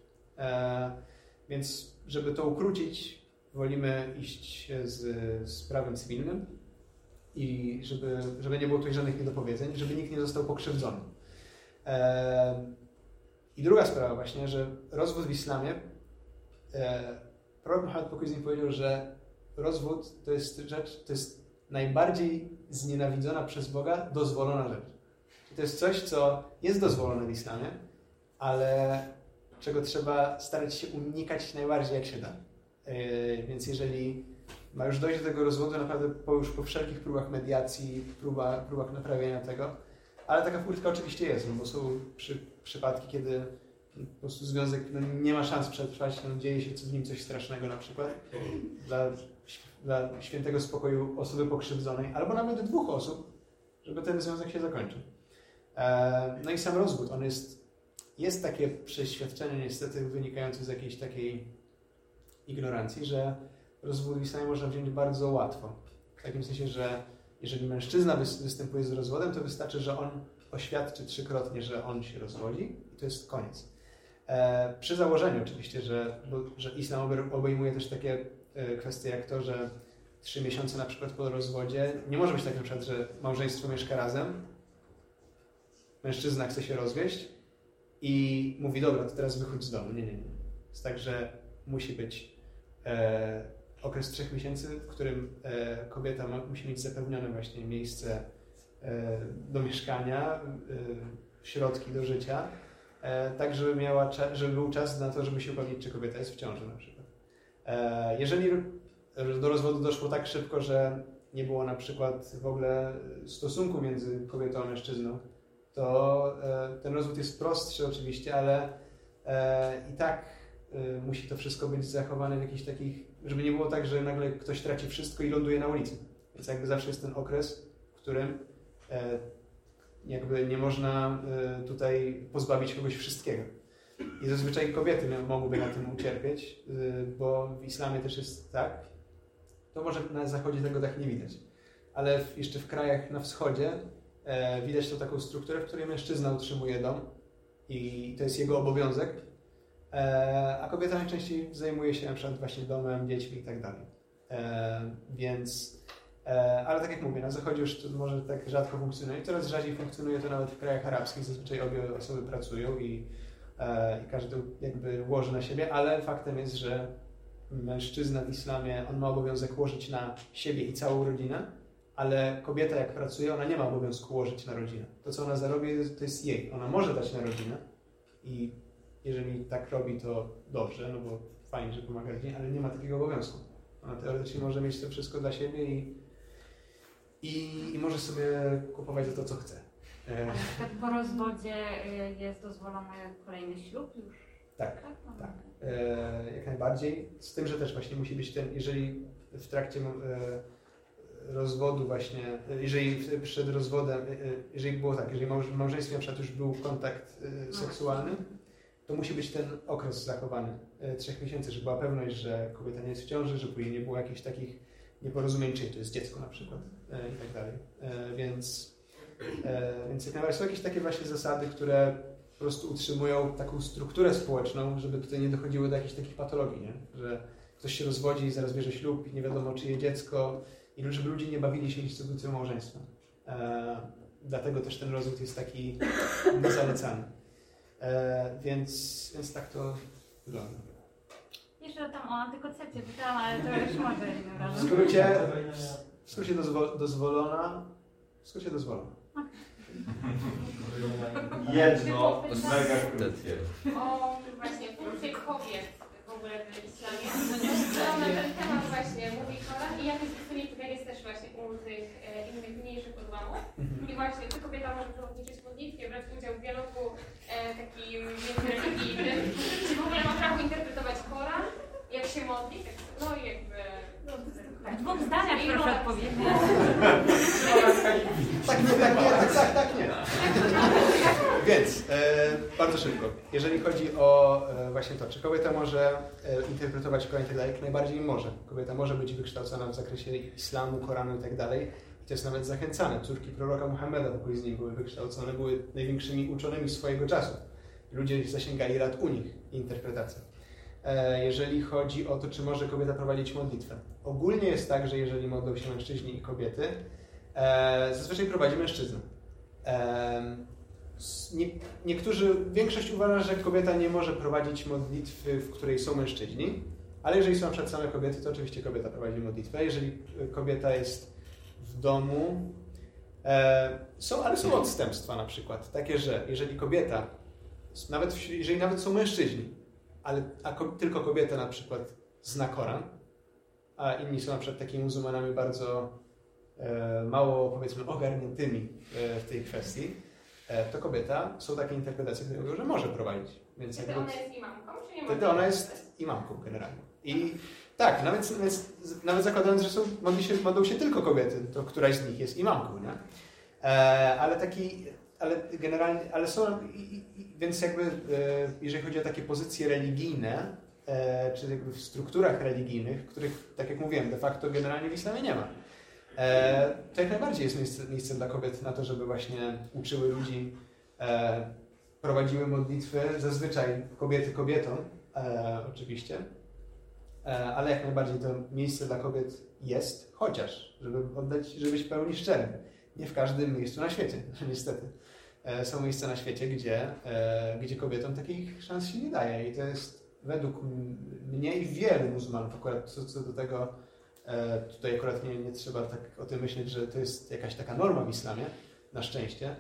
Więc żeby to ukrócić, wolimy iść z, z prawem cywilnym i żeby, żeby nie było tutaj żadnych niedopowiedzeń, żeby nikt nie został pokrzywdzony. I druga sprawa właśnie, że rozwód w islamie, pokój z nim powiedział, że rozwód to jest rzecz, to jest najbardziej znienawidzona przez Boga dozwolona rzecz. To jest coś, co jest dozwolone w islamie, ale czego trzeba starać się unikać najbardziej jak się da. Yy, Więc jeżeli ma już dojść do tego rozwodu, naprawdę po, już po wszelkich próbach mediacji, próba, próbach naprawienia tego, ale taka furtka oczywiście jest, no bo są przy, przypadki, kiedy po prostu związek no, nie ma szans przetrwać, no, dzieje się w nim coś strasznego na przykład dla, dla świętego spokoju osoby pokrzywdzonej, albo nawet dwóch osób, żeby ten związek się zakończył. E, No i sam rozwód, on jest, jest takie przeświadczenie niestety wynikające z jakiejś takiej ignorancji, że rozwód w islamie można wziąć bardzo łatwo. W takim sensie, że jeżeli mężczyzna wys- występuje z rozwodem, to wystarczy, że on oświadczy trzykrotnie, że on się rozwodzi i to jest koniec. E, przy założeniu oczywiście, że, że islam obe- obejmuje też takie e, kwestie jak to, że trzy miesiące na przykład po rozwodzie, nie może być tak na przykład, że małżeństwo mieszka razem, mężczyzna chce się rozwieść i mówi, dobra, to teraz wychodź z domu. Nie, nie, nie. Jest tak, że musi być e, okres trzech miesięcy, w którym e, kobieta ma, musi mieć zapewnione właśnie miejsce e, do mieszkania, e, środki do życia, tak żeby, miała żeby był czas na to, żeby się upewnić, czy kobieta jest w ciąży na przykład. E, jeżeli do rozwodu doszło tak szybko, że nie było na przykład w ogóle stosunku między kobietą a mężczyzną, to e, ten rozwód jest prostszy oczywiście, ale e, i tak e, musi to wszystko być zachowane w jakichś takich, żeby nie było tak, że nagle ktoś traci wszystko i ląduje na ulicy. Więc jakby zawsze jest ten okres, w którym e, jakby nie można e, tutaj pozbawić kogoś wszystkiego. I zazwyczaj kobiety mogłyby na tym ucierpieć, e, bo w islamie też jest tak. To może na zachodzie tego tak nie widać. Ale jeszcze w krajach na wschodzie e, widać tą taką strukturę, w której mężczyzna utrzymuje dom i to jest jego obowiązek, e, a kobieta najczęściej zajmuje się na przykład właśnie domem, dziećmi i tak. E, więc, ale tak jak mówię, na zachodzie już to może tak rzadko funkcjonuje. Coraz rzadziej funkcjonuje to nawet w krajach arabskich. Zazwyczaj obie osoby pracują i, e, i każdy jakby łoży na siebie, ale faktem jest, że mężczyzna w islamie, on ma obowiązek łożyć na siebie i całą rodzinę, ale kobieta jak pracuje, ona nie ma obowiązku łożyć na rodzinę. To, co ona zarobi, to jest jej. Ona może dać na rodzinę i jeżeli tak robi, to dobrze, no bo fajnie, że pomaga rodzinie, ale nie ma takiego obowiązku. Ona teoretycznie może mieć to wszystko dla siebie i, i, i może sobie kupować za to, co chce. E, A na przykład po rozwodzie y, jest dozwolony kolejny ślub już? tak. Tak? No. Tak. E, jak najbardziej. Z tym, że też właśnie musi być ten, jeżeli w trakcie e, rozwodu właśnie, e, jeżeli przed rozwodem, e, e, jeżeli było tak, jeżeli w małżeństwie na przykład już był kontakt e, seksualny, to musi być ten okres zachowany, e, trzech miesięcy, żeby była pewność, że kobieta nie jest w ciąży, że później nie było jakichś takich nieporozumień, czy to jest dziecko na przykład e, i tak dalej. E, Więc, e, więc jak najbardziej są jakieś takie właśnie zasady, które po prostu utrzymują taką strukturę społeczną, żeby tutaj nie dochodziło do jakichś takich patologii, nie? że ktoś się rozwodzi i zaraz bierze ślub i nie wiadomo czyje dziecko i żeby ludzie nie bawili się instytucją małżeństwa. Dlatego też ten rozwód jest taki niezalecany. Więc, więc tak to wygląda. Jeszcze tam o antykoncepcję pytałam, ale to już może innym W razem. skrócie, w skrócie dozwo, dozwolona, w skrócie dozwolona. Jedno, mega krótkie. O właśnie punkcie kobiet w ogóle w islamie. Co na ten temat właśnie mówi Koran i jak jest definicja jest też właśnie u tych e, innych mniejszych odłamów. I właśnie, czy kobieta może przewodniczyć w modlitwie, brać udział w dialogu e, takim międzyreligijnym, czy w ogóle ma prawo interpretować Koran, jak się modli, tak, no i jakby... W dwóch zdaniach proszę odpowiedzieć. Tak nie, tak nie, tak, tak, tak nie. Więc e, bardzo szybko. Jeżeli chodzi o e, właśnie to, czy kobieta może e, interpretować Koran i tak dalej, jak najbardziej może. Kobieta może być wykształcona w zakresie islamu, Koranu i tak dalej. I to jest nawet zachęcane. Córki proroka Muhammeda, pokój z nim, były wykształcone, były największymi uczonymi swojego czasu. Ludzie zasięgali rad u nich interpretacji. E, jeżeli chodzi o to, czy może kobieta prowadzić modlitwę. Ogólnie jest tak, że jeżeli modlą się mężczyźni i kobiety, e, zazwyczaj prowadzi mężczyzna. Nie, niektórzy, większość uważa, że kobieta nie może prowadzić modlitwy, w której są mężczyźni, ale jeżeli są przykład same kobiety, to oczywiście kobieta prowadzi modlitwę. Jeżeli kobieta jest w domu, e, są, ale są odstępstwa na przykład, takie, że jeżeli kobieta, nawet jeżeli nawet są mężczyźni, ale a ko, tylko kobieta na przykład zna Koran, a inni są na przykład takimi muzułmanami bardzo e, mało, powiedzmy, ogarniętymi e, w tej kwestii, e, to kobieta, są takie interpretacje, które mówią, że może prowadzić. Więc Wtedy ona jest imamką, czy nie wtedy ona jest imamką generalnie. I tak, nawet, nawet, nawet zakładając, że są, modli się, modlą się tylko kobiety, to któraś z nich jest imamką, nie? E, ale taki, ale generalnie, ale są, i- więc jakby, e, jeżeli chodzi o takie pozycje religijne, e, czy jakby w strukturach religijnych, których, tak jak mówiłem, de facto generalnie w islamie nie ma. E, to jak najbardziej jest miejsce, miejsce dla kobiet na to, żeby właśnie uczyły ludzi, prowadziły modlitwy, zazwyczaj kobiety kobietom, oczywiście, ale jak najbardziej to miejsce dla kobiet jest, chociaż, żeby oddać, żeby być pełni szczerym, nie w każdym miejscu na świecie, niestety. E, są miejsca na świecie, gdzie, e, gdzie kobietom takich szans się nie daje i to jest według mnie i wielu muzułmanów, akurat co, co do tego E, Tutaj akurat nie, nie trzeba tak o tym myśleć, że to jest jakaś taka norma w islamie, na szczęście,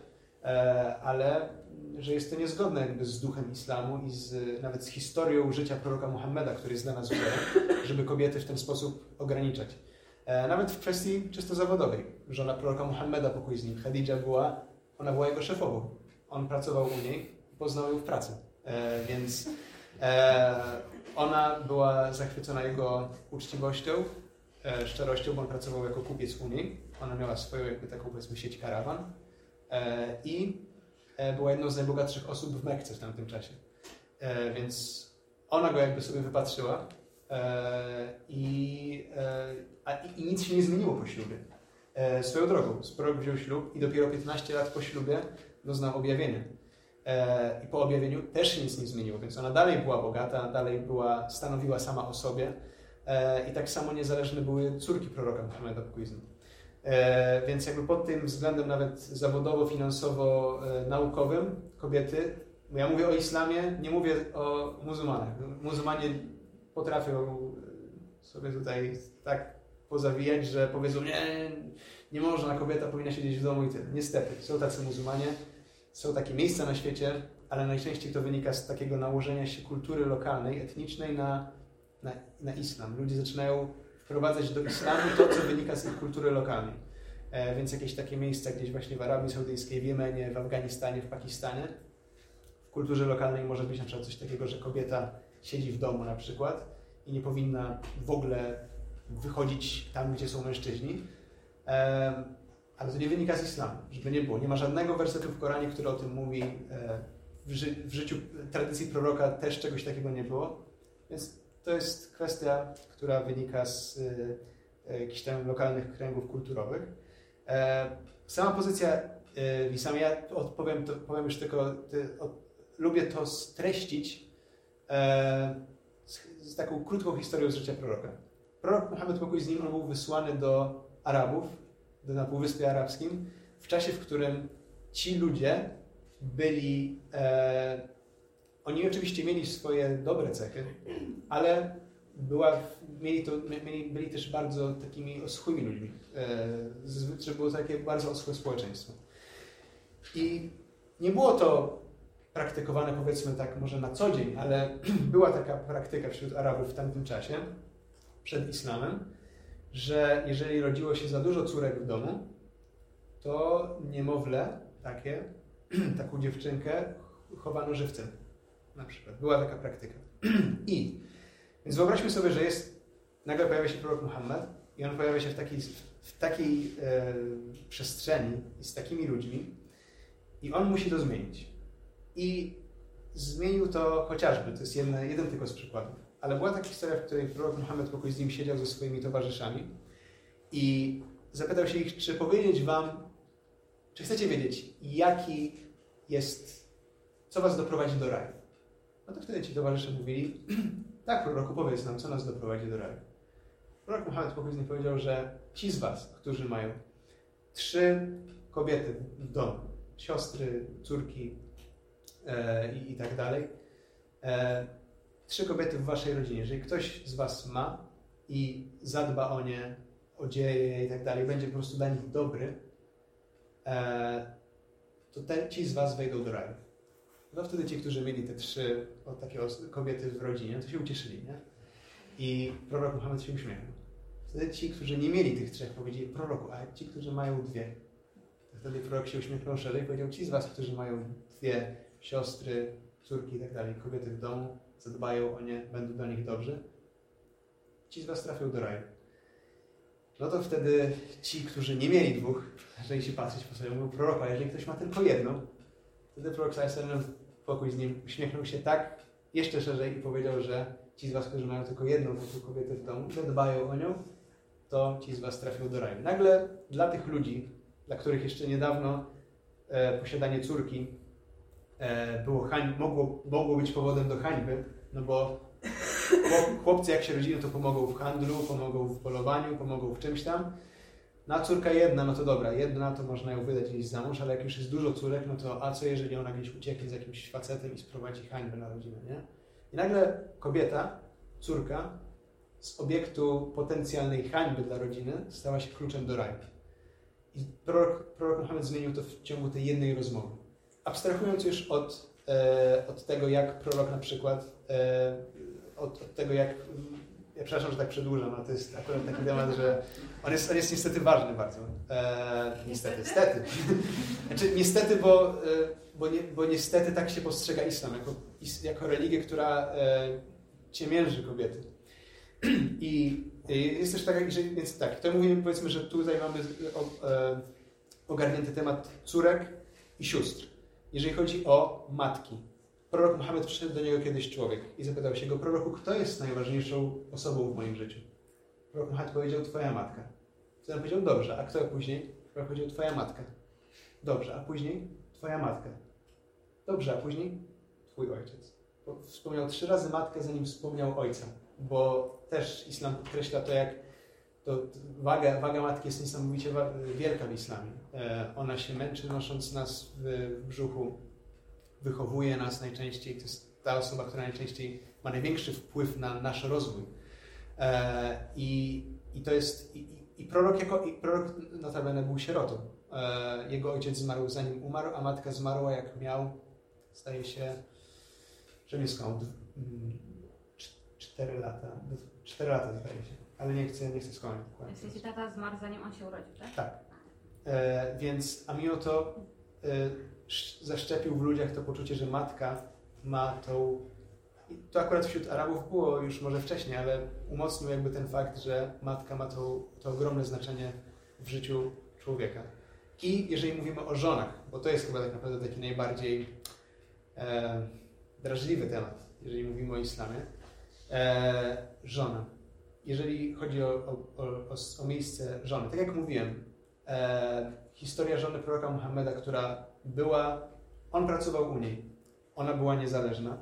ale że jest to niezgodne jakby z duchem islamu i z, nawet z historią życia proroka Muhammeda, który jest dla nas wzorem, żeby kobiety w ten sposób ograniczać. Nawet w kwestii czysto zawodowej. Żona proroka Muhammeda, pokój z nim, Khadija była, ona była jego szefową. On pracował u niej poznał ją w pracy. E, Więc e, ona była zachwycona jego uczciwością, e, szczerością, bo on pracował jako kupiec u niej. Ona miała swoją jakby taką powiedzmy sieć karawan e, i e, była jedną z najbogatszych osób w Mekce w tamtym czasie. E, więc ona go jakby sobie wypatrzyła i, a, i nic się nie zmieniło po ślubie. E, swoją drogą, Sprog wziął ślub i dopiero 15 lat po ślubie doznał objawienia. E, I po objawieniu też się nic nie zmieniło, więc ona dalej była bogata, dalej była, stanowiła sama o sobie. E, I tak samo niezależne były córki proroka Muhammeda. E, Więc jakby pod tym względem nawet zawodowo, finansowo, naukowym kobiety, ja mówię o islamie, nie mówię o muzułmanach. Muzułmanie potrafią sobie tutaj tak pozawijać, że powiedzą, nie, nie można, kobieta powinna siedzieć w domu i tyle. Niestety, są tacy muzułmanie, są takie miejsca na świecie, ale najczęściej to wynika z takiego nałożenia się kultury lokalnej, etnicznej na, na, na islam. Ludzie zaczynają wprowadzać do islamu to, co wynika z ich kultury lokalnej. E, więc jakieś takie miejsca gdzieś właśnie w Arabii Saudyjskiej, w Jemenie, w Afganistanie, w Pakistanie. W kulturze lokalnej może być na przykład coś takiego, że kobieta siedzi w domu na przykład i nie powinna w ogóle wychodzić tam, gdzie są mężczyźni. Ale to nie wynika z islamu, żeby nie było. Nie ma żadnego wersetu w Koranie, który o tym mówi. E, w, ży w życiu tradycji proroka też czegoś takiego nie było. Więc to jest kwestia, która wynika z e, jakichś tam lokalnych kręgów kulturowych. E, sama pozycja e, Wisamy, ja odpowiem, to, powiem już tylko, ty, o, lubię to streścić z, z, taką krótką historią z życia proroka. Prorok Muhammad pokój z nim, on był wysłany do Arabów, do, na Półwyspie Arabskim, w czasie, w którym ci ludzie byli, e, oni oczywiście mieli swoje dobre cechy, ale była, mieli, to, mieli, byli też bardzo takimi oschłymi ludźmi, e, było takie bardzo oschłe społeczeństwo. I nie było to praktykowane powiedzmy tak może na co dzień, ale była taka praktyka wśród Arabów w tamtym czasie, przed islamem, że jeżeli rodziło się za dużo córek w domu, to niemowlę takie, taką dziewczynkę chowano żywcem. Na przykład. Była taka praktyka. I więc wyobraźmy sobie, że jest, nagle pojawia się prorok Muhammad i on pojawia się w takiej, w takiej e, przestrzeni z takimi ludźmi i on musi to zmienić. I zmienił to chociażby, to jest jeden, jeden tylko z przykładów, ale była taka historia, w której prorok Muhammad pokój z nim siedział ze swoimi towarzyszami i zapytał się ich, czy powiedzieć wam, czy chcecie wiedzieć, jaki jest, co was doprowadzi do raju. No to wtedy ci towarzysze mówili, tak, proroku, powiedz nam, co nas doprowadzi do raju. Prorok Muhammad później powiedział, że ci z was, którzy mają trzy kobiety w domu, siostry, córki e, i, i, tak dalej, e, trzy kobiety w waszej rodzinie, jeżeli ktoś z was ma i zadba o nie, odzieje je i tak dalej, będzie po prostu dla nich dobry, e, to te, ci z was wejdą do raju. No wtedy ci, którzy mieli te trzy o, takie kobiety w rodzinie, to się ucieszyli, nie? I prorok Muhammad się uśmiechnął. Wtedy ci, którzy nie mieli tych trzech, powiedzieli proroku, a ci, którzy mają dwie. To wtedy prorok się uśmiechnął szerzej i powiedział, ci z was, którzy mają dwie siostry, córki i tak dalej, kobiety w domu, zadbają o nie, będą do nich dobrzy, ci z was trafią do raju. No to wtedy ci, którzy nie mieli dwóch, zaczęli się patrzeć po sobie, mówią, proroka, jeżeli ktoś ma tylko jedną, wtedy prorok Sallallahu pokój z nim, uśmiechnął się tak jeszcze szerzej i powiedział, że ci z was, którzy mają tylko jedną taką kobietę w domu, że dbają o nią, to ci z was trafią do raju. Nagle dla tych ludzi, dla których jeszcze niedawno e, posiadanie córki e, było hań, mogło, mogło być powodem do hańby, no bo chłopcy jak się rodzimy, to pomogą w handlu, pomogą w polowaniu, pomogą w czymś tam, na córka jedna, no to dobra, jedna to można ją wydać gdzieś za mąż, ale jak już jest dużo córek, no to a co jeżeli ona gdzieś ucieknie z jakimś facetem i sprowadzi hańbę na rodzinę, nie? I nagle kobieta, córka z obiektu potencjalnej hańby dla rodziny stała się kluczem do raju. I prorok, prorok Muhammad zmienił to w ciągu tej jednej rozmowy. Abstrahując już od, e, od tego, jak prorok na przykład, od, od tego, jak ja przepraszam, że tak przedłużam, ale to jest akurat taki temat, że on jest, on jest niestety ważny bardzo. E, niestety, niestety. znaczy, niestety, bo, e, bo, nie, bo niestety tak się postrzega islam, jako, jako religię, która e, ciemięży kobiety. I jest też tak, że, więc tak, to mówimy, powiedzmy, że tutaj mamy o, e, ogarnięty temat córek i sióstr. Jeżeli chodzi o matki, prorok Muhammad przyszedł do niego kiedyś człowiek i zapytał się go, proroku, kto jest najważniejszą osobą w moim życiu? Prorok Muhammad powiedział, twoja matka. Wtedy powiedział, dobrze, a kto później? Prorok powiedział, twoja matka. Dobrze, a później? Twoja matka. Dobrze, a później? Twój ojciec. Wspomniał trzy razy matkę, zanim wspomniał ojca, bo też islam podkreśla to, jak to waga, waga matki jest niesamowicie wielka w islamie. E, ona się męczy, nosząc nas w brzuchu wychowuje nas najczęściej, to jest ta osoba, która najczęściej ma największy wpływ na nasz rozwój. E, I, i to jest, i, i prorok jako, i prorok notabene był sierotą. E, jego ojciec zmarł zanim umarł, a matka zmarła jak miał, zdaje się, że mieszkał mm, 4 lata, 4 lata zdaje się, ale nie chcę, nie chcę skłamać W sensie tata zmarł zanim on się urodził, tak? Tak. E, więc, a mimo to e, zaszczepił w ludziach to poczucie, że matka ma tą. To akurat wśród Arabów było już może wcześniej, ale umocnił jakby ten fakt, że matka ma to, to ogromne znaczenie w życiu człowieka. I jeżeli mówimy o żonach, bo to jest chyba tak naprawdę taki najbardziej e, drażliwy temat, jeżeli mówimy o islamie, e, żona. Jeżeli chodzi o, o, o, o, o miejsce żony, tak jak mówiłem, e, historia żony proroka Muhammeda, która była, on pracował u niej, ona była niezależna.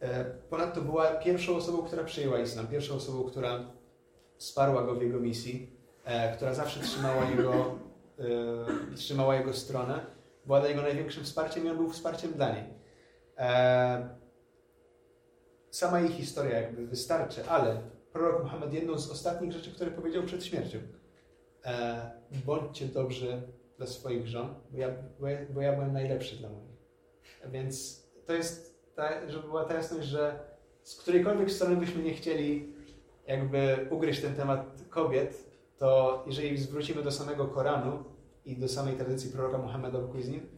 E, ponadto była pierwszą osobą, która przyjęła islam, pierwszą osobą, która wsparła go w jego misji, e, która zawsze trzymała jego, e, trzymała jego stronę, była dla niego największym wsparciem i on był wsparciem dla niej. Sama jej historia jakby wystarczy, ale prorok Muhammad jedną z ostatnich rzeczy, które powiedział przed śmiercią, bądźcie dobrzy dla swoich żon, bo ja, bo, ja, bo ja byłem najlepszy dla moich. Więc to jest, ta, żeby była ta jasność, że z którejkolwiek strony byśmy nie chcieli jakby ugryźć ten temat kobiet, to jeżeli zwrócimy do samego Koranu i do samej tradycji proroka Muhammada pokój z nim,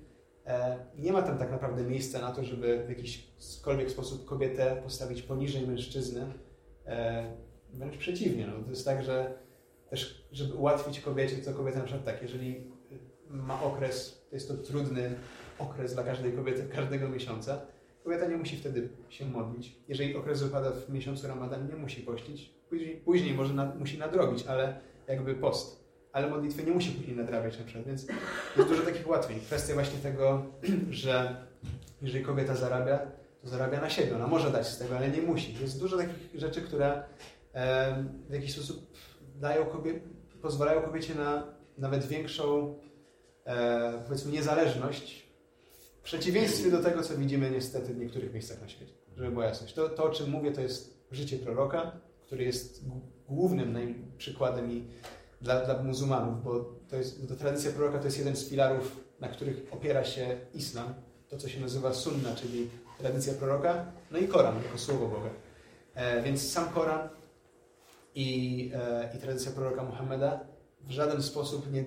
e, nie ma tam tak naprawdę miejsca na to, żeby w jakiśkolwiek sposób kobietę postawić poniżej mężczyzny. E, wręcz przeciwnie. No. To jest tak, że też, żeby ułatwić kobiecie, to kobieta na przykład tak, jeżeli ma okres, to jest to trudny okres dla każdej kobiety każdego miesiąca, kobieta nie musi wtedy się modlić. Jeżeli okres wypada w miesiącu Ramadan, nie musi pościć. Później, później może nad, musi nadrobić, ale jakby post. Ale modlitwy nie musi później nadrabiać na przykład, więc jest dużo takich ułatwień. Kwestia właśnie tego, że jeżeli kobieta zarabia, to zarabia na siebie. Ona może dać z tego, ale nie musi. Jest dużo takich rzeczy, które w jakiś sposób dają kobie, pozwalają kobiecie na nawet większą, e, powiedzmy, niezależność w przeciwieństwie do tego, co widzimy niestety w niektórych miejscach na świecie. Żeby była jasność. To, to o czym mówię, to jest życie proroka, który jest głównym przykładem i dla, dla muzułmanów, bo to jest, tradycja proroka to jest jeden z filarów, na których opiera się islam, to co się nazywa sunna, czyli tradycja proroka, no i Koran jako słowo Boga. E, więc sam Koran i, e, i tradycja proroka Muhammeda w żaden sposób nie,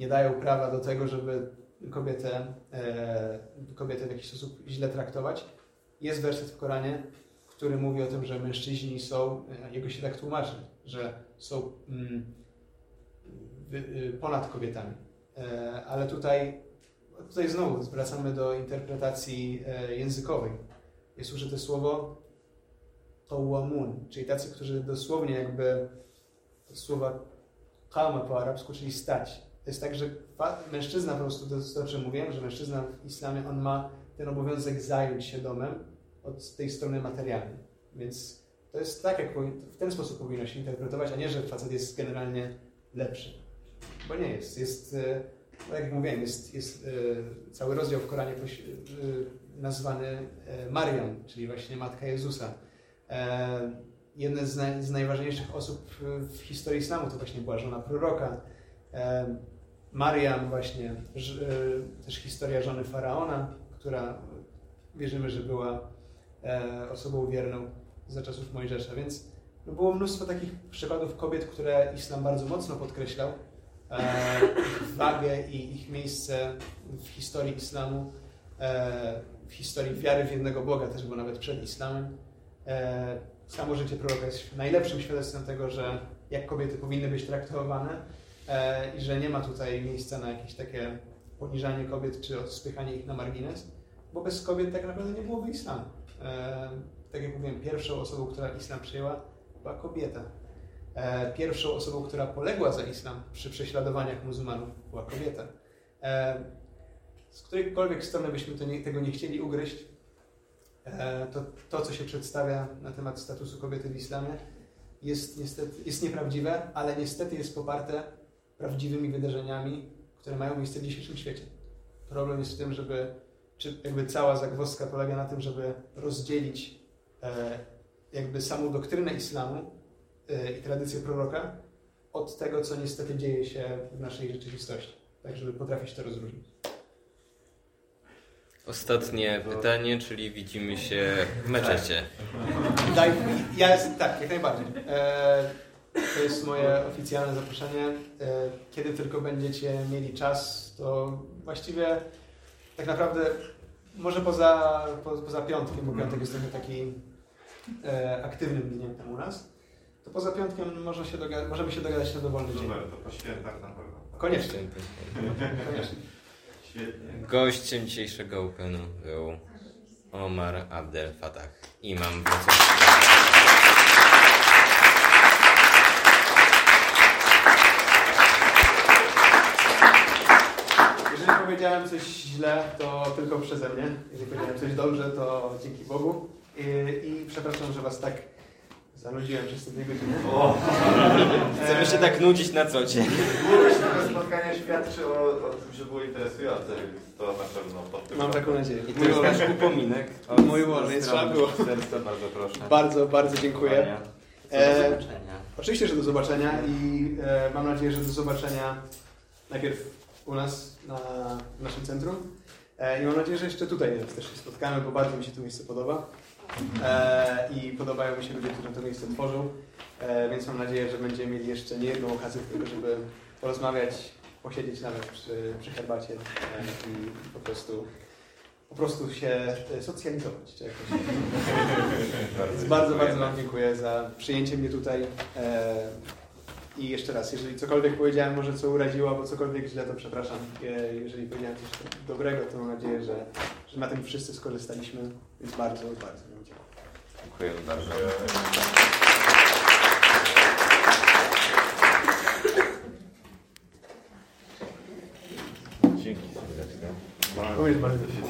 nie dają prawa do tego, żeby kobietę, e, kobietę w jakiś sposób źle traktować. Jest werset w Koranie, który mówi o tym, że mężczyźni są, e, jego się tak tłumaczy, że są mm, y, ponad kobietami. E, ale tutaj, tutaj znowu wracamy do interpretacji e, językowej. Jest użyte słowo qawamun, czyli tacy, którzy dosłownie jakby słowa qama po arabsku, czyli stać. Jest tak, że mężczyzna po prostu, to o czym mówiłem, że mężczyzna w islamie, on ma ten obowiązek zająć się domem od tej strony materialnej. Więc to jest tak, jak w ten sposób powinno się interpretować, a nie, że facet jest generalnie lepszy. Bo nie jest. Jest, tak jak mówiłem, jest, jest e, cały rozdział w Koranie e, nazwany Mariam, czyli właśnie Matka Jezusa. Jedna z, naj, z najważniejszych osób w historii islamu to właśnie była żona proroka. Mariam właśnie, e, też historia żony Faraona, która wierzymy, że była e, osobą wierną za czasów Mojżesza. Więc no było mnóstwo takich przykładów kobiet, które islam bardzo mocno podkreślał. E, ich wagę i ich miejsce w historii islamu, w historii wiary w jednego Boga też, bo nawet przed islamem. Samo życie proroka jest najlepszym świadectwem tego, że jak kobiety powinny być traktowane i że nie ma tutaj miejsca na jakieś takie poniżanie kobiet czy odspychanie ich na margines, bo bez kobiet tak naprawdę nie byłoby islamu. E, tak jak mówiłem, pierwszą osobą, która islam przyjęła, była kobieta. E, pierwszą osobą, która poległa za islam przy prześladowaniach muzułmanów, była kobieta. E, z którejkolwiek strony byśmy nie, tego nie chcieli ugryźć, e, to, to, co się przedstawia na temat statusu kobiety w islamie, jest, niestety, jest nieprawdziwe, ale niestety jest poparte prawdziwymi wydarzeniami, które mają miejsce w dzisiejszym świecie. Problem jest w tym, żeby, czy jakby cała zagwozdka polega na tym, żeby rozdzielić e, jakby samą doktrynę islamu e, i tradycję proroka od tego, co niestety dzieje się w naszej rzeczywistości. Tak, żeby potrafić to rozróżnić. Ostatnie pytanie, czyli widzimy się w meczecie. Daj, ja tak, jak najbardziej. E, to jest moje oficjalne zaproszenie. E, kiedy tylko będziecie mieli czas, to właściwie tak naprawdę może poza, po, poza piątkiem, bo piątek jest trochę taki e, aktywnym dniem tam u nas, to poza piątkiem można się doga- możemy się dogadać na dowolny dzień. Super, to po świętach na pewno. Koniecznie. Koniecznie. Świetnie. Gościem dzisiejszego Openu był Omar Abdel Fattah, imam wrocławskiego. Jeżeli powiedziałem coś źle, to tylko przeze mnie. Jeżeli powiedziałem coś dobrze, to dzięki Bogu. I, i przepraszam, że Was tak zanudziłem przez te dwie godziny. Chcemy się tak nudzić na co dzień. Tego spotkania świadczy o, o tym, że było interesujące, więc to na pewno pod tym Mam taką nadzieję. I to jest nasz upominek. od Mój Boże, strony trzeba było. Serca, bardzo proszę. Bardzo, bardzo dziękuję. Do E, zobaczenia. Oczywiście, że do zobaczenia i e, mam nadzieję, że do zobaczenia najpierw u nas na naszym centrum e, i mam nadzieję, że jeszcze tutaj też się spotkamy, bo bardzo mi się to miejsce podoba e, i podobają mi się ludzie, którzy to miejsce tworzą, e, więc mam nadzieję, że będziemy mieli jeszcze nie jedną okazję tylko, żeby porozmawiać, posiedzieć nawet przy, przy herbacie i po prostu po prostu się socjalizować. Czy jakoś. Więc bardzo, bardzo Wam dziękuję za przyjęcie mnie tutaj. I jeszcze raz, jeżeli cokolwiek powiedziałem, może co uraziło, albo cokolwiek źle, to przepraszam. E, jeżeli powiedziałem coś dobrego, to mam nadzieję, że, że na tym wszyscy skorzystaliśmy. Więc bardzo, bardzo Wam dziękuję. Dziękujemy bardzo. Dzięki serdeczne. Powiedz bardzo.